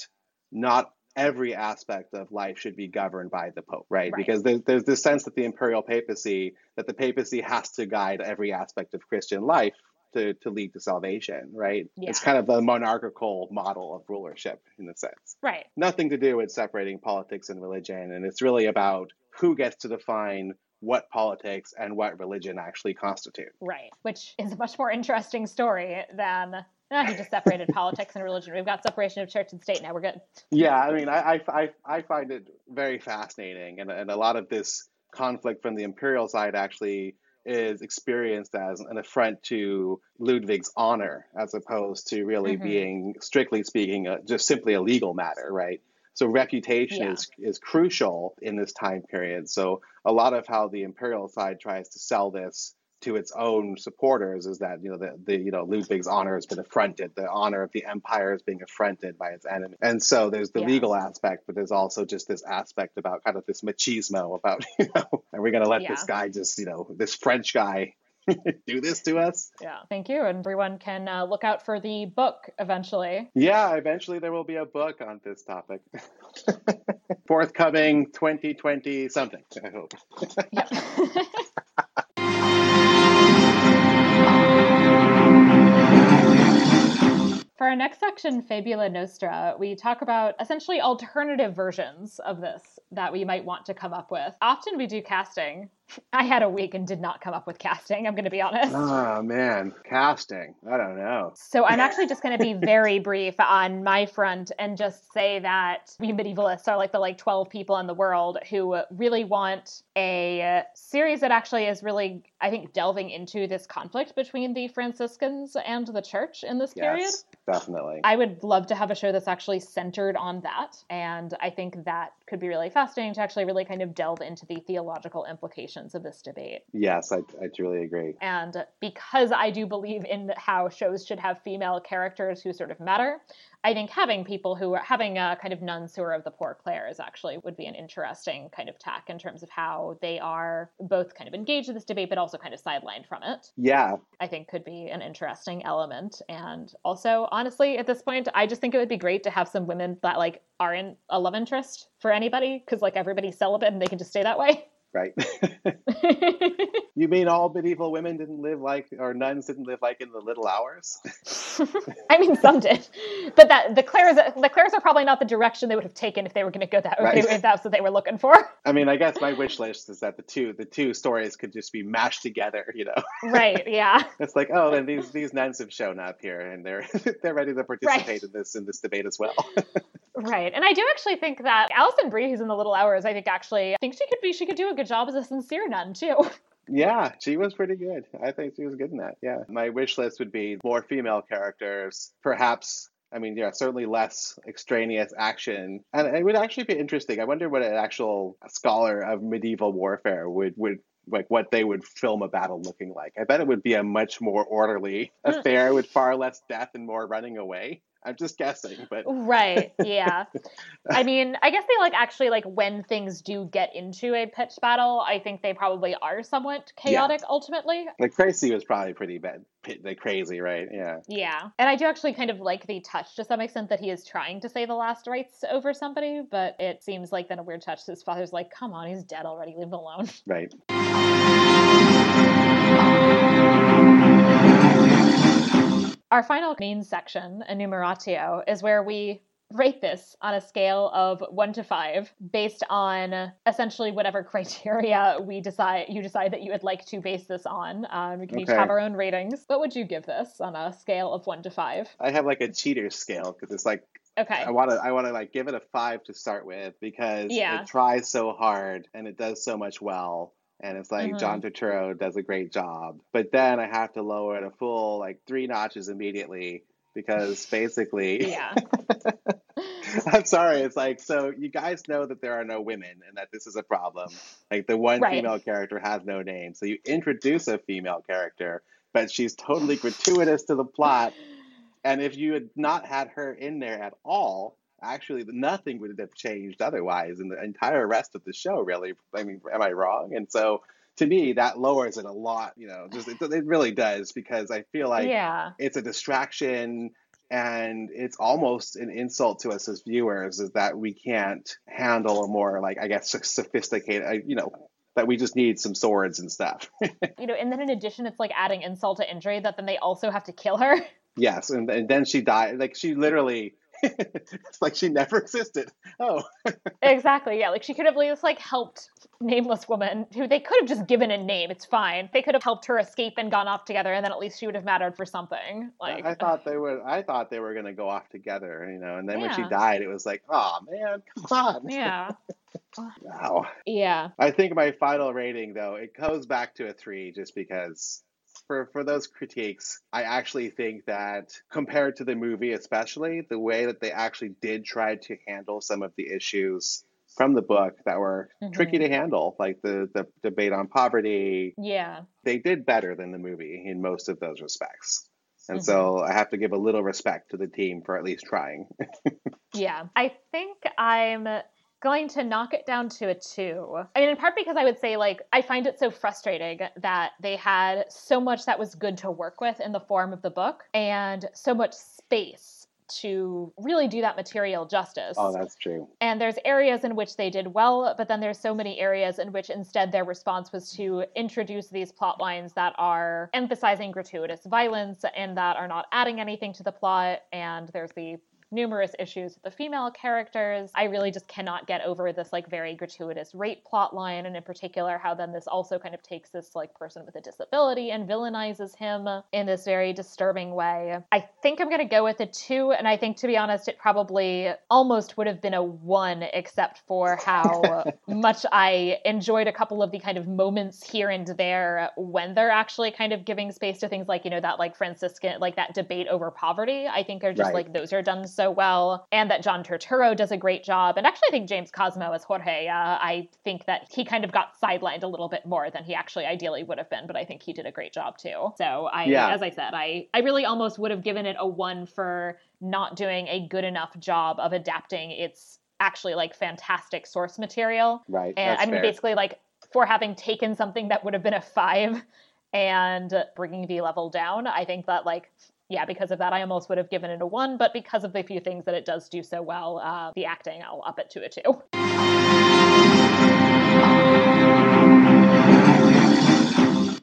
not every aspect of life should be governed by the Pope, right? right. Because there's, there's this sense that the imperial papacy, that the papacy has to guide every aspect of Christian life to, to lead to salvation, right? Yeah. It's kind of a monarchical model of rulership in a sense. Right. Nothing to do with separating politics and religion. And it's really about who gets to define what politics and what religion actually constitute. Right, which is a much more interesting story than eh, he just separated politics and religion. We've got separation of church and state now. We're good. Yeah, I mean, I, I, I find it very fascinating. And, and a lot of this conflict from the imperial side actually is experienced as an affront to Ludwig's honor, as opposed to really mm-hmm. being, strictly speaking, a, just simply a legal matter, right? So reputation yeah. is is crucial in this time period. So a lot of how the imperial side tries to sell this to its own supporters is that you know the, the you know Ludwig's honor has been affronted, the honor of the empire is being affronted by its enemy, and so there's the legal aspect, but there's also just this aspect about kind of this machismo about you know are we going to let yeah. this guy just you know this French guy do this to us. Yeah, thank you. And everyone can uh, look out for the book eventually. Yeah, eventually there will be a book on this topic. Forthcoming 2020 something, I hope. yeah. For our next section, Fabula Nostra, we talk about essentially alternative versions of this that we might want to come up with. Often we do casting, I had a week and did not come up with casting. I'm going to be honest. Oh man, casting. I don't know. So I'm actually just going to be very brief on my front and just say that we medievalists are like the like 12 people in the world who really want a series that actually is really, I think, delving into this conflict between the Franciscans and the Church in this period. Definitely. I would love to have a show that's actually centered on that, and I think that could be really fascinating to actually really kind of delve into the theological implications of this debate. Yes, I, I truly agree. And because I do believe in how shows should have female characters who sort of matter, I think having people who are having a kind of nuns who are of the poor clares actually would be an interesting kind of tack in terms of how they are both kind of engaged in this debate, but also kind of sidelined from it. Yeah. I think could be an interesting element. And also, honestly, at this point, I just think it would be great to have some women that like aren't a love interest for anybody because like everybody's celibate and they can just stay that way right? you mean all medieval women didn't live like, or nuns didn't live like in the little hours? I mean, some did, but that the clares, the clares are probably not the direction they would have taken if they were going to go that way. If that's what they were looking for. I mean, I guess my wish list is that the two, the two stories could just be mashed together. You know? Right. Yeah. it's like, oh, then these these nuns have shown up here, and they're they're ready to participate right. in this in this debate as well. right, and I do actually think that Alison Brie, who's in the Little Hours, I think actually, I think she could be, she could do a good job as a sincere nun too. Yeah, she was pretty good. I think she was good in that. Yeah. My wish list would be more female characters, perhaps I mean, yeah, certainly less extraneous action, and it would actually be interesting. I wonder what an actual scholar of medieval warfare would would like what they would film a battle looking like. I bet it would be a much more orderly hmm. affair with far less death and more running away. I'm just guessing, but right, yeah. I mean, I guess they like actually like when things do get into a pitch battle, I think they probably are somewhat chaotic yeah. ultimately. Like crazy was probably pretty bad, like crazy, right? Yeah. Yeah, and I do actually kind of like the touch to some extent that he is trying to say the last rites over somebody, but it seems like then a weird touch. His father's like, "Come on, he's dead already. Leave him alone." Right. Our final main section, enumeratio, is where we rate this on a scale of one to five based on essentially whatever criteria we decide you decide that you would like to base this on. Um, we can okay. each have our own ratings. What would you give this on a scale of one to five? I have like a cheater scale because it's like okay. I want to i want to like give it a five to start with because yeah. it tries so hard and it does so much well and it's like mm-hmm. John Turturro does a great job. But then I have to lower it a full like three notches immediately because basically Yeah. I'm sorry, it's like so you guys know that there are no women and that this is a problem. Like the one right. female character has no name. So you introduce a female character, but she's totally gratuitous to the plot. And if you had not had her in there at all, actually nothing would have changed otherwise in the entire rest of the show really. I mean am i wrong? And so to me that lowers it a lot you know just it, it really does because i feel like yeah. it's a distraction and it's almost an insult to us as viewers is that we can't handle a more like i guess sophisticated uh, you know that we just need some swords and stuff. You know and then in addition it's like adding insult to injury that then they also have to kill her. Yes and, and then she died like she literally it's like she never existed. Oh. exactly. Yeah. Like she could have just like helped nameless woman who they could have just given a name. It's fine. They could have helped her escape and gone off together, and then at least she would have mattered for something. Like I, thought they would. I thought they were going to go off together. You know, and then yeah. when she died, it was like, oh man, come on. Yeah. wow. Yeah. I think my final rating though it goes back to a three, just because for for those critiques, I actually think that compared to the movie, especially the way that they actually did try to handle some of the issues from the book that were mm-hmm. tricky to handle, like the the debate on poverty. Yeah, they did better than the movie in most of those respects. And mm-hmm. so I have to give a little respect to the team for at least trying. yeah. I think I'm going to knock it down to a two. I mean, in part because I would say, like, I find it so frustrating that they had so much that was good to work with in the form of the book and so much space to really do that material justice. Oh, that's true. And there's areas in which they did well, but then there's so many areas in which instead their response was to introduce these plot lines that are emphasizing gratuitous violence and that are not adding anything to the plot. And there's the numerous issues with the female characters. I really just cannot get over this like very gratuitous rape plot line, and in particular, how then this also kind of takes this like person with a disability and villainizes him in this very disturbing way. I think I'm gonna go with a two, and I think to be honest, it probably almost would have been a one, except for how much I enjoyed a couple of the kind of moments here and there when they're actually kind of giving space to things like, you know, that like Franciscan, like that debate over poverty. I think are just right. like those are done so well, and that John Turturro does a great job. And actually, I think James Cosmo as Jorge, uh, I think that he kind of got sidelined a little bit more than he actually ideally would have been, but I think he did a great job too. So I, yeah. as I said, I, I really almost would have given it a one for not doing a good enough job of adapting its actually like fantastic source material. Right. And I mean, fair. basically, like for having taken something that would have been a five and bringing the level down, I think that like yeah, because of that, I almost would have given it a one, but because of the few things that it does do so well, uh, the acting, I'll up it to a two.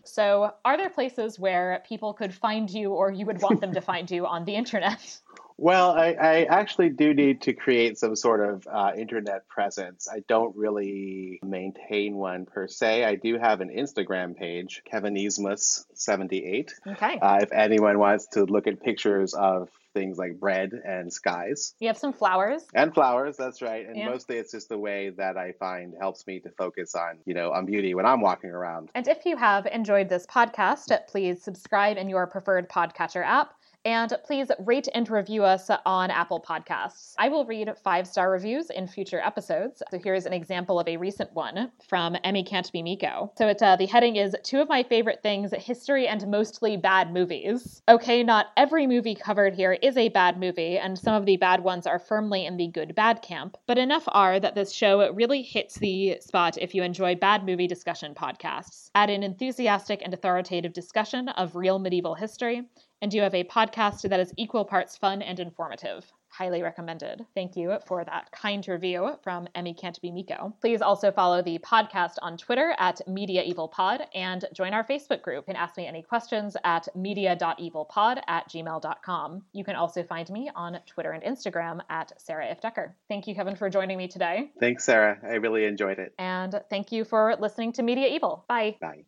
So, are there places where people could find you or you would want them to find you on the internet? Well, I, I, actually do need to create some sort of uh, internet presence. I don't really maintain one per se. I do have an Instagram page, Kevinismus78. Okay. Uh, if anyone wants to look at pictures of things like bread and skies. You have some flowers. And flowers, that's right. And yeah. mostly it's just the way that I find helps me to focus on, you know, on beauty when I'm walking around. And if you have enjoyed this podcast, please subscribe in your preferred podcatcher app And please rate and review us on Apple Podcasts. I will read five star reviews in future episodes. So here's an example of a recent one from Emmy Can't Be Miko. So it's, uh, the heading is Two of My Favorite Things History and Mostly Bad Movies. Okay, not every movie covered here is a bad movie, and some of the bad ones are firmly in the good bad camp, but enough are that this show really hits the spot if you enjoy bad movie discussion podcasts. Add an enthusiastic and authoritative discussion of real medieval history, and you have a podcast that is equal parts fun and informative highly recommended. Thank you for that kind review from Emmy Can't Be Miko. Please also follow the podcast on Twitter at Media Evil Pod and join our Facebook group. and ask me any questions at media.evilpod at gmail.com. You can also find me on Twitter and Instagram at Sarah Ifft Decker. Thank you, Kevin, for joining me today. Thanks, Sarah. I really enjoyed it. And thank you for listening to Media Evil. Bye. Bye.